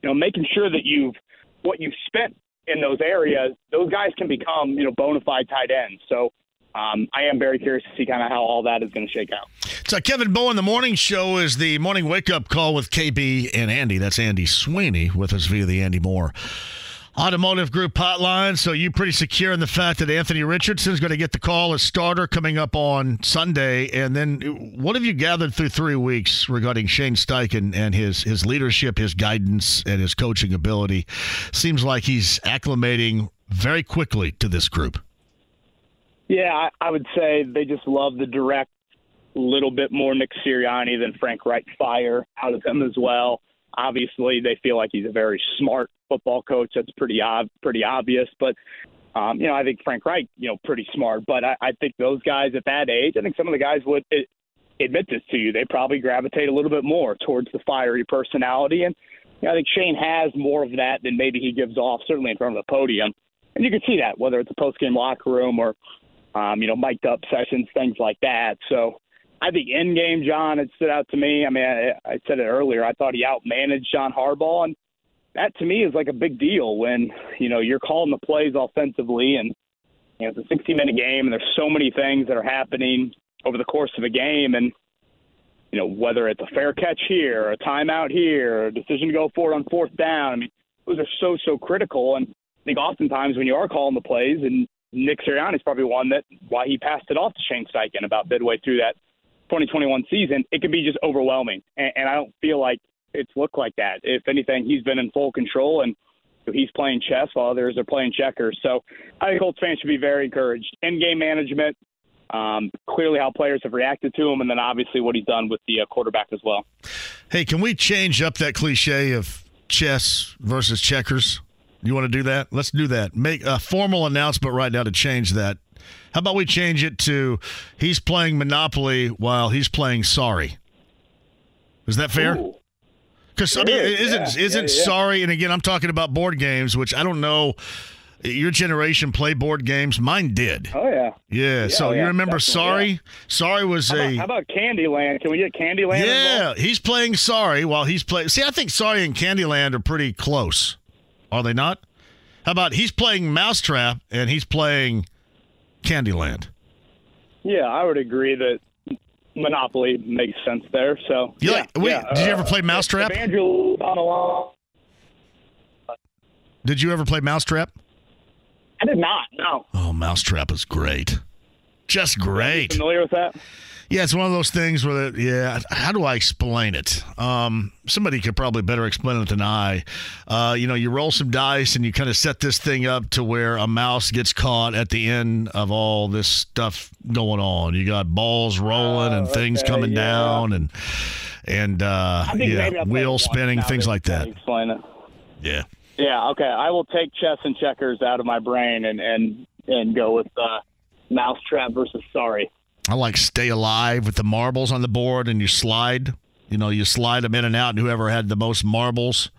you know, making sure that you've what you've spent in those areas, those guys can become you know bona fide tight ends. So um, I am very curious to see kind of how all that is going to shake out. So Kevin Bowen, the morning show is the morning wake up call with KB and Andy. That's Andy Sweeney with us via the Andy Mohr Automotive Group hotline. So you pretty secure in the fact that Anthony Richardson is going to get the call as starter coming up on Sunday. And then what have you gathered through three weeks regarding Shane Steichen and his his leadership, his guidance, and his coaching ability? Seems like he's acclimating very quickly to this group. Yeah, I, I would say they just love the direct, little bit more Nick Sirianni than Frank Reich fire out of him as well. Obviously, they feel like he's a very smart football coach. That's pretty ob- pretty obvious. But um, you know, I think Frank Reich, you know, pretty smart. But I, I think those guys at that age, I think some of the guys would it, admit this to you. They probably gravitate a little bit more towards the fiery personality, and you know, I think Shane has more of that than maybe he gives off, certainly in front of the podium. And you can see that whether it's a post game locker room or um, you know, mic'd up sessions, things like that. So I think in game, John, it stood out to me. I mean, I, I said it earlier. I thought he outmanaged John Harbaugh, and that to me is like a big deal when you know you're calling the plays offensively, and you know it's a 60 minute game, and there's so many things that are happening over the course of a game, and you know whether it's a fair catch here, or a timeout here, or a decision to go forward on fourth down. I mean, those are so so critical, and I think oftentimes when you are calling the plays and Nick Sirianni is probably one that why he passed it off to Shane Steichen about midway through that 2021 season. It can be just overwhelming, and, and I don't feel like it's looked like that. If anything, he's been in full control and he's playing chess while others are playing checkers. So I think Colts fans should be very encouraged. In game management, um, clearly how players have reacted to him, and then obviously what he's done with the uh, quarterback as well. Hey, can we change up that cliche of chess versus checkers? You want to do that? Let's do that. Make a formal announcement right now to change that. How about we change it to he's playing Monopoly while he's playing Sorry? Is that fair? Because I mean, isn't yeah, isn't yeah, yeah. Sorry? And again, I'm talking about board games, which I don't know. Your generation play board games. Mine did. Oh yeah. Yeah. so you remember Sorry? Sorry was how a. how about Candyland? Can we get Candyland? Yeah, involved? he's playing Sorry while he's playing. See, I think Sorry and Candyland are pretty close. Are they not? How about he's playing Mousetrap and he's playing Candyland? Yeah, I would agree that Monopoly makes sense there. So you yeah, like, wait, yeah. did you ever uh, play Mousetrap? If on the wall. Did you ever play Mousetrap? I did not. No. Oh, Mousetrap is great. Just great. Familiar with that? Yeah, it's one of those things where, the, yeah, how do I explain it? Um, somebody could probably better explain it than I. Uh, you know, you roll some dice and you kind of set this thing up to where a mouse gets caught at the end of all this stuff going on. You got balls rolling and things Oh, okay, coming yeah. down and and uh, I think maybe yeah, I'll play it wheel spinning, things like that. Explain it. Yeah. Yeah, okay. I will take chess and checkers out of my brain and and and go with uh, mousetrap versus sorry. I like stay alive with the marbles on the board and you slide. You know, you slide them in and out, and whoever had the most marbles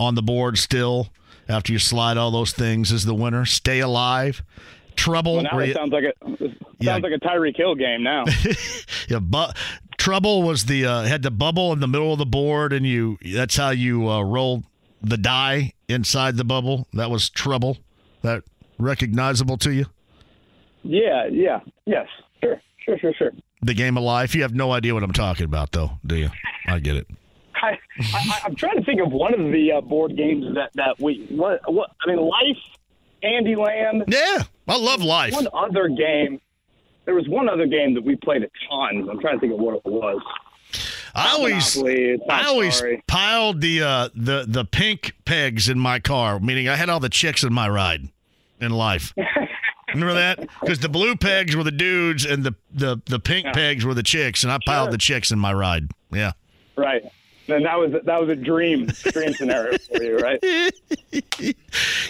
on the board still after you slide all those things is the winner. Stay alive. Trouble. Well, now it you- sounds like a it sounds Yeah. like a Tyreek Hill game now. yeah, but trouble was the uh, had the bubble in the middle of the board, and you that's how you uh, roll the die inside the bubble. That was trouble. That recognizable to you? yeah, yeah, yes, sure, sure, sure, sure. The game of life. You have no idea what I'm talking about, though, do you? I get it. I, I, I'm trying to think of one of the uh, board games that that we what what I mean, Life, Andyland. Yeah, I love Life. One other game. There was one other game that we played a ton. I'm trying to think of what it was. I always, Monopoly, it's not I always sorry. piled the uh, the the pink pegs in my car, meaning I had all the chicks in my ride in life. Remember that? Because the blue pegs were the dudes, and the the the pink pegs were the chicks, and I piled the chicks in my ride. Yeah. Right. And that was that was a dream dream scenario for you, right?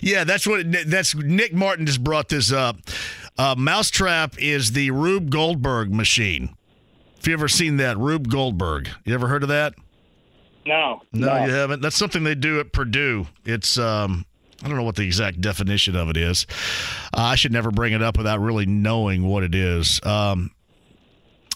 Yeah, that's what. That's Nick Martin just brought this up. Uh, Mousetrap is the Rube Goldberg machine. If you ever seen that, Rube Goldberg. You ever heard of that? No. No, you haven't. That's something they do at Purdue. It's um, I don't know what the exact definition of it is. Uh, I should never bring it up without really knowing what it is. Um,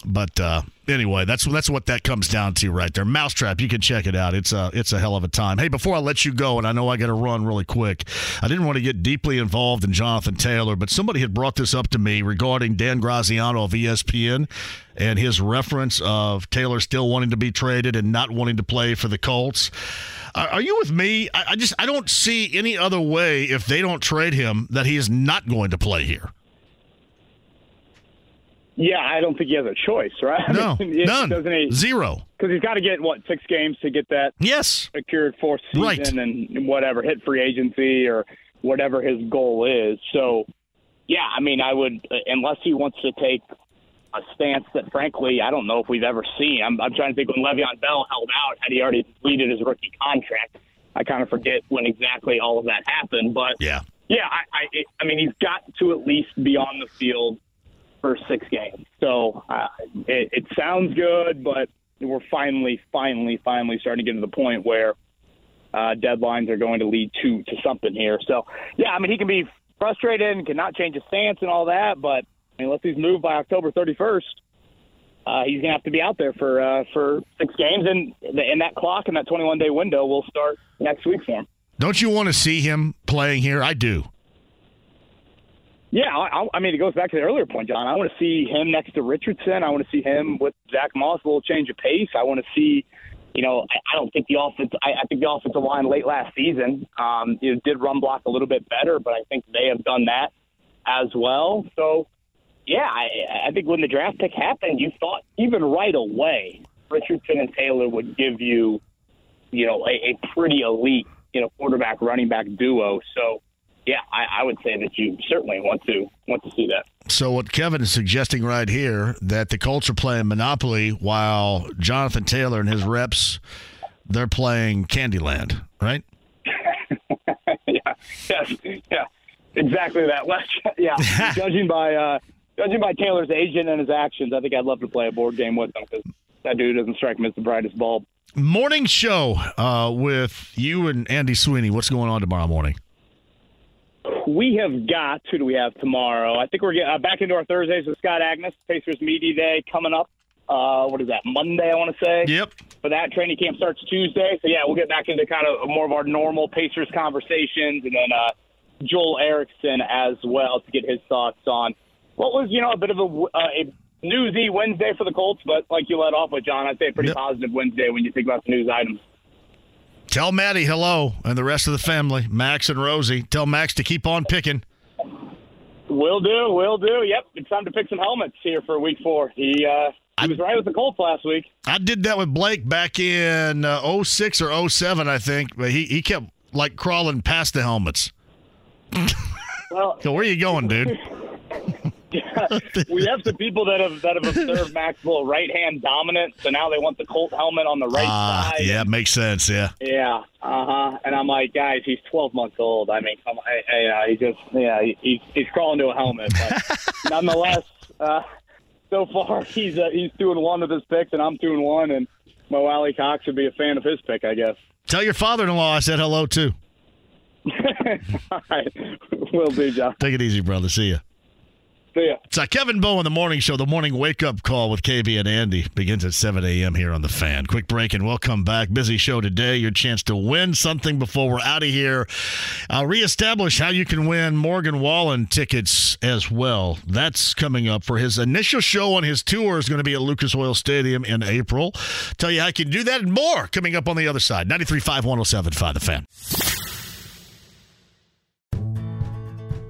but uh, anyway, that's that's what that comes down to right there. Mousetrap, you can check it out. It's a it's a hell of a time. Hey, before I let you go, and I know I got to run really quick. I didn't want to get deeply involved in Jonathan Taylor, but somebody had brought this up to me regarding Dan Graziano of ESPN and his reference of Taylor still wanting to be traded and not wanting to play for the Colts. Are are you with me? I I just I don't see any other way if they don't trade him that he is not going to play here. Yeah, I don't think he has a choice, right? I No, mean, none. Doesn't he? Zero. Because he's got to get what six games to get that yes secured fourth season Right. and whatever hit free agency or whatever his goal is. So, yeah, I mean, I would uh, unless he wants to take a stance that, frankly, I don't know if we've ever seen. I'm, I'm trying to think when Le'Veon Bell held out, had he already completed his rookie contract? I kind of forget when exactly all of that happened, but yeah, yeah, I, I, it, I mean, he's got to at least be on the field for six games. So uh, it, it sounds good, but we're finally, finally, finally starting to get to the point where uh, deadlines are going to lead to to something here. So yeah, I mean, he can be frustrated and cannot change his stance and all that, but unless he's moved by October 31st. Uh, he's gonna have to be out there for uh, for six games, and and that clock and that 21 day window will start next week for him. Don't you want to see him playing here? I do. Yeah, I, I- I mean, it goes back to the earlier point, John. I want to see him next to Richardson. I want to see him with Zach Moss, a little change of pace. I want to see, you know, I, I don't think the offense. I, I think the offensive line late last season, um, you know, did run block a little bit better, but I think they have done that as well. So, yeah, I, I think when the draft pick happened, you thought even right away Richardson and Taylor would give you, you know, a, a pretty elite, you know, quarterback running back duo. So yeah, I, I would say that you certainly want to want to see that. So what Kevin is suggesting right here that the Colts are playing Monopoly while Jonathan Taylor and his reps they're playing Candyland, right? yeah, yes, yeah, exactly that. Yeah, judging by uh, judging by Taylor's agent and his actions, I think I'd love to play a board game with him because that dude doesn't strike me as the brightest bulb. Morning show uh, with you and Andy Sweeney. What's going on tomorrow morning? We have got who do we have tomorrow? I think we're getting uh, back into our Thursdays with Scott Agness, Pacers Media Day coming up. Uh, what is that? Monday, I want to say. Yep. For that training camp starts Tuesday, so yeah, we'll get back into kind of more of our normal Pacers conversations, and then uh, Joel Erickson as well to get his thoughts on what was you know a bit of a, uh, a newsy Wednesday for the Colts, but like you led off with John, I'd say a pretty positive Wednesday when you think about the news items. Tell Maddie hello and the rest of the family, Max and Rosie. Tell Max to keep on picking. Will do, will do. Yep, it's time to pick some helmets here for week four. He uh, he was right with the Colts last week. I did that with Blake back in uh, 06 or 07, I think, but he, he kept like crawling past the helmets. Well, So where are you going, dude? we have some people that have that have observed Maxwell right hand dominant, so now they want the Colt helmet on the right Ah, side. yeah, makes sense. Yeah. Yeah, uh huh. And I'm like, guys, he's 12 months old. I mean, come on, I, I, uh, he just, yeah, he, he's he's crawling to a helmet. But nonetheless, uh, so far he's uh, he's two and one with his picks, and I'm two and one. And Mo Alie-Cox should be a fan of his pick, I guess. Tell your father-in-law I said hello too. All right, will do, John. Take it easy, brother. See ya. See ya. It's uh, Kevin Bowen the morning show. The morning wake up call with KB and Andy begins at 7 a.m. here on the fan. Quick break and we'll come back. Busy show today. Your chance to win something before we're out of here. I'll reestablish how you can win Morgan Wallen tickets as well. That's coming up for his initial show on his tour is going to be at Lucas Oil Stadium in April. Tell you how you can do that and more coming up on the other side. 93.5, 107.5 The Fan.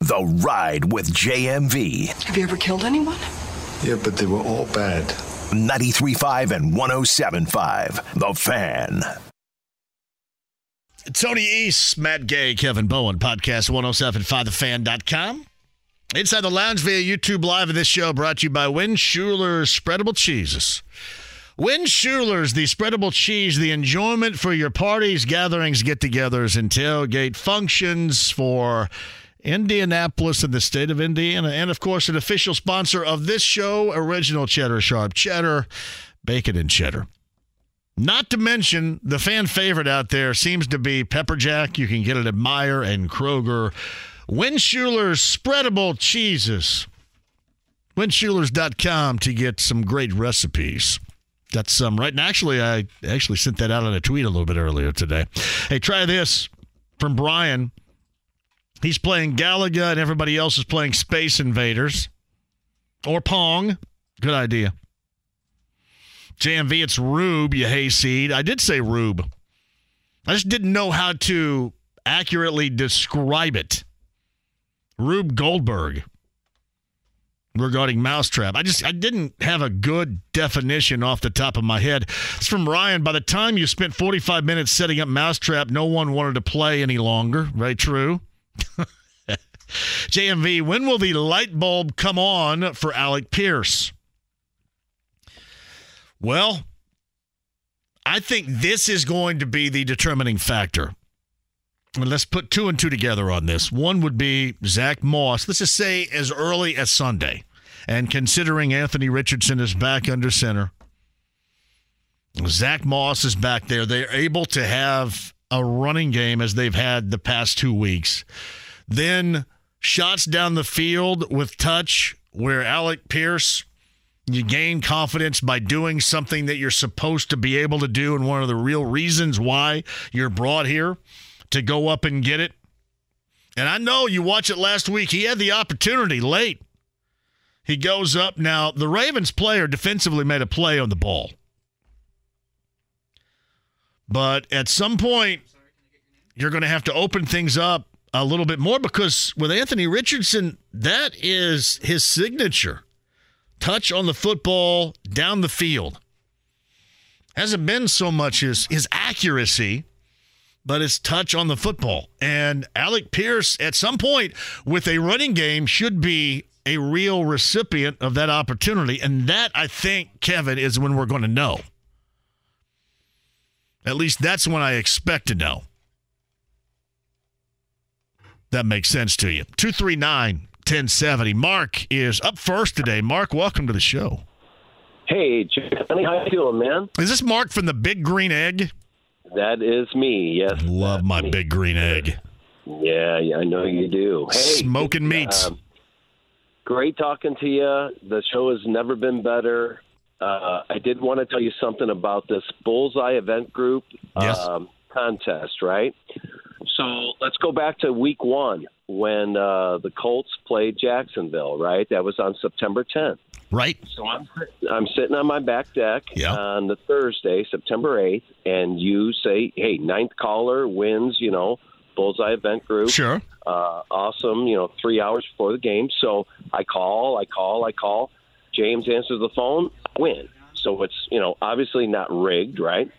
The Ride with JMV. Have you ever killed anyone? Yeah, but they were all bad. 93.5 and 107.5. The Fan. Tony East, Matt Gay, Kevin Bowen, podcast 1075thefan.com. Inside the lounge via YouTube Live of this show brought to you by Win Schuler's Spreadable Cheeses. Win Schuler's, the spreadable cheese, the enjoyment for your parties, gatherings, get togethers, and tailgate functions for Indianapolis and the state of Indiana. And of course, an official sponsor of this show, Original Cheddar Sharp Cheddar, Bacon and Cheddar. Not to mention, the fan favorite out there seems to be Pepper Jack. You can get it at Meijer and Kroger. Win Schuler's spreadable cheeses. Winschulers.com to get some great recipes. Got some right. And actually, I actually sent that out on a tweet a little bit earlier today. Hey, try this from Brian. He's playing Galaga and everybody else is playing Space Invaders or Pong. Good idea. JMV, it's Rube, you hayseed. I did say Rube. I just didn't know how to accurately describe it. Rube Goldberg regarding Mousetrap. I just I didn't have a good definition off the top of my head. It's from Ryan. By the time you spent 45 minutes setting up Mousetrap, no one wanted to play any longer. Very true. JMV, when will the light bulb come on for Alec Pierce? Well, I think this is going to be the determining factor. And let's put two and two together on this. One would be Zach Moss. Let's just say as early as Sunday. And considering Anthony Richardson is back under center, Zach Moss is back there. They're able to have a running game as they've had the past two weeks. Then shots down the field with touch where Alec Pierce you gain confidence by doing something that you're supposed to be able to do, and one of the real reasons why you're brought here to go up and get it. And I know you watch it last week. He had the opportunity late. He goes up. Now, the Ravens player defensively made a play on the ball. But at some point, you're going to have to open things up a little bit more because with Anthony Richardson, that is his signature touch on the football down the field. Hasn't been so much his, his accuracy, but his touch on the football. And Alec Pierce, at some point with a running game, should be a real recipient of that opportunity. And that, I think, Kevin, is when we're going to know. At least that's when I expect to know. That makes sense to you. 239 1070. Mark is up first today. Mark, welcome to the show. Hey, Johnny, how you doing, man? Is this Mark from the Big Green Egg? That is me. Yes. Love my me. Big Green Egg. Yeah, yeah, I know you do. Hey, smoking meats. Um, great talking to you. The show has never been better. Uh, I did want to tell you something about this Bullseye Event Group Yes. um, contest, right? So let's go back to week one when uh, the Colts played Jacksonville, right? That was on September 10th. Right. So I'm I'm sitting on my back deck on the Thursday, September 8th, and you say, "Hey, ninth caller wins," you know, Bullseye Event Group. Sure. Uh, awesome, you know, three hours before the game. So I call, I call, I call. James answers the phone, win. So it's you know obviously not rigged, right?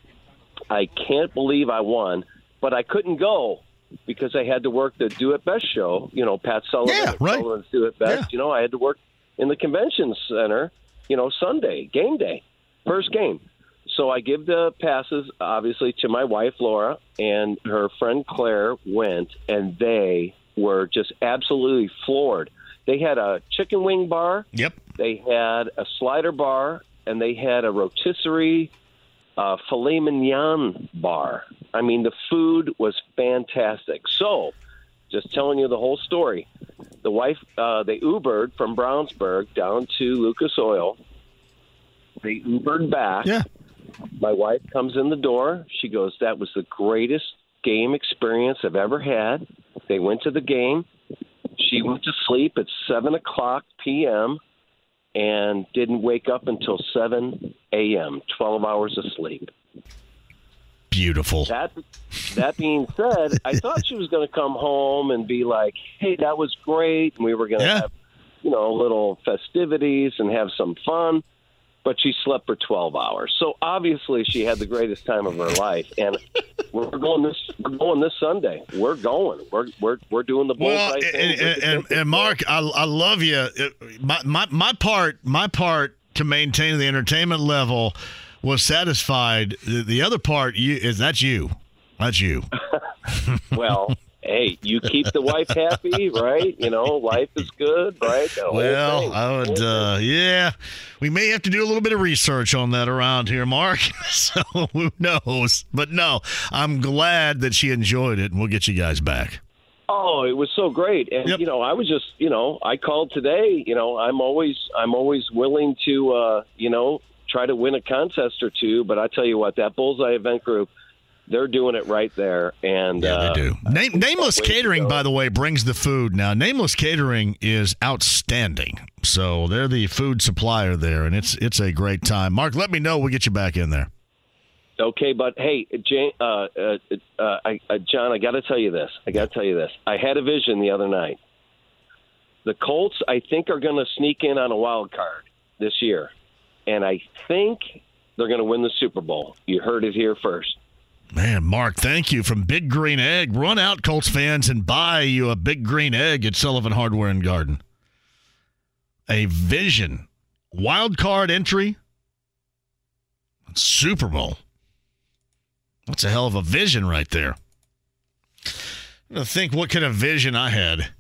I can't believe I won, but I couldn't go because I had to work the Do It Best show. You know, Pat Sullivan, Yeah, right. Sullivan's Do It Best. You know, I had to work in the convention center. You know, Sunday game day, first game. So I give the passes obviously to my wife Laura and her friend Claire went, and they were just absolutely floored. They had a chicken wing bar. Yep. They had a slider bar, and they had a rotisserie uh, filet mignon bar. I mean, the food was fantastic. So, just telling you the whole story. The wife, uh, they Ubered from Brownsburg down to Lucas Oil. They Ubered back. Yeah. My wife comes in the door. She goes, "That was the greatest game experience I've ever had." They went to the game. She went to sleep at seven o'clock p.m. and didn't wake up until seven a.m. Twelve hours of sleep. Beautiful. That that being said, I thought she was going to come home and be like, "Hey, that was great," and we were going to have, you know, little festivities and have some fun. But she slept for twelve hours, so obviously she had the greatest time of her life. And we're going this we're going this Sunday. We're going. We're we're we're doing the Well, and, and, and, and Mark, I, I love you. My, my my part my part to maintain the entertainment level was satisfied. The, the other part you is that's you. That's you. well, hey, you keep the wife happy, right? You know, life is good, right? Well. I would, uh, yeah. We may have to do a little bit of research on that around here, Mark. so who knows? But no, I'm glad that she enjoyed it, and we'll get you guys back. Oh, it was so great, and you know, I was just, you know, I called today. You know, I'm always, I'm always willing to, uh, you know, try to win a contest or two. But I tell you what, that Bullseye Event Group, they're doing it right there, and Yeah, uh, they do. Name, Nameless Catering, by the way, brings the food. Now, Nameless Catering is outstanding. So they're the food supplier there, and it's it's a great time. Mark, let me know. We'll get you back in there. Okay, but hey, Jane, uh, uh, uh, I, uh, John, I got to tell you this. I got to tell you this. I had a vision the other night. The Colts, I think, are going to sneak in on a wild card this year, and I think they're going to win the Super Bowl. You heard it here first. Man, Mark, thank you from Big Green Egg. Run out, Colts fans, and buy you a Big Green Egg at Sullivan Hardware and Garden. A vision, wild card entry, Super Bowl. That's a hell of a vision right there. I'm think what kind of vision I had.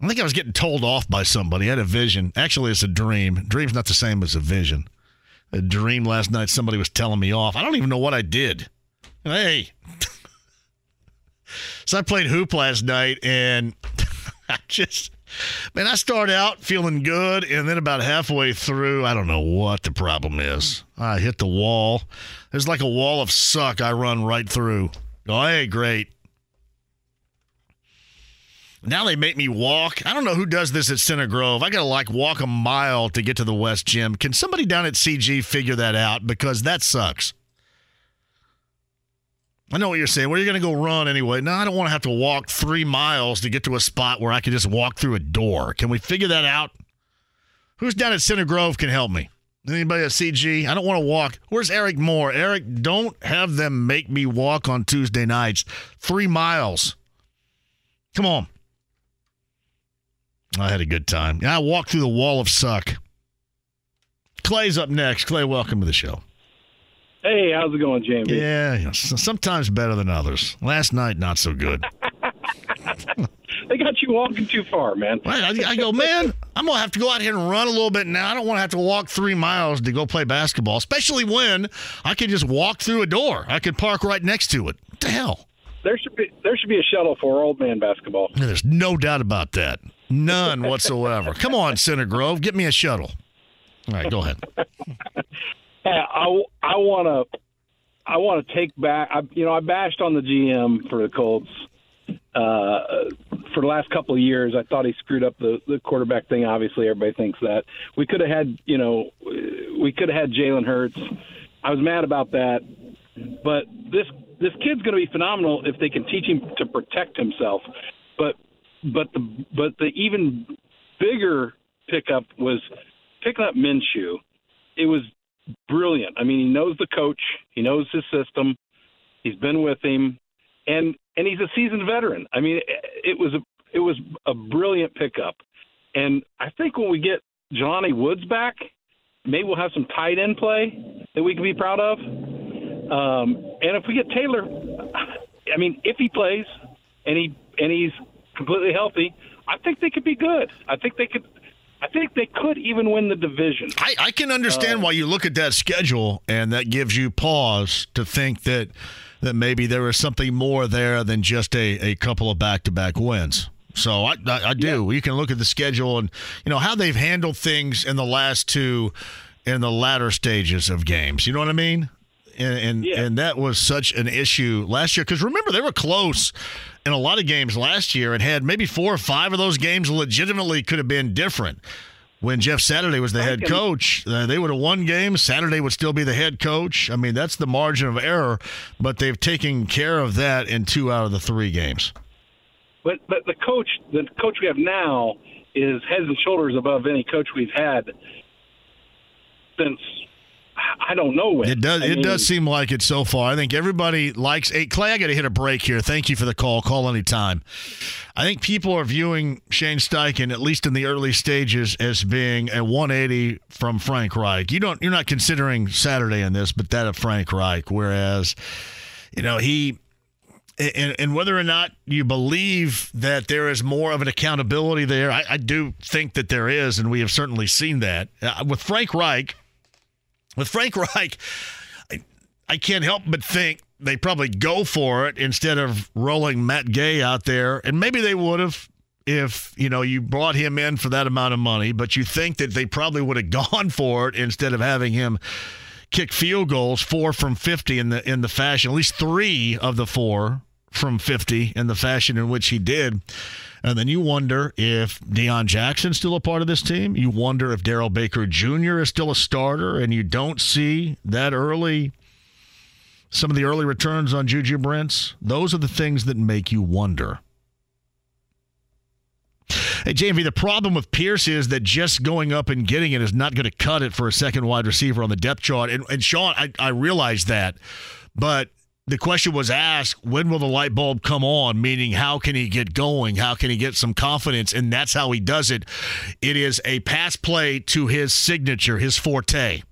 I think I was getting told off by somebody. I had a vision. Actually, it's a dream. Dream's not the same as a vision. A dream last night. Somebody was telling me off. I don't even know what I did. Hey. so I played hoop last night and I just man, I start out feeling good and then about halfway through, I don't know what the problem is. I hit the wall. There's like a wall of suck I run right through. Go, hey, great. Now they make me walk. I don't know who does this at Center Grove. I got to like walk a mile to get to the West Gym. Can somebody down at CG figure that out? Because that sucks. I know what you're saying. Where are you going to go run anyway? No, I don't want to have to walk three miles to get to a spot where I can just walk through a door. Can we figure that out? Who's down at Center Grove can help me? Anybody at CG? I don't want to walk. Where's Eric Moore? Eric, don't have them make me walk on Tuesday nights three miles. Come on. I had a good time. I walked through the wall of suck. Clay's up next. Clay, welcome to the show. Hey, how's it going, Jamie? Yeah, sometimes better than others. Last night, not so good. They got you walking too far, man. Right, I, I go, man, I'm gonna have to go out here and run a little bit now. I don't want to have to walk three miles to go play basketball, especially when I can just walk through a door. I could park right next to it. What the hell? there should be there should be a shuttle for old man basketball. There's no doubt about that. None whatsoever. Come on, Center Grove, get me a shuttle. All right, go ahead. Hey, I I want to I want to take back. I, you know, I bashed on the GM for the Colts uh, for the last couple of years. I thought he screwed up the the quarterback thing. Obviously, everybody thinks that we could have had you know we could have had Jalen Hurts. I was mad about that, but this this kid's going to be phenomenal if they can teach him to protect himself. But but the but the even bigger pickup was picking up Minshew. It was brilliant. I mean, he knows the coach, he knows his system, he's been with him, and and he's a seasoned veteran. I mean, it was a it was a brilliant pickup, and I think when we get Jelani Woods back, maybe we'll have some tight end play that we can be proud of. Um, and if we get Taylor, I mean, if he plays and he and he's completely healthy, I think they could be good. I think they could. I think they could even win the division. I, I can understand Uh, why you look at that schedule and that gives you pause to think that that maybe there is something more there than just a, a couple of back to back wins. So I, I, I do. You can look at the schedule and you know how they've handled things in the last two in the latter stages of games. You know what I mean? And and, and that was such an issue last year because remember they were close in a lot of games last year and had maybe four or five of those games legitimately could have been different. When Jeff Saturday was the head coach, uh, they would have won games. Saturday would still be the head coach. I mean, that's the margin of error, but they've taken care of that in two out of the three games. But but the coach, the coach we have now, is heads and shoulders above any coach we've had since I don't know when. It does. I it mean, does seem like it so far. I think everybody likes. Hey, Clay, I got to hit a break here. Thank you for the call. Call anytime. I think people are viewing Shane Steichen, at least in the early stages, as being a 180 from Frank Reich. You don't. You're not considering Saturday in this, but that of Frank Reich. Whereas, you know, he. And, and whether or not you believe that there is more of an accountability there, I, I do think that there is, and we have certainly seen that uh, with Frank Reich. With Frank Reich, I, I can't help but think they probably go for it instead of rolling Matt Gay out there. And maybe they would have if, you know, you brought him in for that amount of money, but you think that they probably would have gone for it instead of having him kick field goals, four from 50 in the in the fashion, at least 3 of the 4 from 50 in the fashion in which he did. And then you wonder if Deon Jackson's still a part of this team. You wonder if Darrell Baker Jr. is still a starter, and you don't see that early, some of the early returns on Juju Brents. Those are the things that make you wonder. Hey, JMV, the problem with Pierce is that just going up and getting it is not going to cut it for a second wide receiver on the depth chart. And, and Sean, I, I realize that. But the question was asked when will the light bulb come on? Meaning how can he get going? How can he get some confidence? And that's how he does it. It is a pass play to his signature his forte.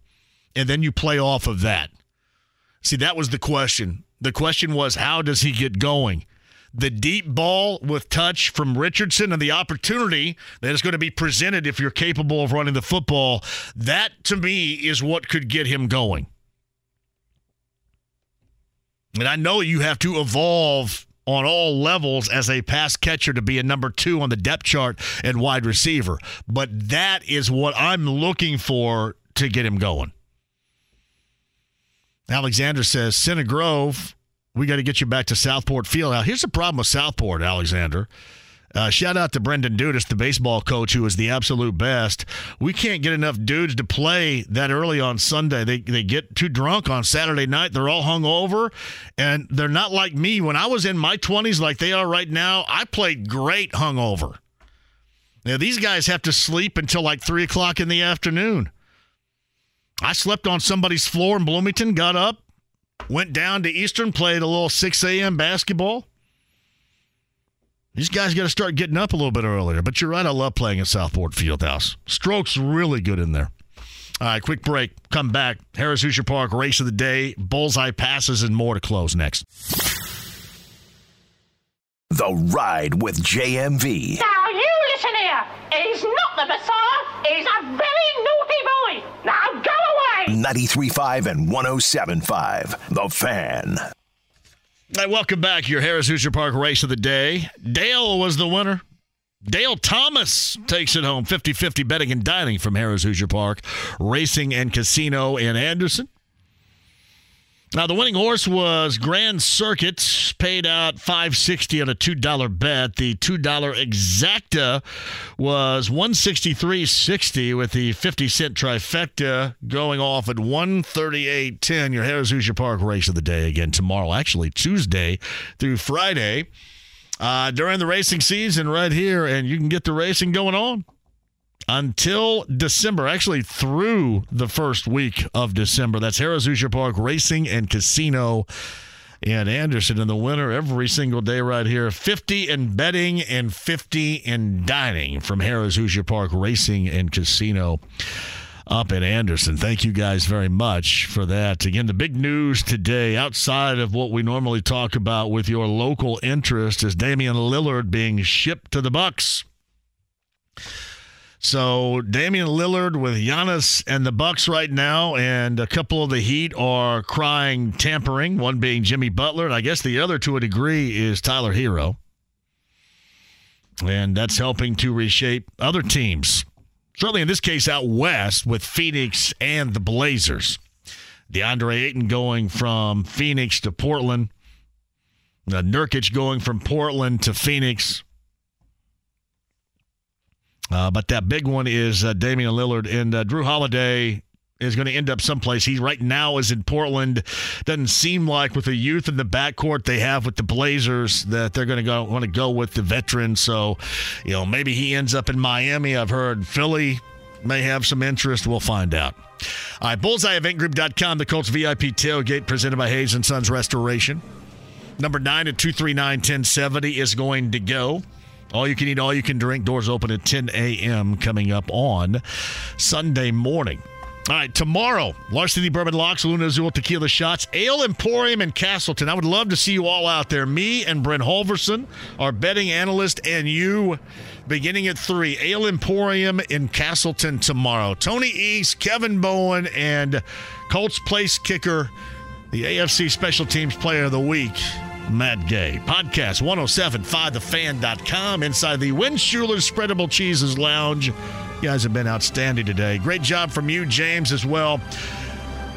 And then you play off of that. See that was the question. The question was how does he get going? The deep ball with touch from Richardson and the opportunity that is going to be presented if you're capable of running the football that to me is what could get him going and I know you have to evolve on all levels as a pass catcher to be a number two on the depth chart and wide receiver. But that is what I'm looking for to get him going. Alexander says, Center Grove, we got to get you back to Southport Field. Now, here's the problem with Southport, Alexander. Uh, shout out to Brendan Dudas, the baseball coach, who is the absolute best. We can't get enough dudes to play that early on Sunday. They they get too drunk on Saturday night. They're all hung over, and they're not like me. When I was in my twenties, like they are right now, I played great hungover. Now these guys have to sleep until like three o'clock in the afternoon. I slept on somebody's floor in Bloomington. Got up, went down to Eastern, played a little six a.m. basketball. These guys got to start getting up a little bit earlier. But you're right. I love playing at Southport Fieldhouse. Stroke's really good in there. All right, quick break. Come back. Harris Hoosier Park race of the day, bullseye passes, and more to close next. The Ride with JMV. Now you listen here. He's not the Messiah. He's a very naughty boy. Now go away. 93.5 and 107.5. The Fan. Hey, welcome back. Your Harris Hoosier Park race of the day. Dale was the winner. Dale Thomas takes it home 50 50 betting and dining from Harris Hoosier Park Racing and Casino in Anderson. Now the winning horse was Grand Circuit, paid out 560 on a $2 bet. The $2 exacta was 163.60 with the 50 cent trifecta going off at 138.10. Your Harris Hoosier Park race of the day again tomorrow, actually Tuesday through Friday. Uh, during the racing season right here, and you can get the racing going on until December, actually through the first week of December. That's Harris Hoosier Park Racing and Casino in Anderson in the winter every single day right here. 50 in betting and 50 in dining from Harris Hoosier Park Racing and Casino up in Anderson. Thank you guys very much for that. Again, the big news today, outside of what we normally talk about with your local interest, is Damian Lillard being shipped to the Bucks. So Damian Lillard with Giannis and the Bucks right now, and a couple of the Heat are crying tampering. One being Jimmy Butler, and I guess the other to a degree is Tyler Herro, and that's helping to reshape other teams. Certainly in this case out west with Phoenix and the Blazers. DeAndre Ayton going from Phoenix to Portland. Uh, Nurkic going from Portland to Phoenix. Uh, but that big one is uh, Damian Lillard and uh, Jrue Holiday is going to end up someplace. He right now is in Portland. Doesn't seem like with the youth in the backcourt they have with the Blazers that they're going to go want to go with the veteran. So, you know, maybe he ends up in Miami. I've heard Philly may have some interest. We'll find out. All right, bullseye eventgroup.com, the Colts VIP tailgate presented by Hayes and Sons Restoration. Number nine at 239 1070 is going to go. All you can eat, all you can drink. Doors open at 10 a.m. coming up on Sunday morning. All right, tomorrow, Larceny Bourbon Locks, Luna Azul Tequila Shots, Ale Emporium in Castleton. I would love to see you all out there. Me and Brent Holverson, our betting analyst, and you beginning at 3. Ale Emporium in Castleton tomorrow. Tony East, Kevin Bowen, and Colts place kicker, the AFC Special Teams Player of the Week, Matt Gay. Podcast 1075thefan.com inside the Win Schuler Spreadable Cheeses Lounge. You guys have been outstanding today. Great job from you, James, as well.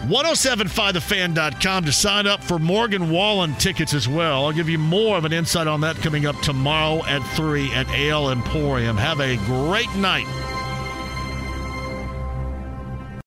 1075thefan.com to sign up for Morgan Wallen tickets as well. I'll give you more of an insight on that coming up tomorrow at 3 at Ale Emporium. Have a great night.